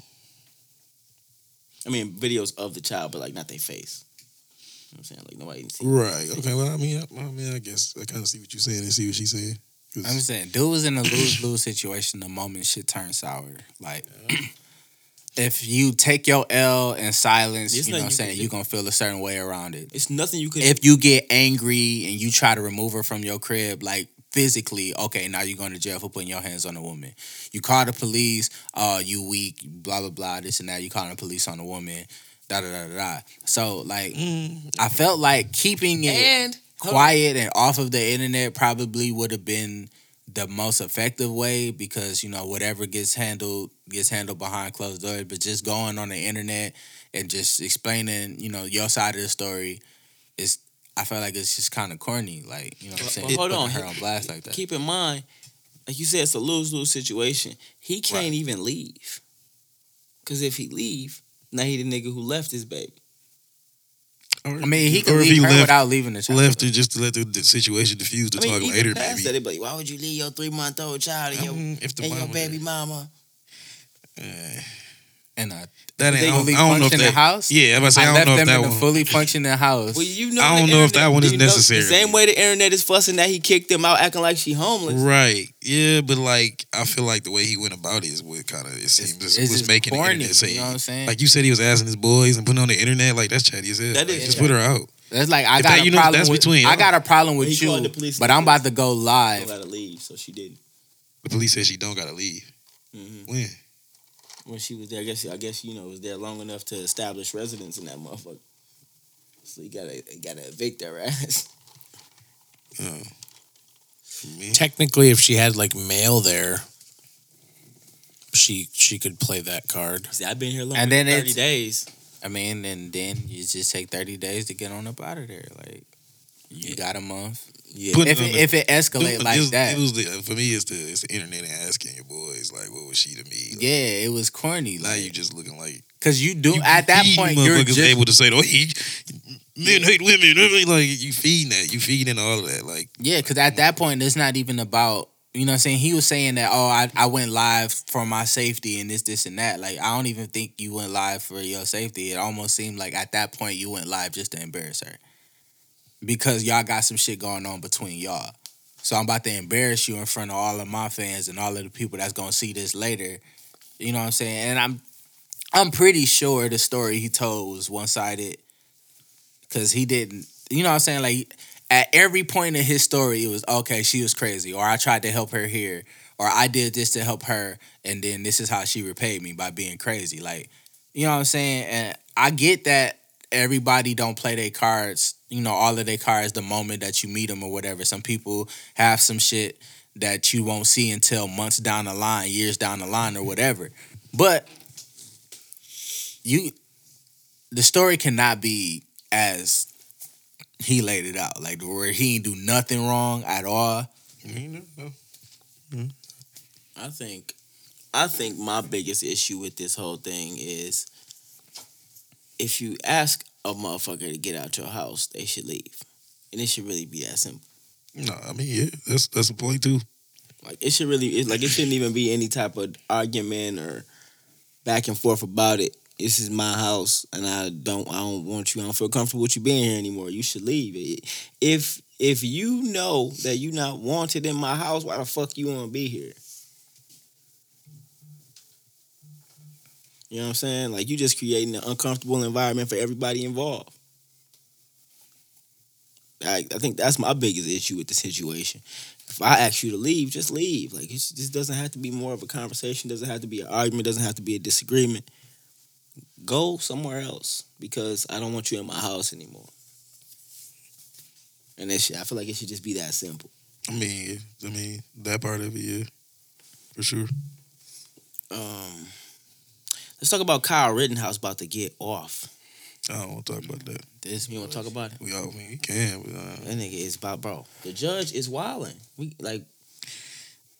I mean videos of the child, but like not their face. You know what I'm saying? Like nobody right. Okay. Well, I mean, I, I mean, I guess I kind of see what you're saying and see what she's saying. I'm saying, dude was in a lose lose [coughs] situation the moment shit turned sour. Like, [clears throat] if you take your L in silence, It's you know what I'm saying, you're going to feel a certain way around it. It's nothing you could If you get angry and you try to remove her from your crib, like physically, okay, now you're going to jail for putting your hands on a woman. You call the police, uh, you weak, blah, blah, blah, this and that. You calling the police on a woman, da, da, da, da, da. So, like, Mm, I felt like keeping it and quiet and off of the internet probably would have been the most effective way because you know whatever gets handled gets handled behind closed doors but just going on the internet and just explaining you know your side of the story is i feel like it's just kind of corny like you know what i'm saying well, hold Putting on. her on blast like that keep in mind, like you said, it's a lose lose situation. He can't even leave. Cause if he leave, now he the nigga who left his baby. Or- i mean he could can leave he her left, without leaving the child left her just to let the, the situation diffuse to I mean, talk even later. past Maybe. that, they be like, why would you leave your three month old child and your, Um, if the and your mama- baby mama? Eh, in a that ain't. They I don't, fully I don't know if functioning that. house? Yeah, I'm about to say I, I, don't left know if them that in a one. fully functioning house Well, you know, I don't know if that one is you know, necessary. The same way the internet is fussing that he kicked them out, acting like she homeless. Right. Yeah, but like I feel like the way he went about it is what kind of it seems it's was just making corny, the internet say. you know what I'm saying Like you said, he was asking his boys and putting on the internet. Like that's chatty as hell. That Like, is just chatty. put her out. That's like I If got that- a know, problem that's with between I y'all. got a problem But with you, called the police but I'm about to go live. gotta leave, so she didn't. The police said she don't gotta leave. Mhm. When? When she was there, I guess I guess you know was there long enough to establish residence in that motherfucker. So you gotta you gotta evict her ass. Oh. Me, Technically, if she had like mail there, she she could play that card. See, I've been here longer And than then thirty it's- days. I mean, and then you just take 30 days to get on up out of there. Like you Yeah. got a month. Yeah, Put- If it, if it escalate like that, It was the, for me. It's the it's the internet and asking your boys like, what was she to me? Like, yeah, it was corny. Now you Like, just looking like cause you do you at that point you're just able to say, "Oh, he men hate women." Like you feeding that, you feeding all of that. Like yeah, cause at that point it's not even about you know what I'm saying. He was saying that oh I I went live for my safety and this this and that. Like I don't even think you went live for your safety. It almost seemed like at that point you went live just to embarrass her because y'all got some shit going on between y'all. So I'm about to embarrass you in front of all of my fans and all of the people that's gonna see this later. You know what I'm saying? And I'm I'm pretty sure the story he told was one sided. Cause he didn't you know what I'm saying? Like at every point in his story, it was okay. She was crazy, or I tried to help her here, or I did this to help her, and then this is how she repaid me by being crazy. Like, you know what I'm saying? And I get that everybody don't play their cards, you know, all of their cards the moment that you meet them or whatever. Some people have some shit that you won't see until months down the line, years down the line, or whatever. But you, the story cannot be as he laid it out, like where he ain't do nothing wrong at all. You know, no. I think I think my biggest issue with this whole thing is if you ask a motherfucker to get out your house, they should leave. And it should really be that simple. No, I mean, yeah, that's that's a point too. Like it should really it, like it shouldn't even be any type of argument or back and forth about it. This is my house and I don't I don't want you I don't feel comfortable with you being here anymore. You should leave. If if you know that you're not wanted in my house, why the fuck you want to be here? You know what I'm saying? Like you just creating an uncomfortable environment for everybody involved. I, I think that's my biggest issue with the situation. If I ask you to leave, just leave. Like it just doesn't have to be more of a conversation. Doesn't have to be an argument. Doesn't have to be a disagreement. Go somewhere else because I don't want you in my house anymore. And it should, I feel like it should just be that simple. I mean, I mean that part of it, yeah, for sure. Um, let's talk about Kyle Rittenhouse about to get off. I don't want to talk about that. This you want to talk about it? We all, I mean, we can. But, uh, That nigga is about bro. The judge is wilding. We like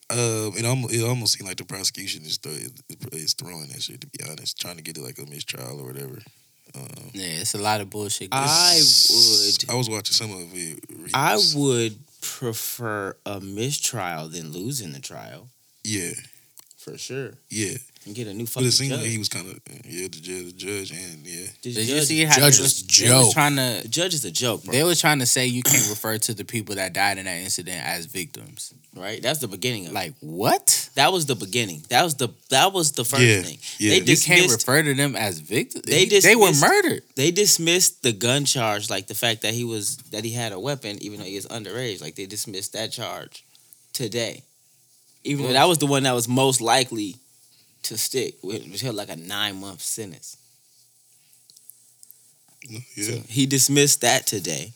Uh, it almost it almost seemed like the prosecution is th- is throwing that shit. To be honest, trying to get it like a mistrial or whatever. Um, Yeah, it's a lot of bullshit. I would- I was watching some of it. I would prefer a mistrial than losing the trial Yeah, for sure. yeah. And get a new But fucking it seemed judge. like he was kind of yeah, the judge, the judge, and yeah, This Did you judge, see how Judge they was was, they was joke. trying the to? judge is a joke, bro. They were trying to say you can't refer to the people that died in that incident as victims. right? That's the beginning of it. Like what? That was the beginning. That was the that was the first Yeah, thing. yeah. They You You can't refer to them as victims. They they were murdered. they dismissed the gun charge, like the fact that he was that he had a weapon, even though he was underage. Like they dismissed that charge today, even though that was the one that was most likely to stick, which was held like a nine month sentence. Yeah, So he dismissed that today,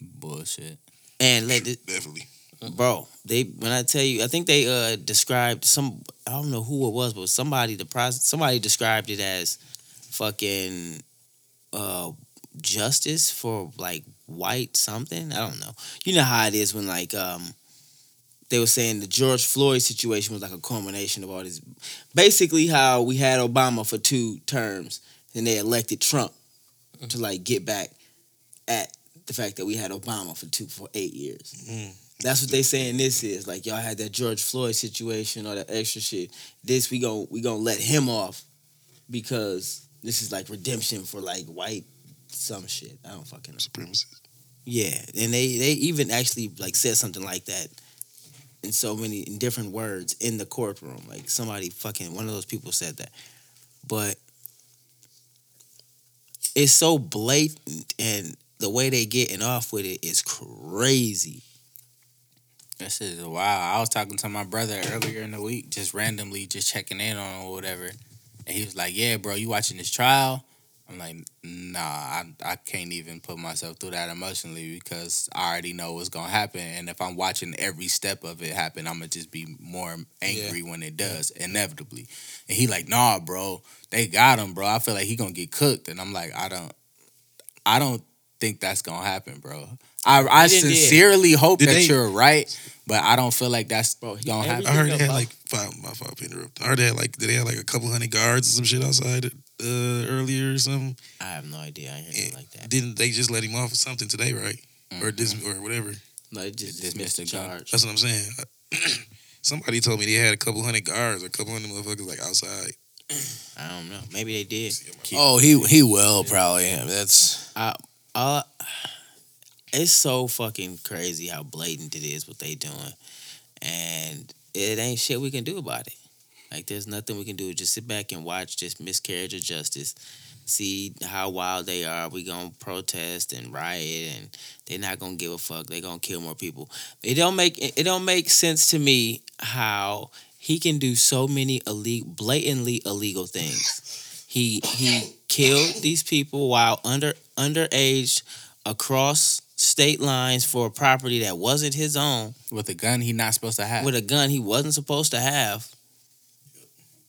Bullshit. and let it, definitely. bro. They when I tell you, I think they uh described some. I don't know who it was, but somebody the pros, somebody described it as fucking uh justice for like white something. I don't know. You know how it is when like um they were saying the George Floyd situation was like a culmination of all this. Basically, how we had Obama for two terms, and they elected Trump to like get back at the fact that we had Obama for two for eight years. Mm. That's what they saying this is. Like y'all had that George Floyd situation or that extra shit. This we gon' we gonna let him off because this is like redemption for like white some shit. I don't fucking know. Supremacy. Yeah, and they they even actually like said something like that in so many in different words in the courtroom. Like somebody fucking one of those people said that, but it's so blatant and the way they getting off with it is crazy. That shit is wild. I was talking to my brother earlier in the week, just randomly, just checking in on or whatever, and he was like, "Yeah, bro, you watching this trial?" I'm like, "Nah, I I can't even put myself through that emotionally because I already know what's gonna happen, and if I'm watching every step of it happen, I'm gonna just be more angry when it does inevitably." And he like, "Nah, bro, they got him, bro. I feel like he gonna get cooked," and I'm like, "I don't, I don't think that's gonna happen, bro." I, I He didn't sincerely hope Did that they- you're right, but I don't feel like that's Bro, gonna happen. I heard they had like five. My fault to interrupt. I heard they had like did they had like a couple hundred guards or some shit outside uh, earlier or something. I have no idea. I heard Yeah. it like that. Didn't they just let him off or something today, right? Or dis or whatever. No, it just Dismissed dismissed the the charge. That's what I'm saying. [clears throat] Somebody told me they had a couple hundred guards or a couple hundred motherfuckers like outside. I don't know. Maybe they did. Oh, he he will probably. That's Uh, it's so fucking crazy how blatant it is what they doing, and it ain't shit we can do about it. Like there's nothing we can do. Just sit back and watch just miscarriage of justice. See how wild they are. We gonna protest and riot, and they're not gonna give a fuck. They gonna kill more people. It don't make it don't make sense to me how he can do so many illegal, blatantly illegal things. He he killed these people while under underage across state lines for a property that wasn't his own with a gun he not supposed to have. with a gun he wasn't supposed to have,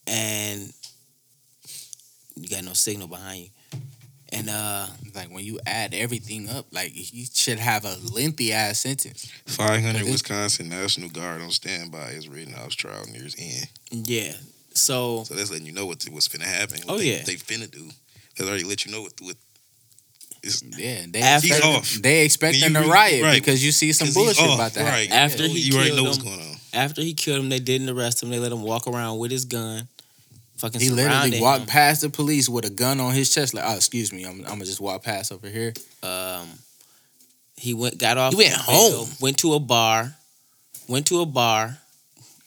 and you got no signal behind you. And uh, like when you add everything up, like he should have a lengthy ass sentence. 500 Wisconsin National Guard on standby is Rittenhouse trial nears end. yeah, so So that's letting you know what what's finna happen. Oh, What they, yeah. they finna do. They already let you know what. what it's, Yeah, they After- He's expect, off. they expecting You a riot right. because you see some bullshit off, about that. Right. After you, he you already killed know what's him, going on. after he killed him, they didn't arrest him. They let him walk around with his gun. Fucking He literally walked him. past the police with a gun on his chest. Like, oh, excuse me, I'm, I'm gonna just walk past over here. um, he went got off. He went home. Went to a bar. Went to a bar,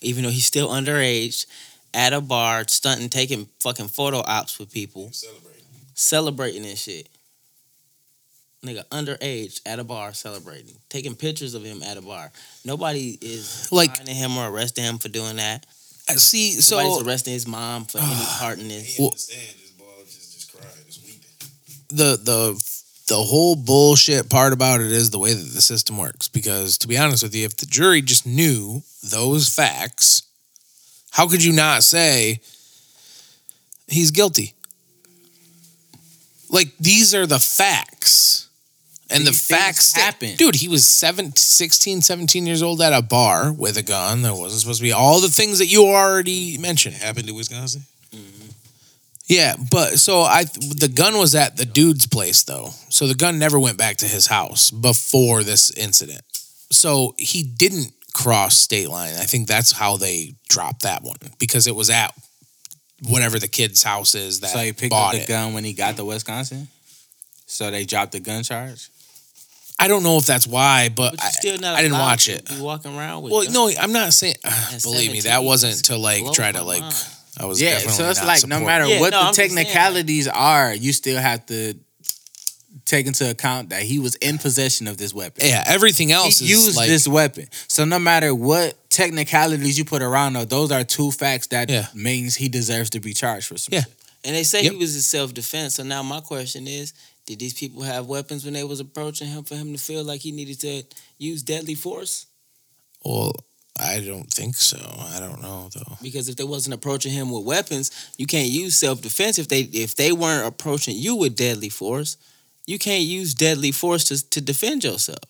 even though he's still underage. At a bar, stunting, taking fucking photo ops with people, celebrating and shit. Nigga, underage at a bar celebrating, taking pictures of him at a bar. Nobody is Like- finding him or arresting him for doing that. See, so Nobody's arresting his mom for [sighs] any part in this. Well- understand this ball just, just cried, just weeping. the the the whole bullshit part about it is the way that the system works. Because to be honest with you, if the jury just knew those facts, how could you not say he's guilty? Like these are the facts. And the facts happen. Dude, he was seven, 16, 17 years old at a bar with a gun. That wasn't supposed to be all the things that you already mentioned. Happened to Wisconsin. Mm-hmm. Yeah, but so I the gun was at the dude's place though. So the gun never went back to his house before this incident. So he didn't cross state line. I think that's how they dropped that one because it was at whatever the kid's house is that so he picked up the it. gun when he got to Wisconsin. So they dropped the gun charge. I don't know if that's why, but, But I, still not. I didn't watch to it. Be walking around with. well, guns. no, I'm not saying. At [sighs] believe me, that wasn't to like try to like. mind. I was Yeah, definitely so it's not like no matter Yeah, what no, the I'm just saying, like- technicalities are, you still have to take into account that he was in possession of this weapon. Yeah, everything else he is used like, this weapon. So no matter what technicalities you put around those, those are two facts that Yeah. means he deserves to be charged for some Yeah. shit. And they say Yep. he was in self defense. So now my question is, did these people have weapons when they was approaching him for him to feel like he needed to use deadly force? Well, I don't think so. I don't know though. Because if they wasn't approaching him with weapons, you can't use self defense. If they if they weren't approaching you with deadly force, you can't use deadly force to to defend yourself.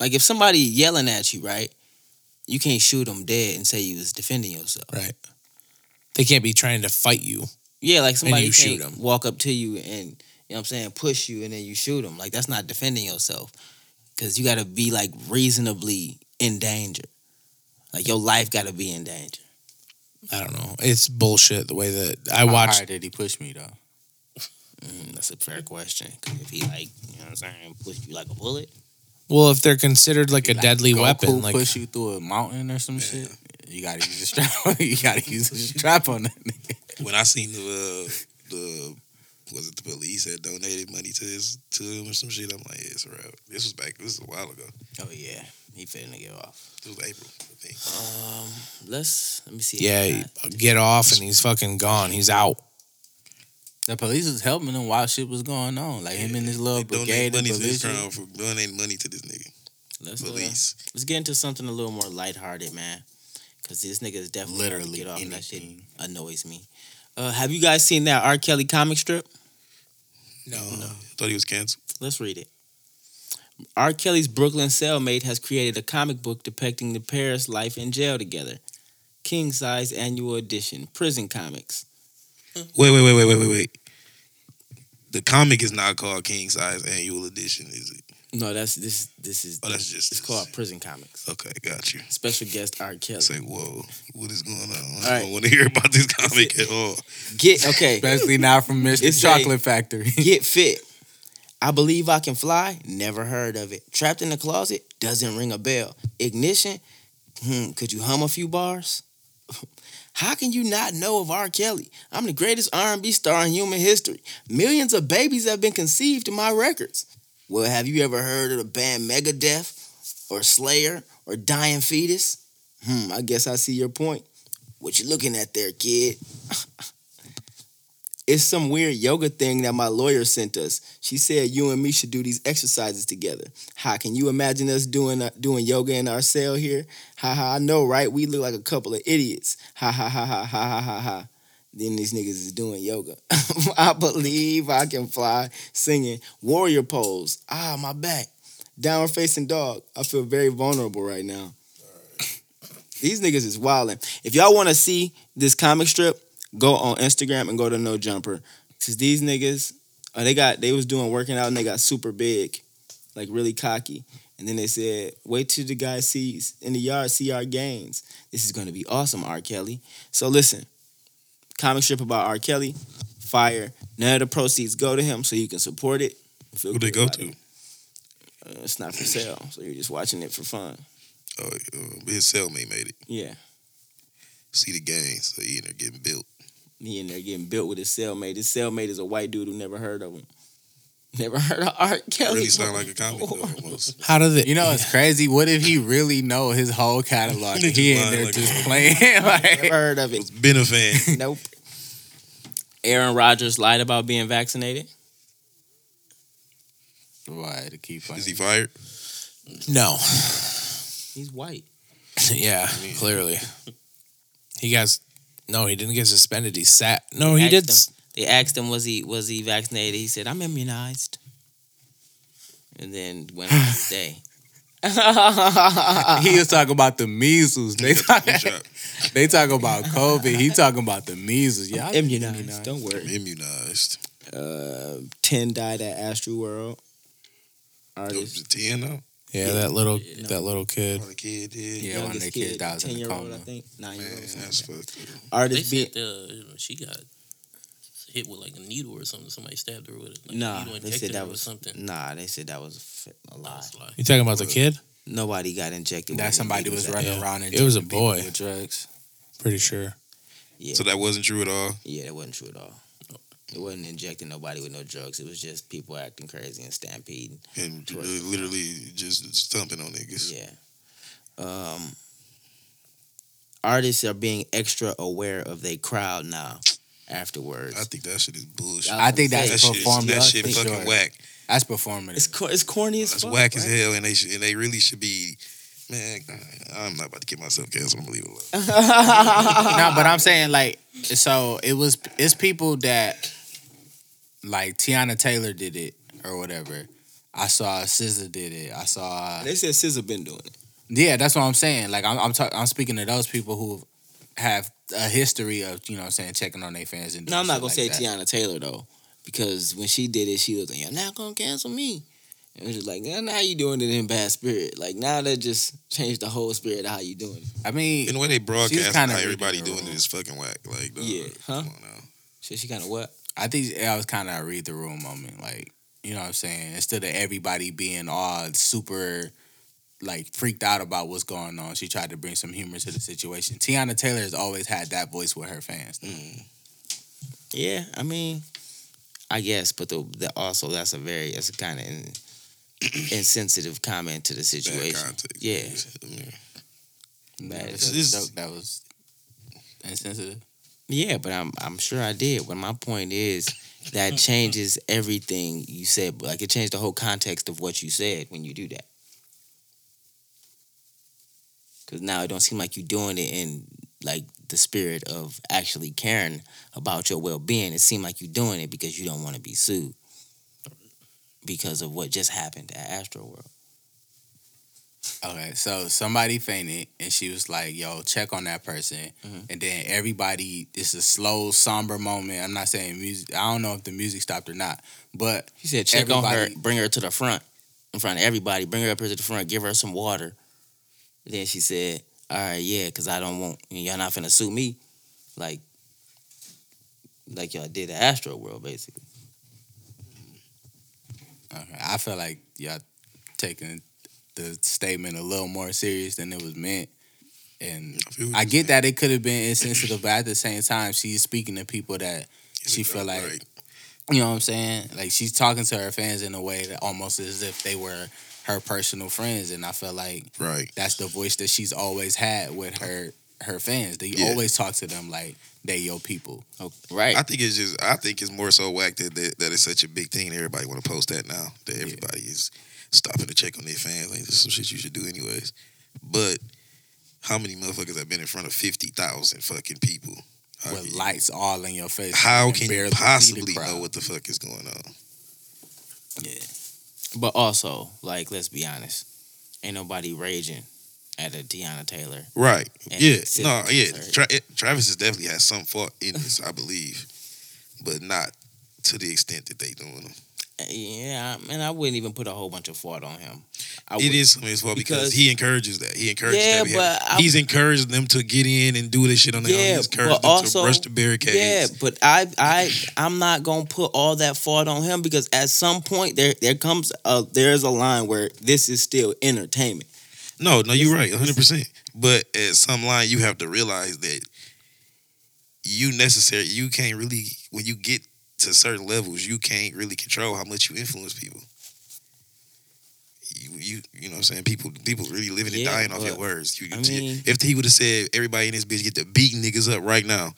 Like if somebody yelling at you, right? You can't shoot them dead and say you was defending yourself. Right. They can't be trying to fight you. Yeah, like somebody you can't walk up to you and you know what I'm saying, push you and then you shoot them. Like that's not defending yourself. Cause you gotta be like reasonably in danger. Like your life gotta be in danger. I don't know. It's bullshit the way that I How watched. hard did he push me though? Mm, that's a fair question. 'Cause if he like, you know what I'm saying, push you like a bullet. Well, if they're considered like a Like deadly Goku weapon, like push you through a mountain or some shit. You gotta use a strap. [laughs] you gotta use a strap on that nigga. When I seen the uh, the was it the police had donated money to his to him or some shit, I'm like, yeah, it's a wrap. This was back. This was a while ago. Oh yeah, he finna get off. It was April, I think. Um, let's let me see. yeah, get off and he's fucking gone. He's out. The police was helping him while shit was going on. Like him and his little They brigade of money to this militia. crown for donating money to this nigga. let's uh, Police. let's get into something a little more lighthearted, man. Cause this nigga is definitely Literally get off, and that shit annoys me. Uh, have you guys seen that R. Kelly comic strip? No, Uh, thought he was canceled. Let's read it. R. Kelly's Brooklyn cellmate has created a comic book depicting the pair's life in jail together. King size annual edition, prison comics. Wait, wait, wait, wait, wait, wait, wait. The comic is not called King Size Annual Edition, is it? No, that's this. This is. Oh, that's just It's called prison comics. Okay, got you. Special guest R. Kelly. Say, whoa, what is going on? All I don't want to hear about this comic at all. Get okay. Especially now from Mr. It's Chocolate Factory. [laughs] Get fit. I believe I can fly. Never heard of it. Trapped in the closet. Doesn't ring a bell. Ignition. Hmm. Could you hum a few bars? [laughs] How can you not know of R. Kelly? I'm the greatest R&B star in human history. Millions of babies have been conceived in my records. Well, have you ever heard of the band Megadeth or Slayer or Dying Fetus? Hmm, I guess I see your point. What you looking at there, kid? [laughs] it's some weird yoga thing that my lawyer sent us. She said you and me should do these exercises together. How can you imagine us doing uh, doing yoga in our cell here? Ha ha! I know, right? We look like a couple of idiots. Ha ha ha ha ha ha ha ha. Then these niggas is doing yoga. [laughs] I believe I can fly, singing warrior pose. Ah, my back. Downward facing dog. I feel very vulnerable right now. [coughs] These niggas is wilding. If y'all want to see this comic strip, go on Instagram and go to No Jumper. Cause these niggas, uh, they got they was doing working out and they got super big, like really cocky. And then they said, wait till the guy sees in the yard see our gains. This is gonna be awesome, R. Kelly. So listen, comic strip about R. Kelly, fire. None of the proceeds go to him, so you can support it. Feel Who they go to? it. Uh, it's not for sale, so you're just watching it for fun. Oh, uh, his cellmate made it. Yeah. See the gains. So he in there getting built. He in there getting built with his cellmate. His cellmate is a white dude who never heard of him. [laughs] Never heard of R. Kelly. Really sound like a comic though, almost. [laughs] How does it? You know, it's crazy. What if he really know his whole catalog? [laughs] Nigga and he in there like just a- playing like. Never heard of it. Been a fan. Nope. Aaron Rodgers lied about being vaccinated. Why to keep Is he fired? no. He's white. [laughs] yeah, clearly. He got no. He didn't get suspended. He sat. No, he did. him. They asked him was he was he vaccinated. He said I'm immunized. And then went on his [sighs] day. He was talking about the measles. They [laughs] talk, they talk about COVID. He talking about the measles. Yeah, I'm immunized. Don't worry. Immunized. Uh, Ten died at Astroworld. It Artist. was 10 though. Yeah, that little that little kid. Oh, the kid did. Yeah, one of Youngest the kids died in ten the year old. I think. Nine year old. that's fucked up. They Artist being said uh, she got hit with like a needle or something. Somebody stabbed her with it. Like, Nah, needle they said that was something. Nah, they said that was a, fi- lie. That's a lie. You talking about the kid? Nobody got injected. That somebody was running Yeah. around and It was a boy. with drugs. Pretty sure. Yeah, So that wasn't true at all. yeah, that wasn't true at all. It wasn't injecting nobody with no drugs. It was just people acting crazy and stampeding. And Towards- literally just stomping on niggas. Yeah. Um, artists are being extra aware of their crowd now. Afterwards, I think that shit is bullshit. I I think That that that's shit, performative. that shit for fucking sure. whack. That's performative. it's co- it's corny as That's fuck. whack as hell, and they should, and they really should be. Man, I'm not about to get myself canceled. I'm gonna leave it alone. [laughs] no, but I'm saying like so it was it's people that like Teyana Taylor did it or whatever. I saw SZA did it. I saw They said SZA been doing it. yeah. That's what I'm saying. Like I'm I'm, talk, I'm speaking to those people who have a history of you know what I'm saying checking on their fans and No, I'm not gonna like say that. Teyana Taylor though, because when she did it, she was like, "You're not gonna cancel me." And it was just like, "Yeah, now you doing it in bad spirit." Like now that just changed the whole spirit of how you doing it. I mean, And the way they broadcast how everybody doing it room. is fucking whack. Like, dog, Yeah, huh? Come on now. So she kind of what? I think I was kind of a read the room moment. Like, you know what I'm saying? Instead of everybody being all super like freaked out about what's going on, she tried to bring some humor to the situation. Teyana Taylor has always had that voice with her fans. though. Yeah, I mean, I guess, but the, the also that's a very a kind of in, [clears throat] insensitive comment to the situation. Yeah. I Bad. That was This- joke that was insensitive. Yeah, but I'm I'm sure I did. But my point is that [laughs] changes everything you said. Like it changed the whole context of what you said when you do that. Because now it don't seem like you're doing it in like the spirit of actually caring about your well being. It seemed like you're doing it because you don't want to be sued because of what just happened at Astroworld. Okay, so somebody fainted and she was like, "Yo, check on that person," Mhm. and then everybody. It's a slow, somber moment. I'm not saying music. I don't know if the music stopped or not, but He said, check on her, bring her to the front, in front of everybody, bring her up here to the front, give her some water. Then she said, all right, yeah, because I don't want, y'all not finna sue me. Like, like y'all did the Astroworld, basically. Okay, I feel like y'all taking the statement a little more serious than it was meant. And I I you're get that it could have been insensitive, but at the same time, she's speaking to people that she feel like Right. you know what I'm saying. Like she's talking to her fans in a way that almost as if they were her personal friends, and I feel like Right. that's the voice that she's always had with her her fans. They Yeah. always talk to them like they your people. Oh, right. I think it's just. I think it's more so whack that that, that it's such a big thing. Everybody want to post that now. That everybody is stopping to check on their fans. Like this is some shit you should do anyways. But how many motherfuckers have been in front of fifty thousand fucking people? How, with you- lights all in your face. how can you barely see the possibly know what the fuck is going on? But also, like, let's be honest, ain't nobody raging at a Teyana Taylor. Right. Yeah. No. Yeah. Tra- Travis has definitely had some fault in this, I believe, but not to the extent that they doing them. Yeah, and I wouldn't even put a whole bunch of fault on him. I It is his fault because, because- he encourages that. He encourages Yeah, that. behavior. but I- he's encouraged them to get in and do this shit on their own. Yeah, He's encouraged them also- to rush the barricades. Yeah, but I I I'm not gonna put all that fault on him because at some point there there comes a there's a line where this is still entertainment. No, no, you're right, 100. percent But at some line, you have to realize that you necessary. You can't really when you get to certain levels, you can't really control how much you influence people. You, you, you know what I'm saying? People people really living and Yeah, dying off your words. You, I mean- if he would have said everybody in this bitch get to beating niggas up right now,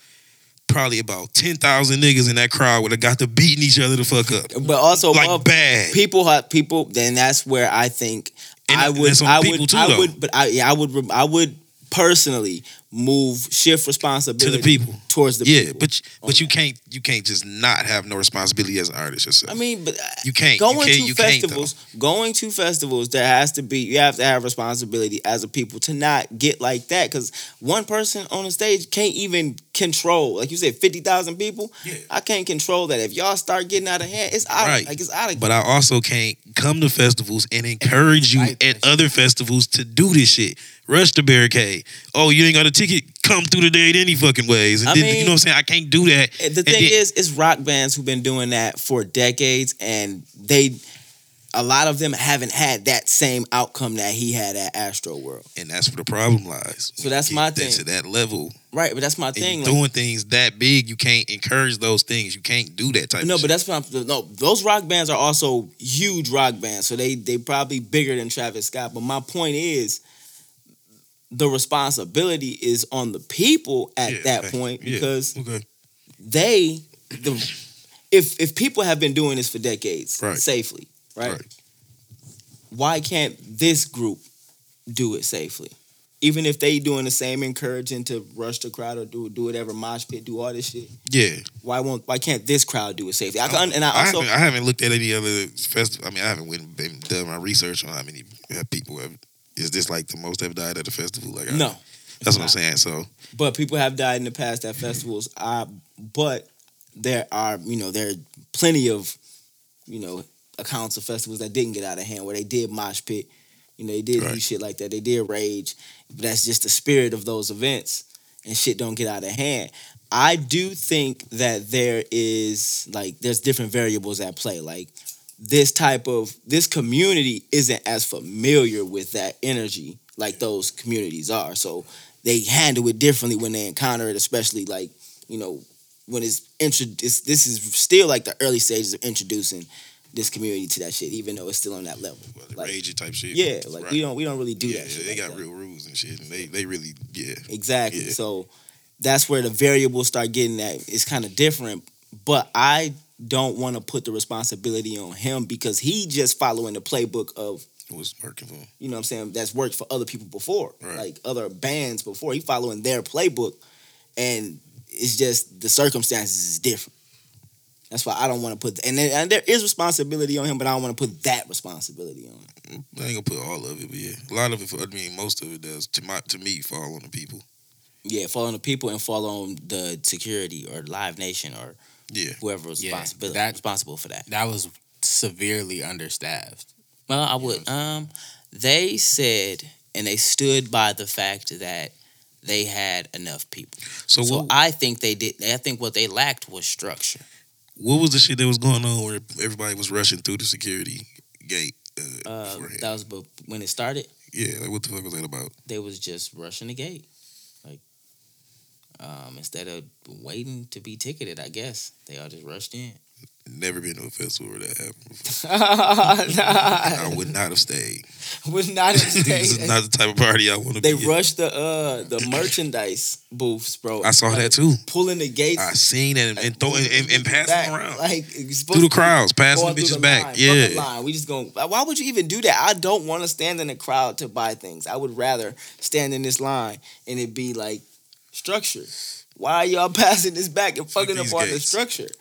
probably about ten thousand niggas in that crowd would have got to beating each other the fuck up. But also Like bad. people have people. Then that's where I think And I would I would too, I though. would but I yeah I would I would personally move shift responsibility To the people. towards the yeah, people. but but you can't you can't just not have no responsibility as an artist yourself. I mean, but uh, You can't. going you can't, to festivals, going to festivals, there has to be you have to have responsibility as a people to not get like that because one person on the stage can't even control, like you said, fifty thousand people. Yeah. I can't control that. If y'all start getting out of hand, it's out. Right. Of, like it's out of. But I also can't come to festivals and encourage you at other festivals to do this shit. Rush the barricade. Oh, you ain't got a ticket? Come through the day any fucking ways. And I then, mean- you know what I'm saying? I can't do that. Eh, the And thing then- is, it's rock bands who've been doing that for decades, and they, a lot of them haven't had that same outcome that he had at Astroworld. And that's where the problem lies. So that's my thing. To that level, Right, but that's my thing. like- doing things that big, you can't encourage those things. You can't do that type. No, but that's what I'm. No, those rock bands are also huge rock bands, so they they probably bigger than Travis Scott. But my point is, the responsibility is on the people at Yeah, that okay. point Yeah. because okay. they the if if people have been doing this for decades Right. safely, right? Right. Why can't this group do it safely? Even if they doing the same encouraging to rush the crowd or do do whatever mosh pit, do all this shit. Yeah. Why won't why can't this crowd do it safely? I can, and I also haven't, I haven't looked at any other festival. I mean, I haven't went been, done my research on how many people have. Is this like the most have died at a festival? Like, I- no. that's what I'm saying. So, But people have died in the past at festivals. I, but there are, you know, there are plenty of, you know, accounts of festivals that didn't get out of hand where they did mosh pit. You know, they did do shit like that. They did rage. But that's just the spirit of those events, and shit don't get out of hand. I do think that there is like there's different variables at play. Like this type of this community isn't as familiar with that energy like those communities are. So they handle it differently when they encounter it, especially like, you know, when it's introduced. This is still like the early stages of introducing this community to that shit, even though it's still on that level. well, the Like, rage type shit. yeah, like Right. we don't we don't really do yeah, that. Shit they like got that. real rules and shit, and they they really yeah. Exactly. Yeah. So that's where the variables start getting that it's kind of different. But I don't want to put the responsibility on him because he just following the playbook of was working for them. you know what I'm saying that's worked for other people before, Right. like other bands before. He following their playbook, and it's just the circumstances is different. That's why I don't want to put and, there, and there is responsibility on him, but I don't want to put that responsibility on him. I ain't gonna put all of it, but yeah, a lot of it. For, I mean, most of it does to my to me fall on the people. Yeah, fall on the people and fall on the security or Live Nation or Yeah, whoever was Yeah, responsible that- responsible for that. That was severely understaffed. Well, I would. Um, they said and they stood by the fact that they had enough people. So, So what, I think they did. I think what they lacked was structure. what was the shit that was going on where everybody was rushing through the security gate uh, Uh, that was bu- when it started. Yeah, like what the fuck was that about? They was just rushing the gate, like um, instead of waiting to be ticketed. I guess they all just rushed in. Never been to a festival where that happened. nah, [laughs] I would not have stayed. [laughs] was not [laughs] this is not the type of party I want to be. They at. rushed the uh the merchandise booths, bro. I saw that too. Pulling the gates I seen it and, and throwing and, and passing back, around like through the crowds, passing the bitches the back. line, yeah, line. We just going. Why would you even do that? I don't want to stand in the crowd to buy things. I would rather stand in this line and it be like structured. Why are y'all [laughs] passing this back and fucking up on the structure? [laughs]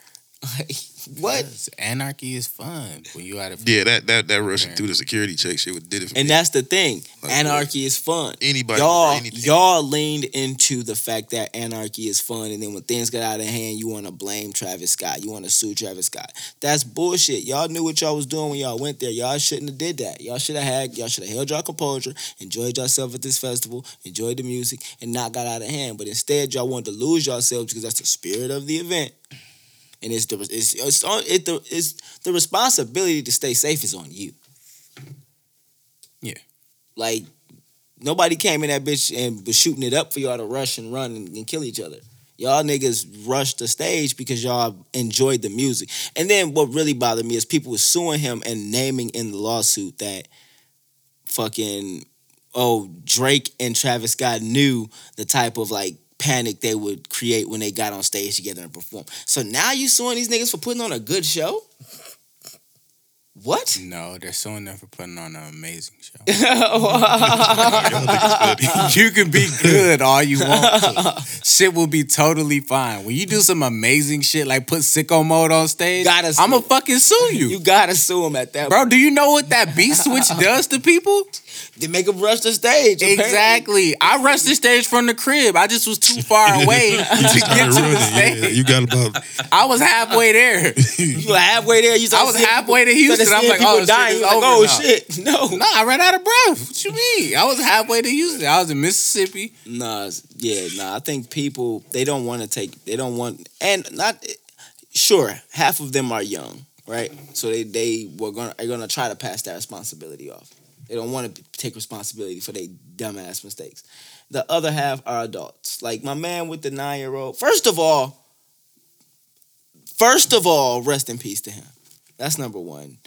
Like what? Yes, Anarchy is fun when you out of yeah. That that that rushing Yeah. through the security check shit would did it for And me. that's the thing. Like, Anarchy is fun. Anybody, y'all, anything. y'all leaned into the fact that anarchy is fun, and then when things got out of hand, you want to blame Travis Scott. You want to sue Travis Scott. That's bullshit. Y'all knew what y'all was doing when y'all went there. Y'all shouldn't have did that. Y'all should have had. Y'all should have held your composure, enjoyed yourself at this festival, enjoyed the music, and not got out of hand. But instead, y'all wanted to lose yourselves because that's the spirit of the event. And it's the it's it's on it the it's the responsibility to stay safe is on you. Yeah. Like nobody came in that bitch and was shooting it up for y'all to rush and run and, and kill each other. Y'all niggas rushed the stage because y'all enjoyed the music. And then what really bothered me is people were suing him and naming in the lawsuit that fucking oh Drake and Travis Scott knew the type of like panic they would create when they got on stage together and perform. So now you suing these niggas for putting on a good show? What? No, they're suing them for putting on an amazing show. I don't think it's good. you can be good all you want to. [laughs] Shit will be totally fine. When you do some amazing shit like put sicko mode on stage, Gotta sue. I'ma fucking sue you. you gotta sue him at that Bro, do you know what that beat switch [laughs] does to people? They make them rush the stage. apparently. Exactly. I rushed the stage from the crib. I just was too far [laughs] away [laughs] to get to the stage. yeah. You got about I was halfway there. [laughs] You were halfway there. You I was halfway to Houston. I'm like, oh, shit, dying. it's You like, oh now. shit, no. No, I ran out of breath. What you mean? I was halfway to Houston. I was in Mississippi. Nah, yeah, nah. I think people they don't want to take. They don't want, and not sure. Half of them are young, right? So they they were gonna are gonna try to pass that responsibility off. They don't want to take responsibility for their dumbass mistakes. The other half are adults, like my man with the nine year old. First of all, first of all, rest in peace to him. That's number one.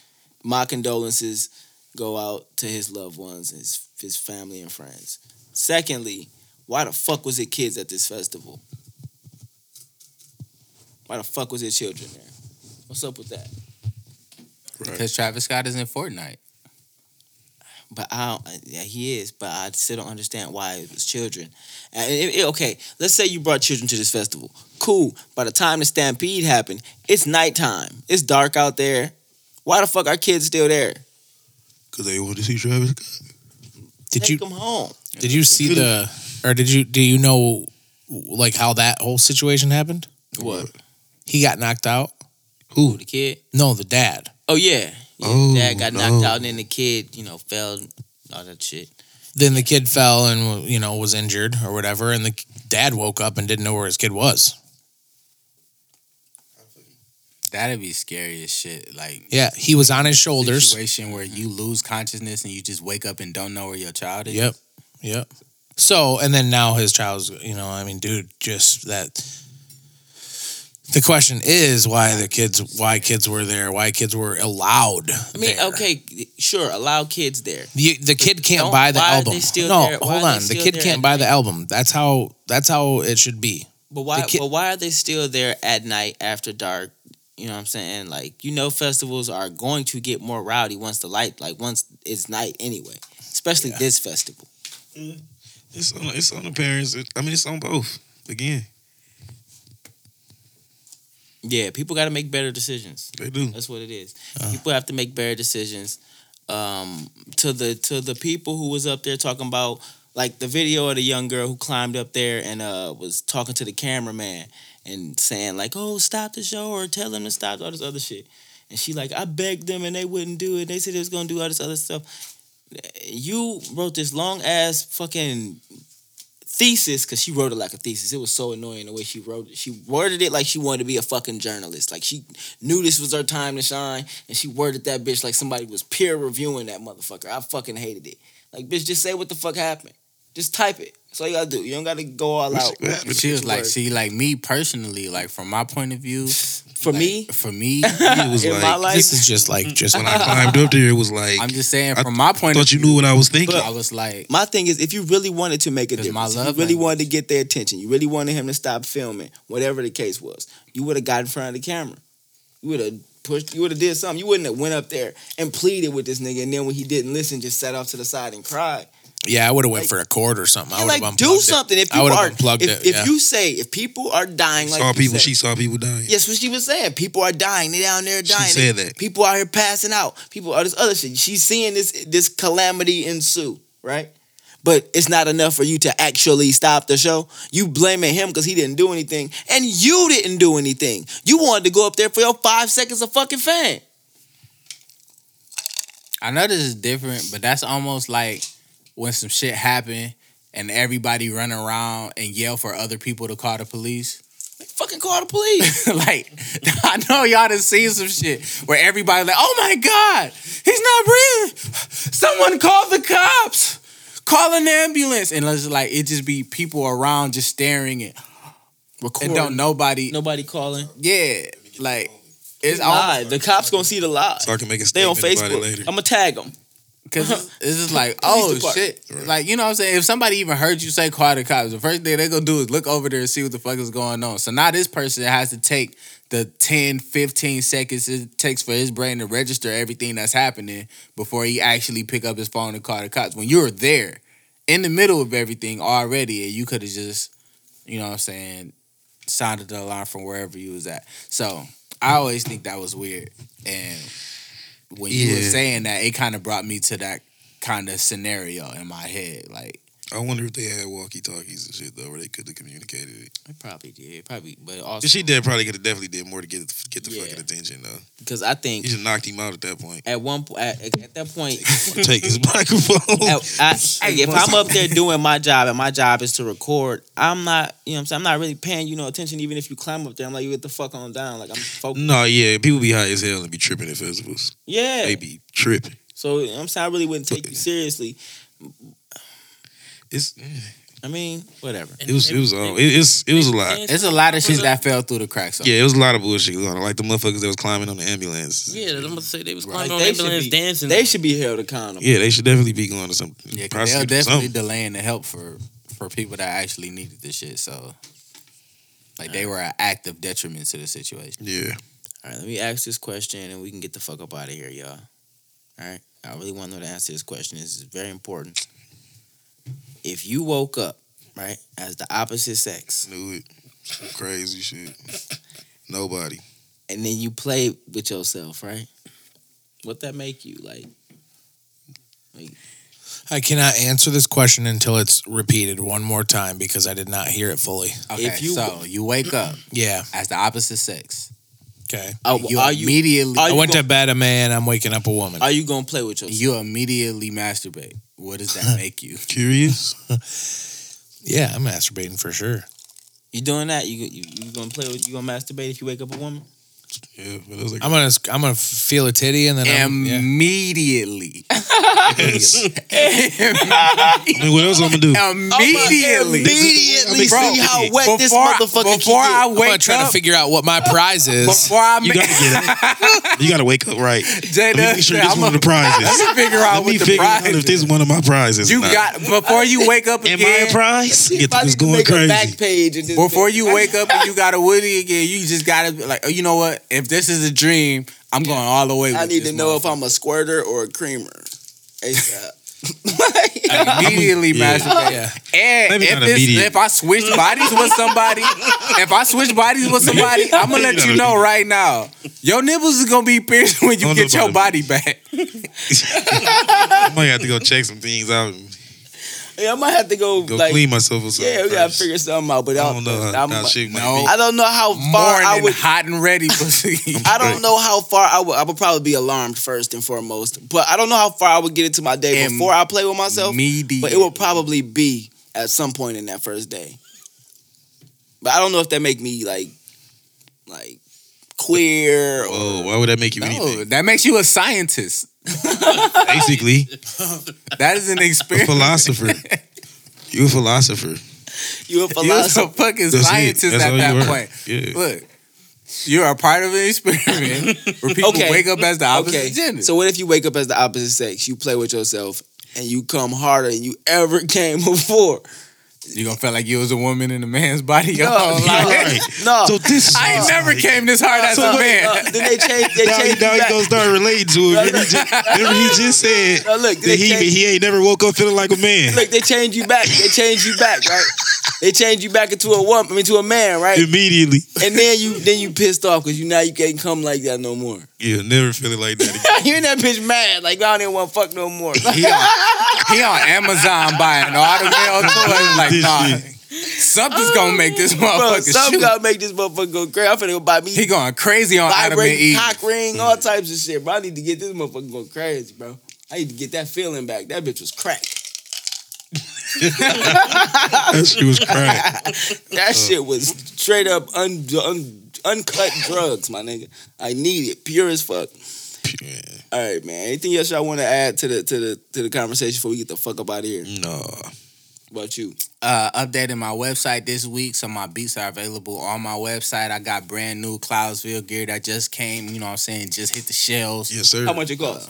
My condolences go out to his loved ones, his his family and friends. Secondly, why the fuck was it kids at this festival? Why the fuck was it children there? What's up with that? Because Travis Scott is in Fortnite. But I don't, yeah, he is, but I still don't understand why it was children. And it- it- okay, let's say you brought children to this festival. Cool. By the time the stampede happened, it's nighttime. It's dark out there. Why the fuck are kids still there? because they want to see Travis. Scott. Did Take you them home. did you see the or did you do you know like how that whole situation happened? What? He got knocked out. Who? The kid? No, the dad. Oh yeah. Yeah Oh, Dad got knocked no. out, and then the kid, you know, fell, all that shit. Then the kid fell and you know was injured or whatever, and the dad woke up and didn't know where his kid was. That'd be scary as shit. Like Yeah, he was on his shoulders. situation where you lose consciousness and you just wake up and don't know where your child is. Yep. Yep. So, and then now his child's, you know, I mean, dude, just that. The question is why the kids, why kids were there, why kids were allowed. I mean, there. okay, sure, allow kids there. The, the kid can't don't- buy the why are album. they still no, there? Hold are on. The kid can't at buy the album. That's how. That's how it should be. But why? The kid- but why are they still there at night after dark? You know what I'm saying? Like you know, festivals are going to get more rowdy once the light, like once it's night anyway. Especially this festival. It's on. It's on the parents. It- I mean, it's on both. Again, Yeah, people got to make better decisions. they do. That's what it is. Uh. People have to make better decisions. Um, to the to the people who was up there talking about like the video of the young girl who climbed up there and uh was talking to the cameraman and saying like, "Oh, stop the show" or tell them to stop all this other shit. And she like, I begged them and they wouldn't do it. They said they was gonna do all this other stuff. You wrote this long ass fucking thesis because she wrote it like a thesis. It was so annoying the way she wrote it. She worded it like she wanted to be a fucking journalist. Like she knew this was her time to shine, and she worded that bitch like somebody was peer reviewing that motherfucker. I fucking hated it. Like, bitch, just say what the fuck happened. Just type it. That's all you gotta do. You don't gotta go all out. [laughs] What? She was like, Word. see, like me personally, like from my point of view, For like, me, for me, [laughs] It was in like my life, This is just like just when I [laughs] climbed up there, it was like I'm just saying I from my point of thought you view, knew what I was thinking. I was like, my thing is if you really wanted to make a 'Cause my difference, if you love really language. wanted to get their attention, you really wanted him to stop filming, whatever the case was, you would have got in front of the camera. You would have pushed. You would have did something. You wouldn't have went up there and pleaded with this nigga, and then when he didn't listen, just sat off to the side and cried. Yeah. I would have went Like- for a cord or something. I would have like do unplugged it. something. If you would've are, unplugged if, it, if you say if people are dying, like saw you people. said- She saw people dying. Yes, what she was saying. People are dying. They down there dying. She dying. said that. People out here passing out. People all this other shit. She's seeing this this calamity ensue, right? But it's not enough for you to actually stop the show. You blaming him because he didn't do anything, and you didn't do anything. You wanted to go up there for your five seconds of fucking fame. I know this is different, but that's almost like when some shit happen and everybody run around and yell for other people to call the police. Fucking call the police. [laughs] like [laughs] I know y'all done seen some shit where everybody like, oh my god, he's not breathing. Someone call the cops. Call an ambulance. And it's like it just be people around just staring and, and don't nobody. Nobody calling. Yeah, like it's all Live. The cops gonna see the live. So I can make a They on statement about it Facebook. later. I'm gonna tag them. Because [laughs] it's just like, oh department. shit. Like, you know what I'm saying? If somebody even heard you say call the cops, the first thing they're going to do is look over there and see what the fuck is going on. So now this person has to take the 10, 15 seconds it takes for his brain to register everything that's happening before he actually pick up his phone and call the cops. When you're there in the middle of everything already and you could have just, you know what I'm saying, sounded the alarm from wherever you was at. So I always think that was weird. And when you were saying that, it kind of brought me to that kind of scenario in my head. Like, I wonder if they had walkie talkies and shit though, where they could have communicated it. I probably did. Probably, but also she did probably could have definitely did more to get get the Yeah. fucking attention though. Because I think You just knocked him out at that point. at one point, at, at that point, Take his [laughs] microphone. at- I- hey, if I'm up there doing my job and my job is to record, I'm not, you know what I'm saying? I'm not really paying you no attention, even if you climb up there. I'm like, you get the fuck on down. Like, I'm focused. no, yeah, people be high as hell and be tripping at festivals. Yeah. They be tripping. So, you know what I'm saying? I really wouldn't take you seriously. It's I mean, whatever. it was it was um, all it, it's it was a lot. it's a lot of shit that fell through the cracks. Yeah, it was a lot of bullshit going on. Like the motherfuckers that was climbing on the ambulance. Yeah, I'm gonna say they was climbing Like, on they should ambulance be- dancing. They should be held accountable. Yeah, they should definitely be going to some Yeah, 'cause they're prosecutor or definitely something. delaying the help for for people that actually needed this shit. So, like, they were an active detriment to the situation. Yeah. All right, let me ask this question and we can get the fuck up out of here, y'all. All right? I really want to know the answer to this question. This is very important. If you woke up, right, as the opposite sex, Knew it. Crazy shit. Nobody. and then you play with yourself, right? What that make you like? I cannot answer this question until it's repeated one more time because I did not hear it fully. Okay, If you- so you wake up Yeah. as the opposite sex. Okay. Are, you are you immediately are I went gonna, to bed a man. I'm waking up a woman. Are you gonna play with yourself? you immediately masturbate. What does that [laughs] make you? Curious? [laughs] yeah, I'm masturbating for sure. You doing that? You you, you gonna play with? You gonna masturbate if you wake up a woman? yeah, but like I'm gonna I'm gonna feel a titty and then I'm, yeah. Immediately. I mean, [laughs] [laughs] what else I'm gonna do? Immediately. Immediately Bro, see how wet this before- motherfucker before I get. I'm gonna to figure out what my prize is. before I You gotta get it. [laughs] You gotta wake up right. Jada, Let me make sure this I'm one of the prizes. Let me figure out Let me what the figure out if this is one of my prizes. You got before you wake up Am I again. a prize? Get this going make a back crazy. page Before you wake up and you got a Woody again, you just gotta be like, oh, you know what? If this is a dream, I'm going all the way. With I need this to know if. I'm a squirter or a creamer. ASAP. [laughs] immediately Yeah. masturbate. Yeah. And if, not it's, immediate. if I switch bodies with somebody, if I switch bodies with somebody, [laughs] I'm gonna let you know right now. Your nipples is gonna be pierced when you get your body back. I might have to go check some things out and yeah, I might have to go, go like, clean myself or something. yeah, we gotta first. figure something out. But I I don't know how, I'm- how shit might No. be. I don't know how far I Morning, would. hot and ready, [laughs] pussy. I don't know how far I would. I would probably be alarmed first and foremost. But I don't know how far I would get into my day Im- before I play with myself. Immediately. But it will probably be at some point in that first day. But I don't know if that make me like like queer or Oh, why would that make you No, anything? that makes you a scientist. [laughs] Basically, That is an a philosopher. You a philosopher. you a [laughs] You're a philosopher. fucking That's it. scientist at that point. Yeah. Look, you're a part of an experiment [laughs] where people Okay. wake up as the opposite Okay. gender. So what if you wake up as the opposite sex? You play with yourself and you come harder than you ever came before. You gonna feel like you was a woman in a man's body your No, whole life. Right. No. [laughs] [laughs] So this is I ain't never like- came this hard as So a wait, man. Uh, then they change. They [laughs] Now, he, change now you he back. gonna start relating to it. Remember he just, remember he just said No, look, that he change- he ain't never woke up feeling like a man. Look, they change you back. They change you back, right? They change you back into a woman, I mean, to a man, right? Immediately, And then you then you pissed off because you now you can't come like that no more. yeah, never feeling like that again. you and that bitch mad like I don't even want to fuck no more. He on, he on Amazon buying all the male toys. Like, This nah, shit. something's gonna make this Bro, motherfucker some shoot. gotta make this motherfucker go crazy. I'm finna go buy me He going crazy on Adam and vibrating Eve. cock ring, all types of shit, bro. I need to get this motherfucker going crazy, bro. I need to get that feeling back. That bitch was crack. [laughs] That shit was crack. That shit was straight up un, un, uncut drugs, my nigga. I need it, pure as fuck. All right, man. Anything else y'all want to add to the to the to the conversation before we get the fuck up out of here? No, What about you? Uh, updating my website this week, so my beats are available on my website. I got brand new Cloudsville gear that just came. You know what I'm saying? Just hit the shelves. yes sir. How much it cost?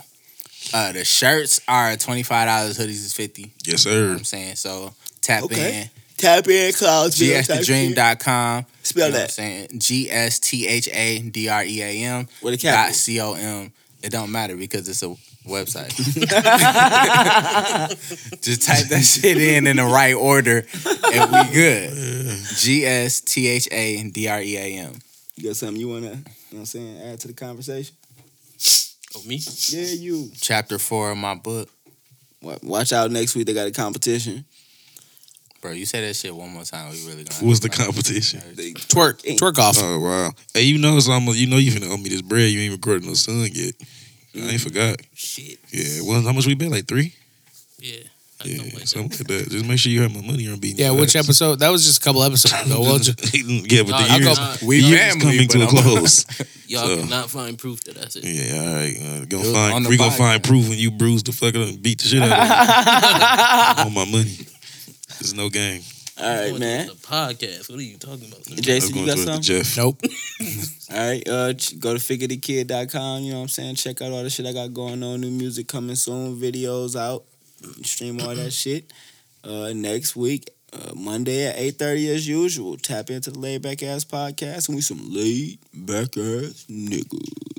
Uh, the shirts are twenty five dollars. Hoodies is fifty. Yes You know what sir. I'm saying? So tap Okay. in. Tap in clouds. GSThaDream.com. Spell You know what I'm that. saying? G S T H A D R E A M With a dot capital. C O M. It don't matter because it's a website. [laughs] Just type that shit in in the right order and we good. G S T H A D R E A M. You got something you wanna, you know what I'm saying, add to the conversation? Oh, me? Yeah, you. Chapter four of my book. Wa- Watch out next week. They got a competition. Bro, you say that shit one more time. We really gonna. What's the competition? They, Twerk, twerk off. Oh wow. Hey, you know so I'm, you know you finna owe me this bread. You ain't recorded no song yet. I ain't forgot. Shit. Yeah. Well, how much we bet? Like three. Yeah. Yeah, don't like something like that. Just make sure you have my money on beating. Yeah, which ass. episode? That was just a couple episodes ago. [laughs] Well, just, yeah, but the I'll year, go- We the year is coming to a close. [laughs] Y'all So- cannot find proof that that's it. yeah, all right. Uh, It gonna was find the we gonna podcast. find proof when you bruise the fuck up and beat the shit out of me. [laughs] I want my money. There's no game. All right, Going man. The podcast. What are you talking about? I'm Jason, going you got towards something? Jeff. nope. [laughs] All right, uh, ch- go to figuretheKid.com. You know what I'm saying? Check out all the shit I got going on. New music coming soon. Videos out. Stream all that shit. Uh, next week, uh, Monday at 8.30 as usual. Tap into the Laid Back Ass Podcast and we some laid back ass niggas.